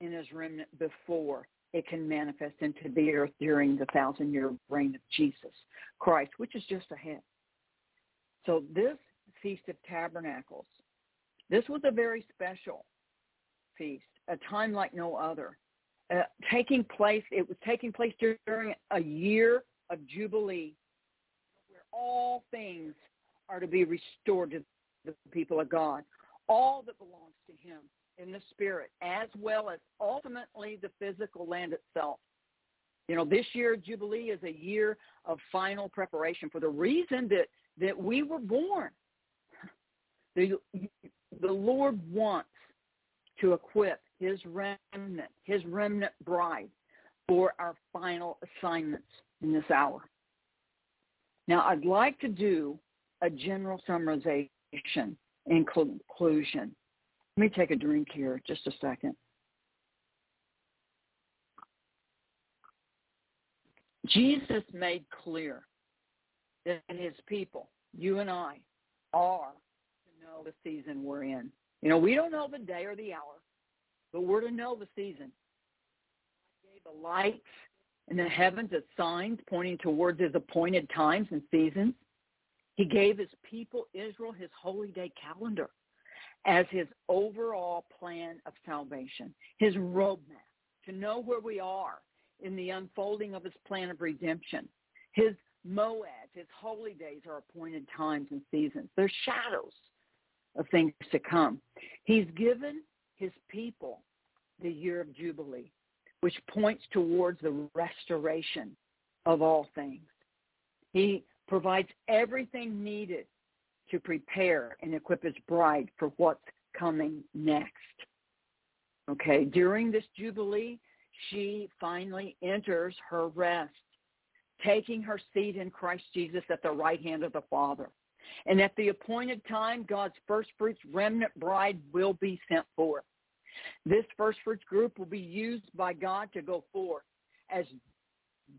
in his remnant before it can manifest into the earth during the thousand year reign of Jesus Christ, which is just ahead. So this Feast of Tabernacles, this was a very special feast a time like no other. Uh, taking place, it was taking place during a year of Jubilee where all things are to be restored to the people of God. All that belongs to him in the spirit, as well as ultimately the physical land itself. You know, this year Jubilee is a year of final preparation for the reason that, that we were born. The, the Lord wants to equip his remnant, his remnant bride for our final assignments in this hour. Now, I'd like to do a general summarization in conclusion. Let me take a drink here, just a second. Jesus made clear that his people, you and I, are to know the season we're in. You know, we don't know the day or the hour, but we're to know the season. God gave the lights in the heavens as signs pointing towards his appointed times and seasons. He gave his people Israel his holy day calendar as his overall plan of salvation, his roadmap to know where we are in the unfolding of his plan of redemption. His moads, his holy days are appointed times and seasons. They're shadows of things to come. He's given his people the year of Jubilee, which points towards the restoration of all things. He provides everything needed to prepare and equip his bride for what's coming next. Okay, during this Jubilee, she finally enters her rest, taking her seat in Christ Jesus at the right hand of the Father. And at the appointed time, God's first fruits remnant bride will be sent forth. This first fruits group will be used by God to go forth as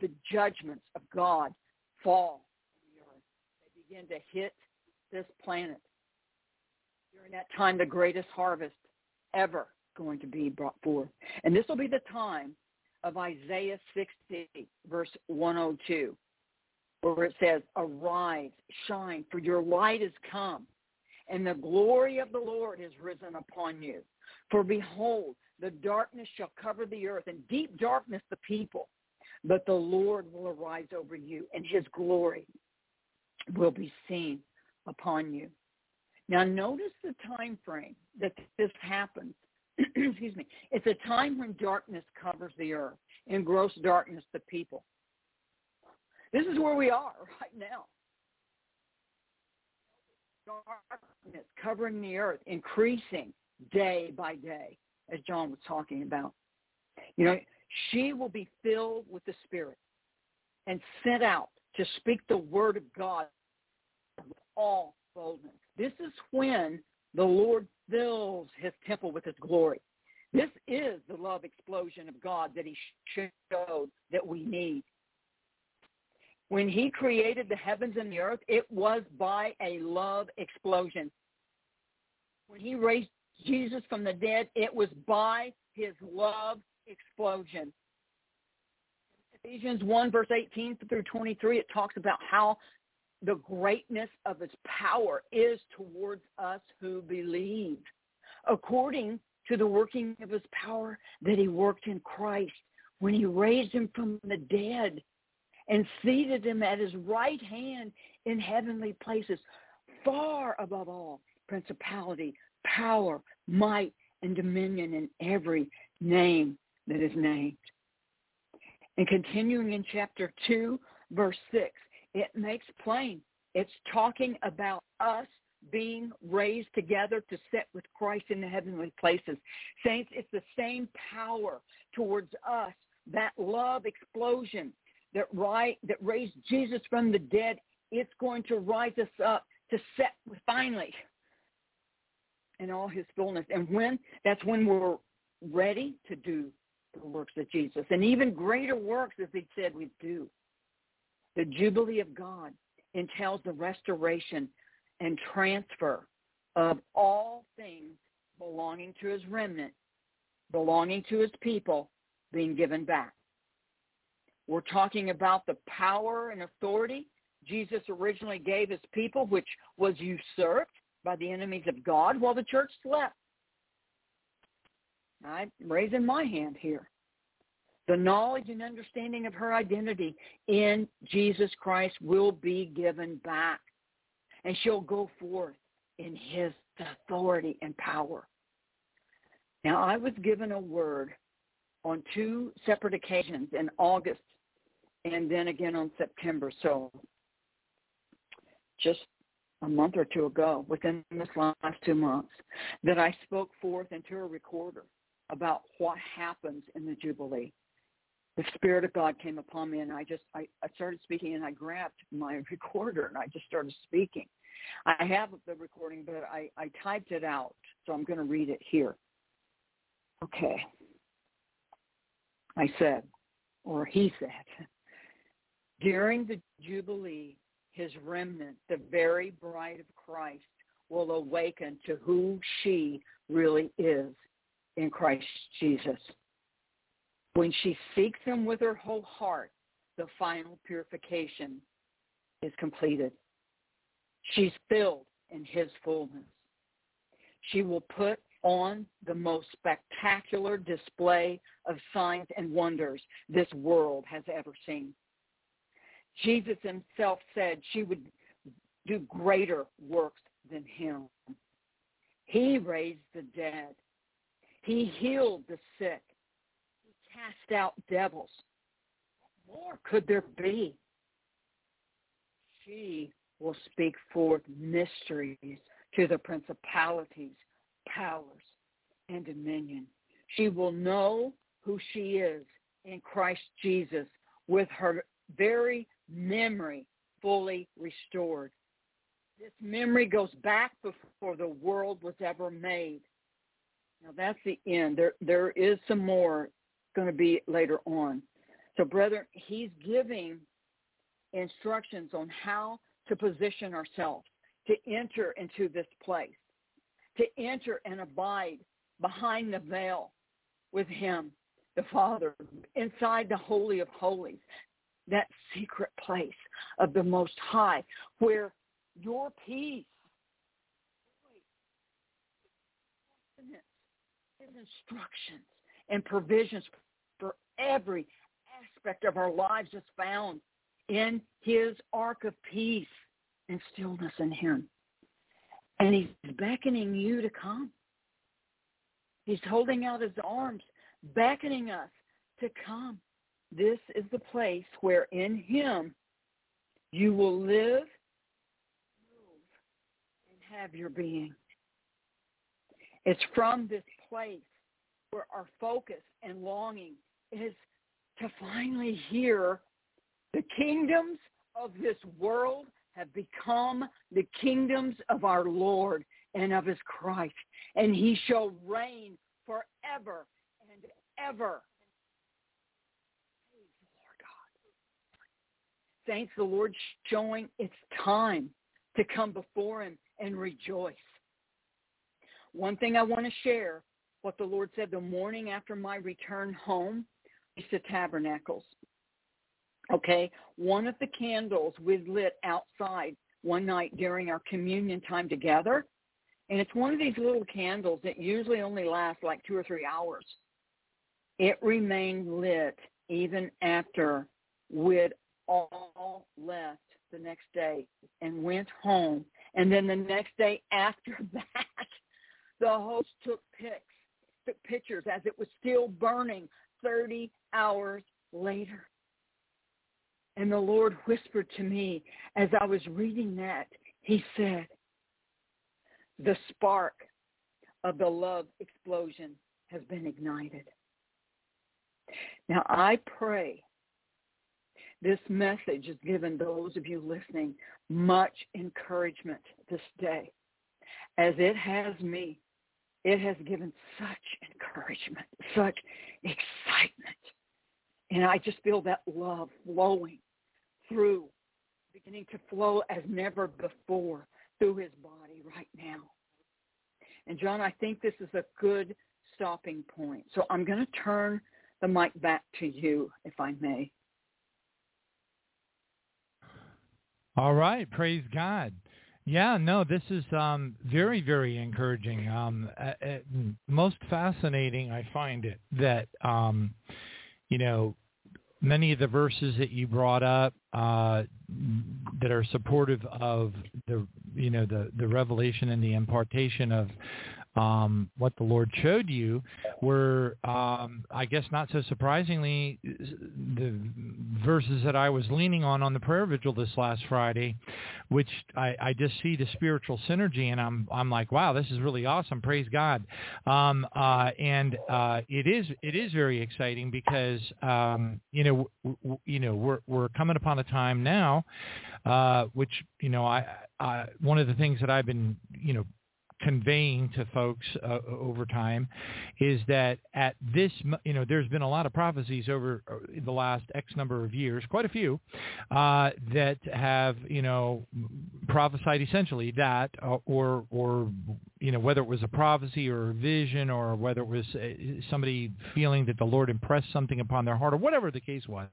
the judgments of God fall. They begin to hit this planet. During that time, the greatest harvest ever going to be brought forth. And this will be the time of Isaiah 60, verse 102, where it says, Arise, shine, for your light is come, and the glory of the Lord is risen upon you. For behold, the darkness shall cover the earth, and deep darkness the people. But the Lord will arise over you, and his glory will be seen upon you. Now notice the time frame that this happens. Excuse me. It's a time when darkness covers the earth and gross darkness the people. This is where we are right now. Darkness covering the earth, increasing day by day, as John was talking about. You know, she will be filled with the Spirit and sent out to speak the word of God all boldness. This is when the Lord fills his temple with his glory. This is the love explosion of God that he showed that we need. When he created the heavens and the earth, it was by a love explosion. When he raised Jesus from the dead, it was by his love explosion. Ephesians 1 verse 18 through 23, it talks about how the greatness of his power is towards us who believe, according to the working of his power that he worked in Christ when he raised him from the dead and seated him at his right hand in heavenly places, far above all principality, power, might, and dominion in every name that is named. And continuing in chapter 2, verse 6, it makes plain. It's talking about us being raised together to sit with Christ in the heavenly places. Saints, it's the same power towards us, that love explosion that, right, that raised Jesus from the dead. It's going to rise us up to set finally in all his fullness. And when? That's when we're ready to do the works of Jesus. And even greater works, as he said we'd do. The Jubilee of God entails the restoration and transfer of all things belonging to his remnant, belonging to his people, being given back. We're talking about the power and authority Jesus originally gave his people, which was usurped by the enemies of God while the church slept. I'm raising my hand here the knowledge and understanding of her identity in Jesus Christ will be given back. And she'll go forth in his authority and power. Now, I was given a word on two separate occasions in August and then again on September. So just a month or two ago, within this last two months, that I spoke forth into a recorder about what happens in the Jubilee the Spirit of God came upon me and I just, I, I started speaking and I grabbed my recorder and I just started speaking. I have the recording, but I, I typed it out, so I'm going to read it here. Okay. I said, or he said, during the Jubilee, his remnant, the very bride of Christ, will awaken to who she really is in Christ Jesus. When she seeks him with her whole heart, the final purification is completed. She's filled in his fullness. She will put on the most spectacular display of signs and wonders this world has ever seen. Jesus himself said she would do greater works than him. He raised the dead. He healed the sick cast out devils. What more could there be? She will speak forth mysteries to the principalities, powers, and dominion. She will know who she is in Christ Jesus with her very memory fully restored. This memory goes back before the world was ever made. Now that's the end. There there is some more going to be later on. So brethren, he's giving instructions on how to position ourselves to enter into this place, to enter and abide behind the veil with him, the Father, inside the Holy of Holies, that secret place of the Most High, where your peace, his instructions and provisions every aspect of our lives is found in his ark of peace and stillness in him. And he's beckoning you to come. He's holding out his arms, beckoning us to come. This is the place where in him you will live, move, and have your being. It's from this place where our focus and longing is to finally hear the kingdoms of this world have become the kingdoms of our Lord and of his Christ, and he shall reign forever and ever. Saints, the Lord showing it's time to come before him and rejoice. One thing I want to share, what the Lord said the morning after my return home, to Tabernacles. Okay, one of the candles we lit outside one night during our communion time together, and it's one of these little candles that usually only lasts like two or three hours. It remained lit even after we'd all left the next day and went home. And then the next day after that, the host took pics, took pictures as it was still burning 30 hours later. And the Lord whispered to me as I was reading that, he said, the spark of the love explosion has been ignited. Now I pray this message has given those of you listening much encouragement this day as it has me. It has given such encouragement, such excitement. And I just feel that love flowing through, beginning to flow as never before through his body right now. And John, I think this is a good stopping point. So I'm going to turn the mic back to you, if I may. All right. Praise God. Yeah, no, this is um, very, very encouraging. Um, uh, uh, most fascinating, I find it that um, you know many of the verses that you brought up uh, that are supportive of the you know the the revelation and the impartation of um, what the Lord showed you were, um, I guess, not so surprisingly, the verses that I was leaning on on the prayer vigil this last Friday, which I, I just see the spiritual synergy, and I'm I'm like, wow, this is really awesome. Praise God, um, uh, and uh, it is it is very exciting because um, you know w- w- you know we're we're coming upon a time now, uh, which you know I, I one of the things that I've been you know conveying to folks uh, over time is that at this, you know, there's been a lot of prophecies over uh, the last X number of years, quite a few, uh, that have, you know, prophesied essentially that, uh, or, or, you know, whether it was a prophecy or a vision or whether it was uh, somebody feeling that the Lord impressed something upon their heart or whatever the case was,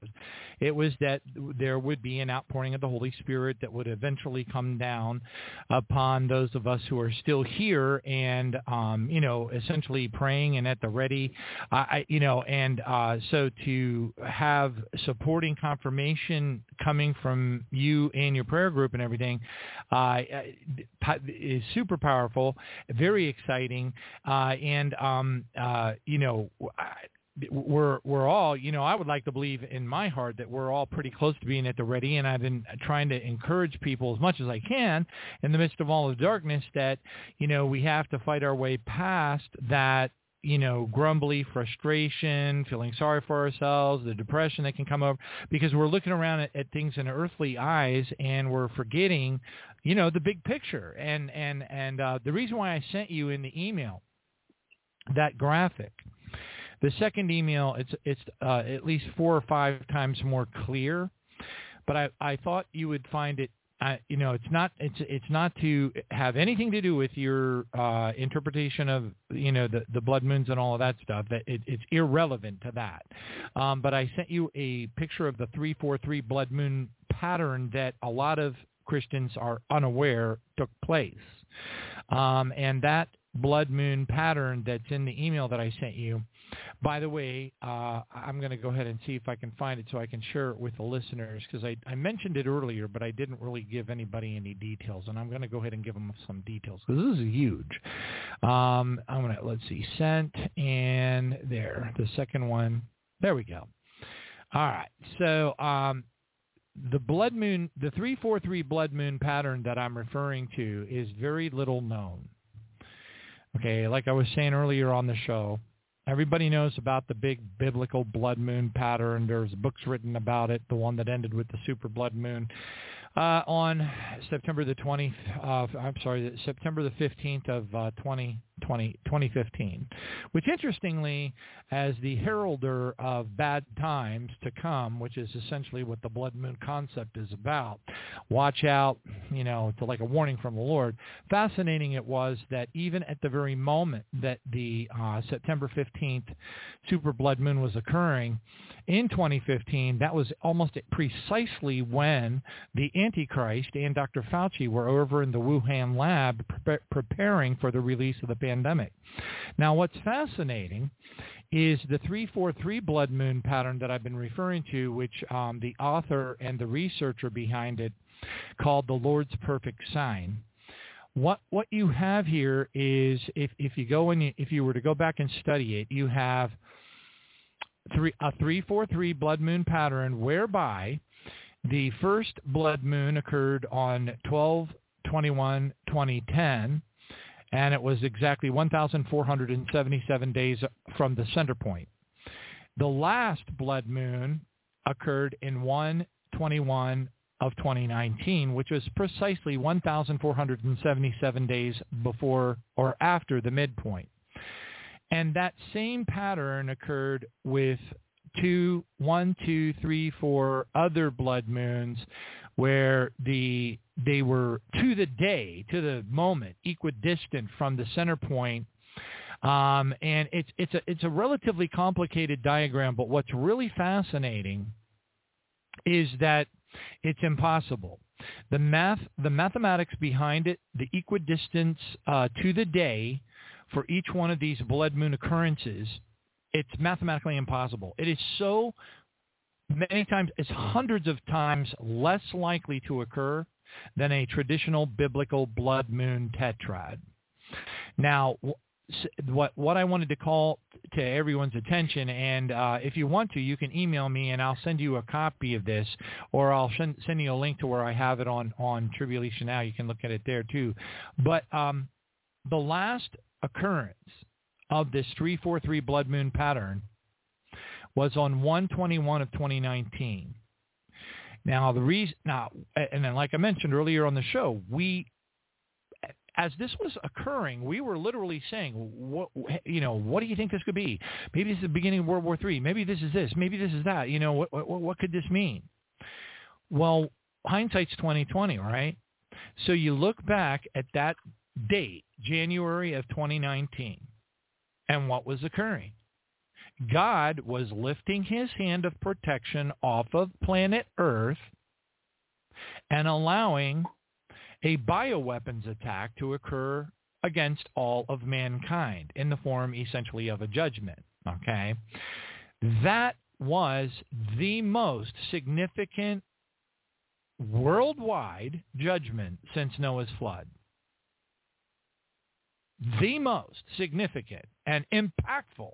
it was that there would be an outpouring of the Holy Spirit that would eventually come down upon those of us who are still here and um, you know essentially praying and at the ready. I, you know, and uh, so to have supporting confirmation coming from you and your prayer group and everything uh, is super powerful, very exciting, uh, and um, uh, you know I, we're we're all you know I would like to believe in my heart that we're all pretty close to being at the ready. And I've been trying to encourage people as much as I can in the midst of all the darkness that you know we have to fight our way past that you know grumbly frustration feeling sorry for ourselves the depression that can come over because we're looking around at, at things in earthly eyes and we're forgetting you know the big picture and and and uh the reason why I sent you in the email that graphic. The second email, it's it's uh, at least four or five times more clear, but I, I thought you would find it. Uh, you know, it's not it's it's not to have anything to do with your uh, interpretation of you know the the blood moons and all of that stuff. That it, it's irrelevant to that. Um, but I sent you a picture of the three four three blood moon pattern that a lot of Christians are unaware took place, um, and that blood moon pattern that's in the email that I sent you by the way, uh, I'm going to go ahead and see if I can find it so I can share it with the listeners because I, I mentioned it earlier, but I didn't really give anybody any details, and I'm going to go ahead and give them some details because this is huge. Um, I'm going to let's see, sent and there, the second one. There we go. All right, so um, the blood moon, the 343 blood moon pattern that I'm referring to is very little known. Okay, like I was saying earlier on the show, Everybody knows about the big biblical blood moon pattern. There's books written about it, the one that ended with the super blood moon uh, on September the 20th, uh, I'm sorry, September the 15th of uh, 20, 2015, which interestingly, as the heralder of bad times to come, which is essentially what the blood moon concept is about, watch out, you know, to like a warning from the Lord. Fascinating it was that even at the very moment that the uh, September 15th super blood moon was occurring, in 2015, that was almost precisely when the Antichrist and Dr. Fauci were over in the Wuhan lab pre- preparing for the release of the pandemic. Now, what's fascinating is the 343 blood moon pattern that I've been referring to, which um, the author and the researcher behind it called the Lord's perfect sign. What what you have here is if if you go and if you were to go back and study it, you have three, a 343 blood moon pattern whereby the first blood moon occurred on 12-21-2010, and it was exactly 1,477 days from the center point. The last blood moon occurred in 1-21 of 2019, which was precisely 1,477 days before or after the midpoint. And that same pattern occurred with two, one, two, three, four other blood moons where the they were to the day, to the moment, equidistant from the center point. Um, and it's it's a it's a relatively complicated diagram, but what's really fascinating is that it's impossible. The math, the mathematics behind it, the equidistance uh, to the day, for each one of these blood moon occurrences, it's mathematically impossible. It is so many times, it's hundreds of times less likely to occur than a traditional biblical blood moon tetrad. Now, what what I wanted to call to everyone's attention, and uh, if you want to, you can email me and I'll send you a copy of this, or I'll send, send you a link to where I have it on on Tribulation Now. You can look at it there too. But um, the last occurrence of this 343 blood moon pattern was on 121 of 2019. Now the reason now and then like I mentioned earlier on the show, we as this was occurring, we were literally saying, "What you know? What do you think this could be? Maybe this is the beginning of World War III. Maybe this is this. Maybe this is that. You know, what what, what could this mean?" Well, hindsight's twenty twenty, right? So you look back at that date, January of 2019, and what was occurring? God was lifting his hand of protection off of planet Earth and allowing a bioweapons attack to occur against all of mankind in the form essentially of a judgment. Okay? That was the most significant worldwide judgment since Noah's flood the most significant and impactful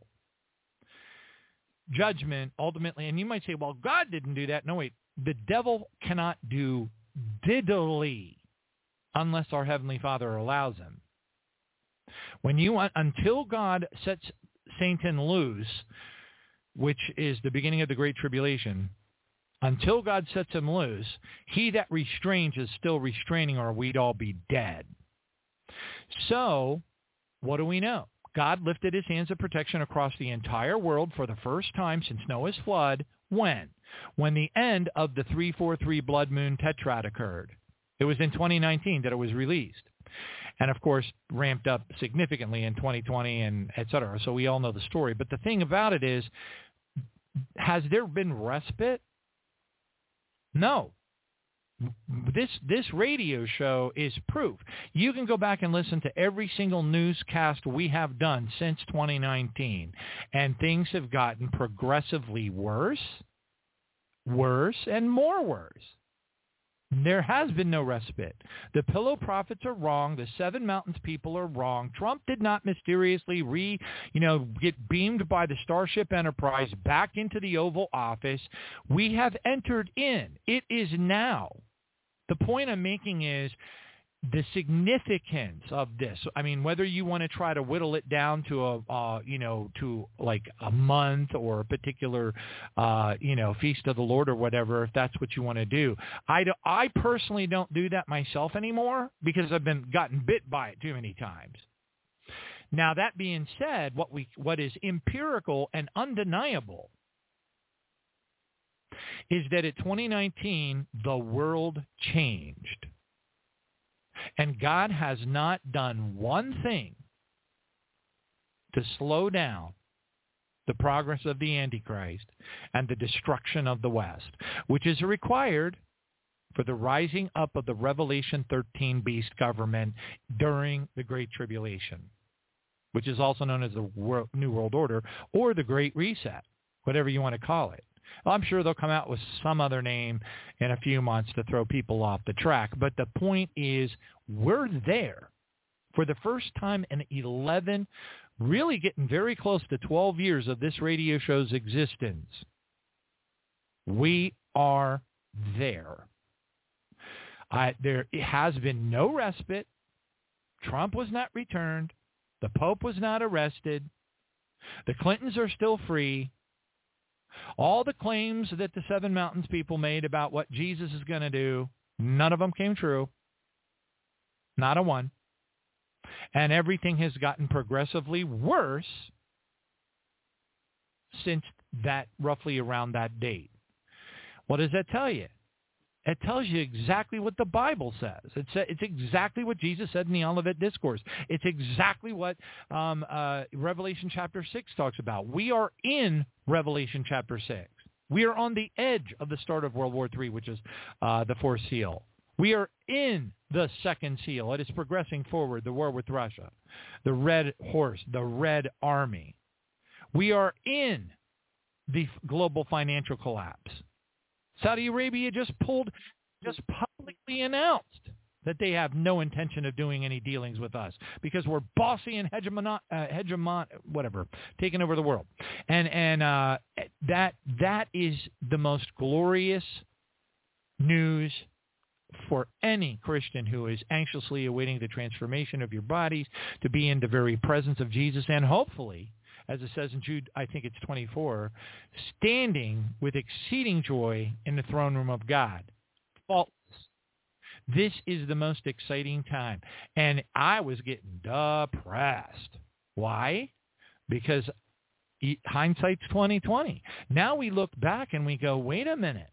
judgment ultimately. And you might say, well, God didn't do that. No, wait. The devil cannot do diddly unless our Heavenly Father allows him. When you until God sets Satan loose, which is the beginning of the Great Tribulation, until God sets him loose, he that restrains is still restraining or we'd all be dead. So what do we know? God lifted his hands of protection across the entire world for the first time since Noah's flood. When? When the end of the 343 blood moon tetrad occurred. It was in 2019 that it was released. And of course, ramped up significantly in 2020 and et cetera. So we all know the story. But the thing about it is, has there been respite? No this this radio show is proof. You can go back and listen to every single newscast we have done since 2019, and things have gotten progressively worse, worse, and more worse. There has been no respite. The pillow prophets are wrong. The Seven Mountains people are wrong. Trump did not mysteriously re, you know, get beamed by the Starship Enterprise back into the Oval Office. We have entered in. It is now. The point I'm making is the significance of this. I mean, whether you want to try to whittle it down to a, uh, you know, to like a month or a particular, uh, you know, feast of the Lord or whatever, if that's what you want to do. I, do, I personally don't do that myself anymore because I've been gotten bit by it too many times. Now that being said, what we what is empirical and undeniable is that in 2019 the world changed and God has not done one thing to slow down the progress of the Antichrist and the destruction of the West, which is required for the rising up of the Revelation 13 beast government during the Great Tribulation, which is also known as the New World Order or the Great Reset, whatever you want to call it. I'm sure they'll come out with some other name in a few months to throw people off the track. But the point is, we're there for the first time in 11, really getting very close to 12 years of this radio show's existence. We are there. I, there has been no respite. Trump was not returned. The Pope was not arrested. The Clintons are still free. All the claims that the Seven Mountains people made about what Jesus is going to do, none of them came true. Not a one. And everything has gotten progressively worse since that roughly around that date. What does that tell you? It tells you exactly what the Bible says. It's, it's exactly what Jesus said in the Olivet Discourse. It's exactly what um, uh, Revelation chapter 6 talks about. We are in Revelation chapter 6. We are on the edge of the start of World War III, which is uh, the fourth seal. We are in the second seal. It is progressing forward, the war with Russia, the red horse, the red army. We are in the global financial collapse. Saudi Arabia just pulled, just publicly announced that they have no intention of doing any dealings with us because we're bossy and hegemon, uh, hegemon whatever, taking over the world. And and uh, that that is the most glorious news for any Christian who is anxiously awaiting the transformation of your bodies to be in the very presence of Jesus and hopefully as it says in Jude, I think it's 24, standing with exceeding joy in the throne room of God. Faultless. This is the most exciting time. And I was getting depressed. Why? Because hindsight's 2020. Now we look back and we go, wait a minute.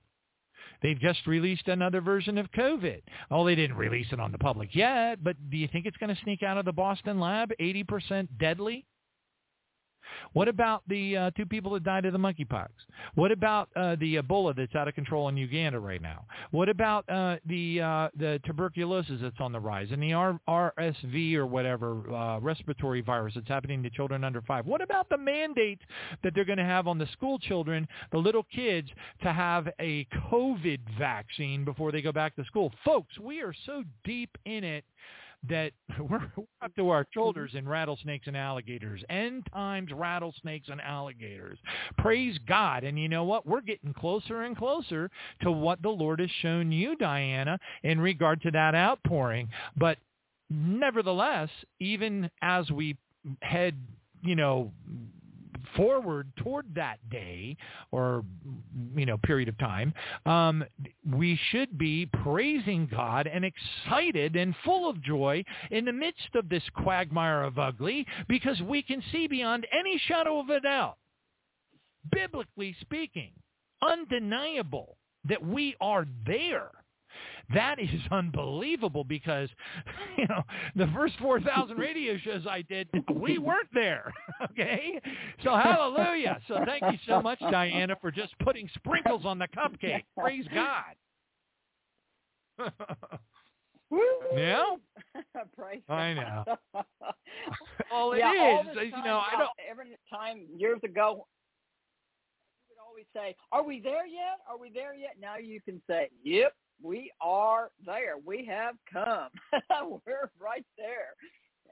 They've just released another version of COVID. Oh, they didn't release it on the public yet, but do you think it's going to sneak out of the Boston lab, 80% deadly? What about the uh, two people that died of the monkeypox? What about uh, the Ebola that's out of control in Uganda right now? What about uh, the uh, the tuberculosis that's on the rise and the R- RSV or whatever uh, respiratory virus that's happening to children under five? What about the mandate that they're going to have on the school children, the little kids, to have a COVID vaccine before they go back to school? Folks, we are so deep in it that we're up to our shoulders in rattlesnakes and alligators. End times rattlesnakes and alligators. Praise God. And you know what? We're getting closer and closer to what the Lord has shown you, Diana, in regard to that outpouring. But nevertheless, even as we head, you know, forward toward that day or you know period of time, um, we should be praising God and excited and full of joy in the midst of this quagmire of ugly because we can see beyond any shadow of a doubt, biblically speaking, undeniable that we are there that is unbelievable because, you know, the first 4,000 radio shows I did, we weren't there. Okay? So hallelujah. So thank you so much, Diana, for just putting sprinkles on the cupcake. Praise God. yeah? Praise I know. well, it yeah, all is. this You know, I don't. Every time years ago, you would always say, "Are we there yet? Are we there yet?" Now you can say, "Yep, we are there. We have come. We're right there."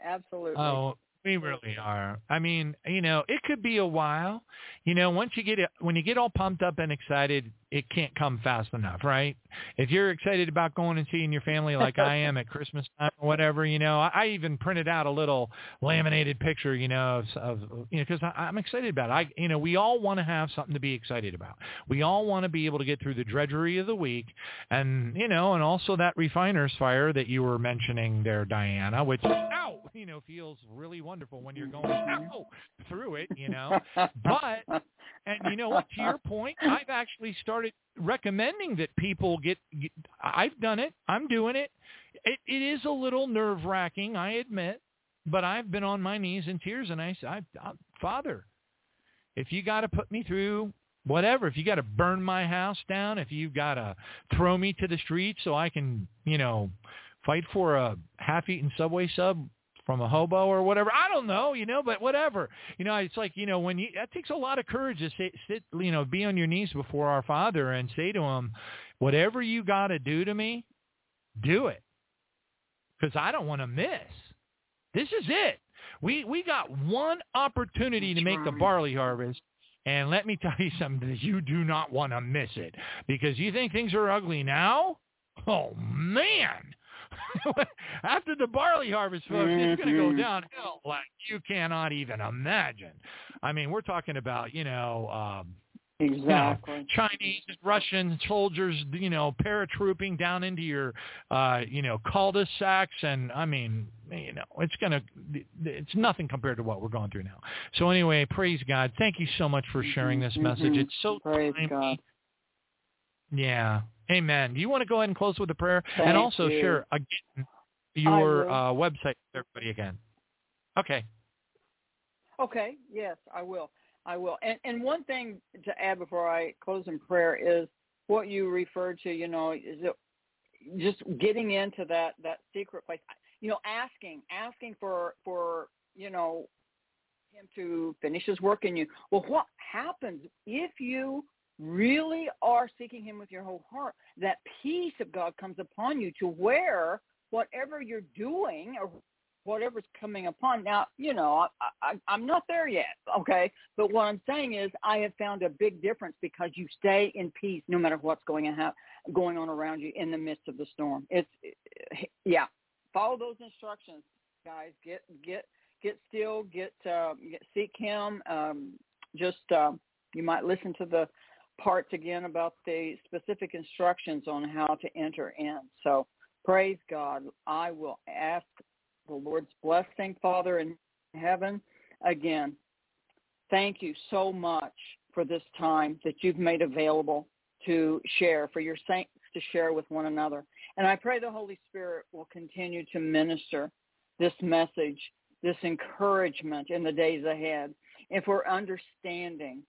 Absolutely. Oh, we really are. I mean, you know, it could be a while. You know, once you get it, when you get all pumped up and excited, it can't come fast enough, right? If you're excited about going and seeing your family like I am at Christmas time or whatever, you know, I, I even printed out a little laminated picture, you know, of, of you know, because I'm excited about it. I, you know, we all want to have something to be excited about. We all want to be able to get through the drudgery of the week, and you know, and also that refiner's fire that you were mentioning there, Diana, which ow, you know, feels really wonderful when you're going ow through it, you know. But and you know what? To your point, I've actually started recommending that people get, get. I've done it. I'm doing it. It, it is a little nerve wracking, I admit, but I've been on my knees in tears, and I said, "Father, if you got to put me through whatever, if you got to burn my house down, if you've got to throw me to the streets so I can, you know, fight for a half-eaten Subway sub from a hobo or whatever. I don't know, you know, but whatever. You know, it's like, you know, when you, that takes a lot of courage to sit, sit you know, be on your knees before our Father and say to him, whatever you got to do to me, do it. Because I don't want to miss. This is it. We, we got one opportunity to make the barley harvest. And let me tell you something, you do not want to miss it. Because you think things are ugly now? Oh, man. After the barley harvest, folks, mm-hmm. it's going to go downhill like you cannot even imagine. I mean, we're talking about, you know, um, Exactly. You know, Chinese, Russian soldiers, you know, paratrooping down into your, uh, you know, cul-de-sacs, and I mean, you know, it's gonna, it's nothing compared to what we're going through now. So anyway, praise God. Thank you so much for sharing this mm-hmm. message. It's so praise timely. God. Yeah. Amen. Do you want to go ahead and close with a prayer? Thank and also you. share again your uh, website with everybody again. Okay. Okay. Yes, I will. I will. And and one thing to add before I close in prayer is what you referred to. You know, is it just getting into that that secret place. You know, asking asking for for you know him to finish his work in you. Well, what happens if you really are seeking him with your whole heart? That peace of God comes upon you to where whatever you're doing or whatever's coming upon. Now, you know, I, I, I'm not there yet, okay? But what I'm saying is I have found a big difference because you stay in peace no matter what's going on, going on around you in the midst of the storm. It's, yeah, follow those instructions, guys. Get, get, get still, get, uh, get seek him. Um, just, uh, you might listen to the parts again about the specific instructions on how to enter in. So praise God. I will ask the Lord's blessing, Father in heaven. Again, thank you so much for this time that you've made available to share, for your saints to share with one another. And I pray the Holy Spirit will continue to minister this message, this encouragement in the days ahead, and for understanding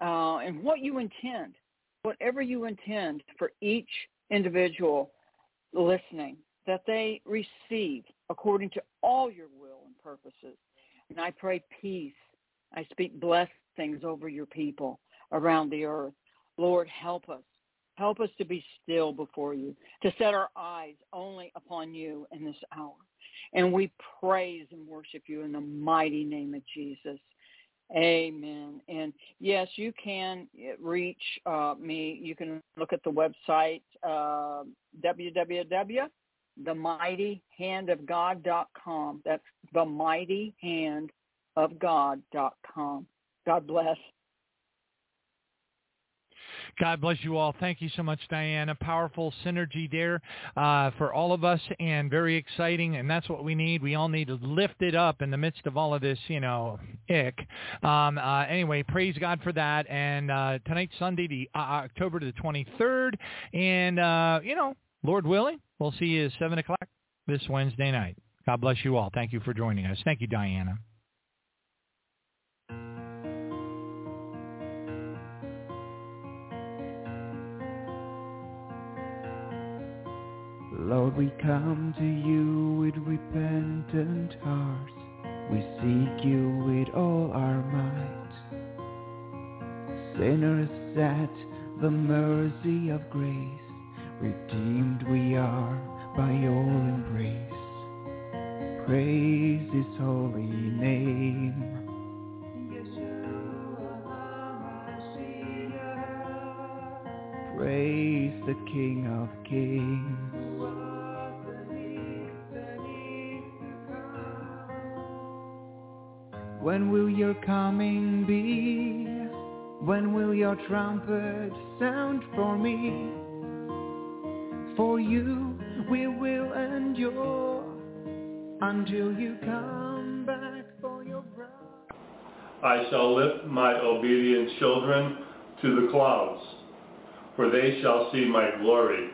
uh, and what you intend, whatever you intend for each individual listening, that they receive according to all your will and purposes. And I pray peace. I speak blessings over your people around the earth. Lord, help us. Help us to be still before you, to set our eyes only upon you in this hour. And we praise and worship you in the mighty name of Jesus. Amen. And yes, you can reach uh, me. You can look at the website, uh, www.themightyhandofgod.com. That's themightyhandofgod.com. God bless. God bless you all. Thank you so much, Diana. Powerful synergy there uh, for all of us and very exciting. And that's what we need. We all need to lift it up in the midst of all of this, you know, ick. Um, uh, anyway, praise God for that. And uh, tonight's Sunday, the uh, October the 23rd. And, uh, you know, Lord willing, we'll see you at 7 o'clock this Wednesday night. God bless you all. Thank you for joining us. Thank you, Diana. Lord, we come to you with repentant hearts. We seek you with all our might. Sinners at the mercy of grace, redeemed we are by your embrace. Praise his holy name. Praise the King of Kings. When will your coming be? When will your trumpet sound for me? For you we will endure until you come back for your bride. I shall lift my obedient children to the clouds, for they shall see my glory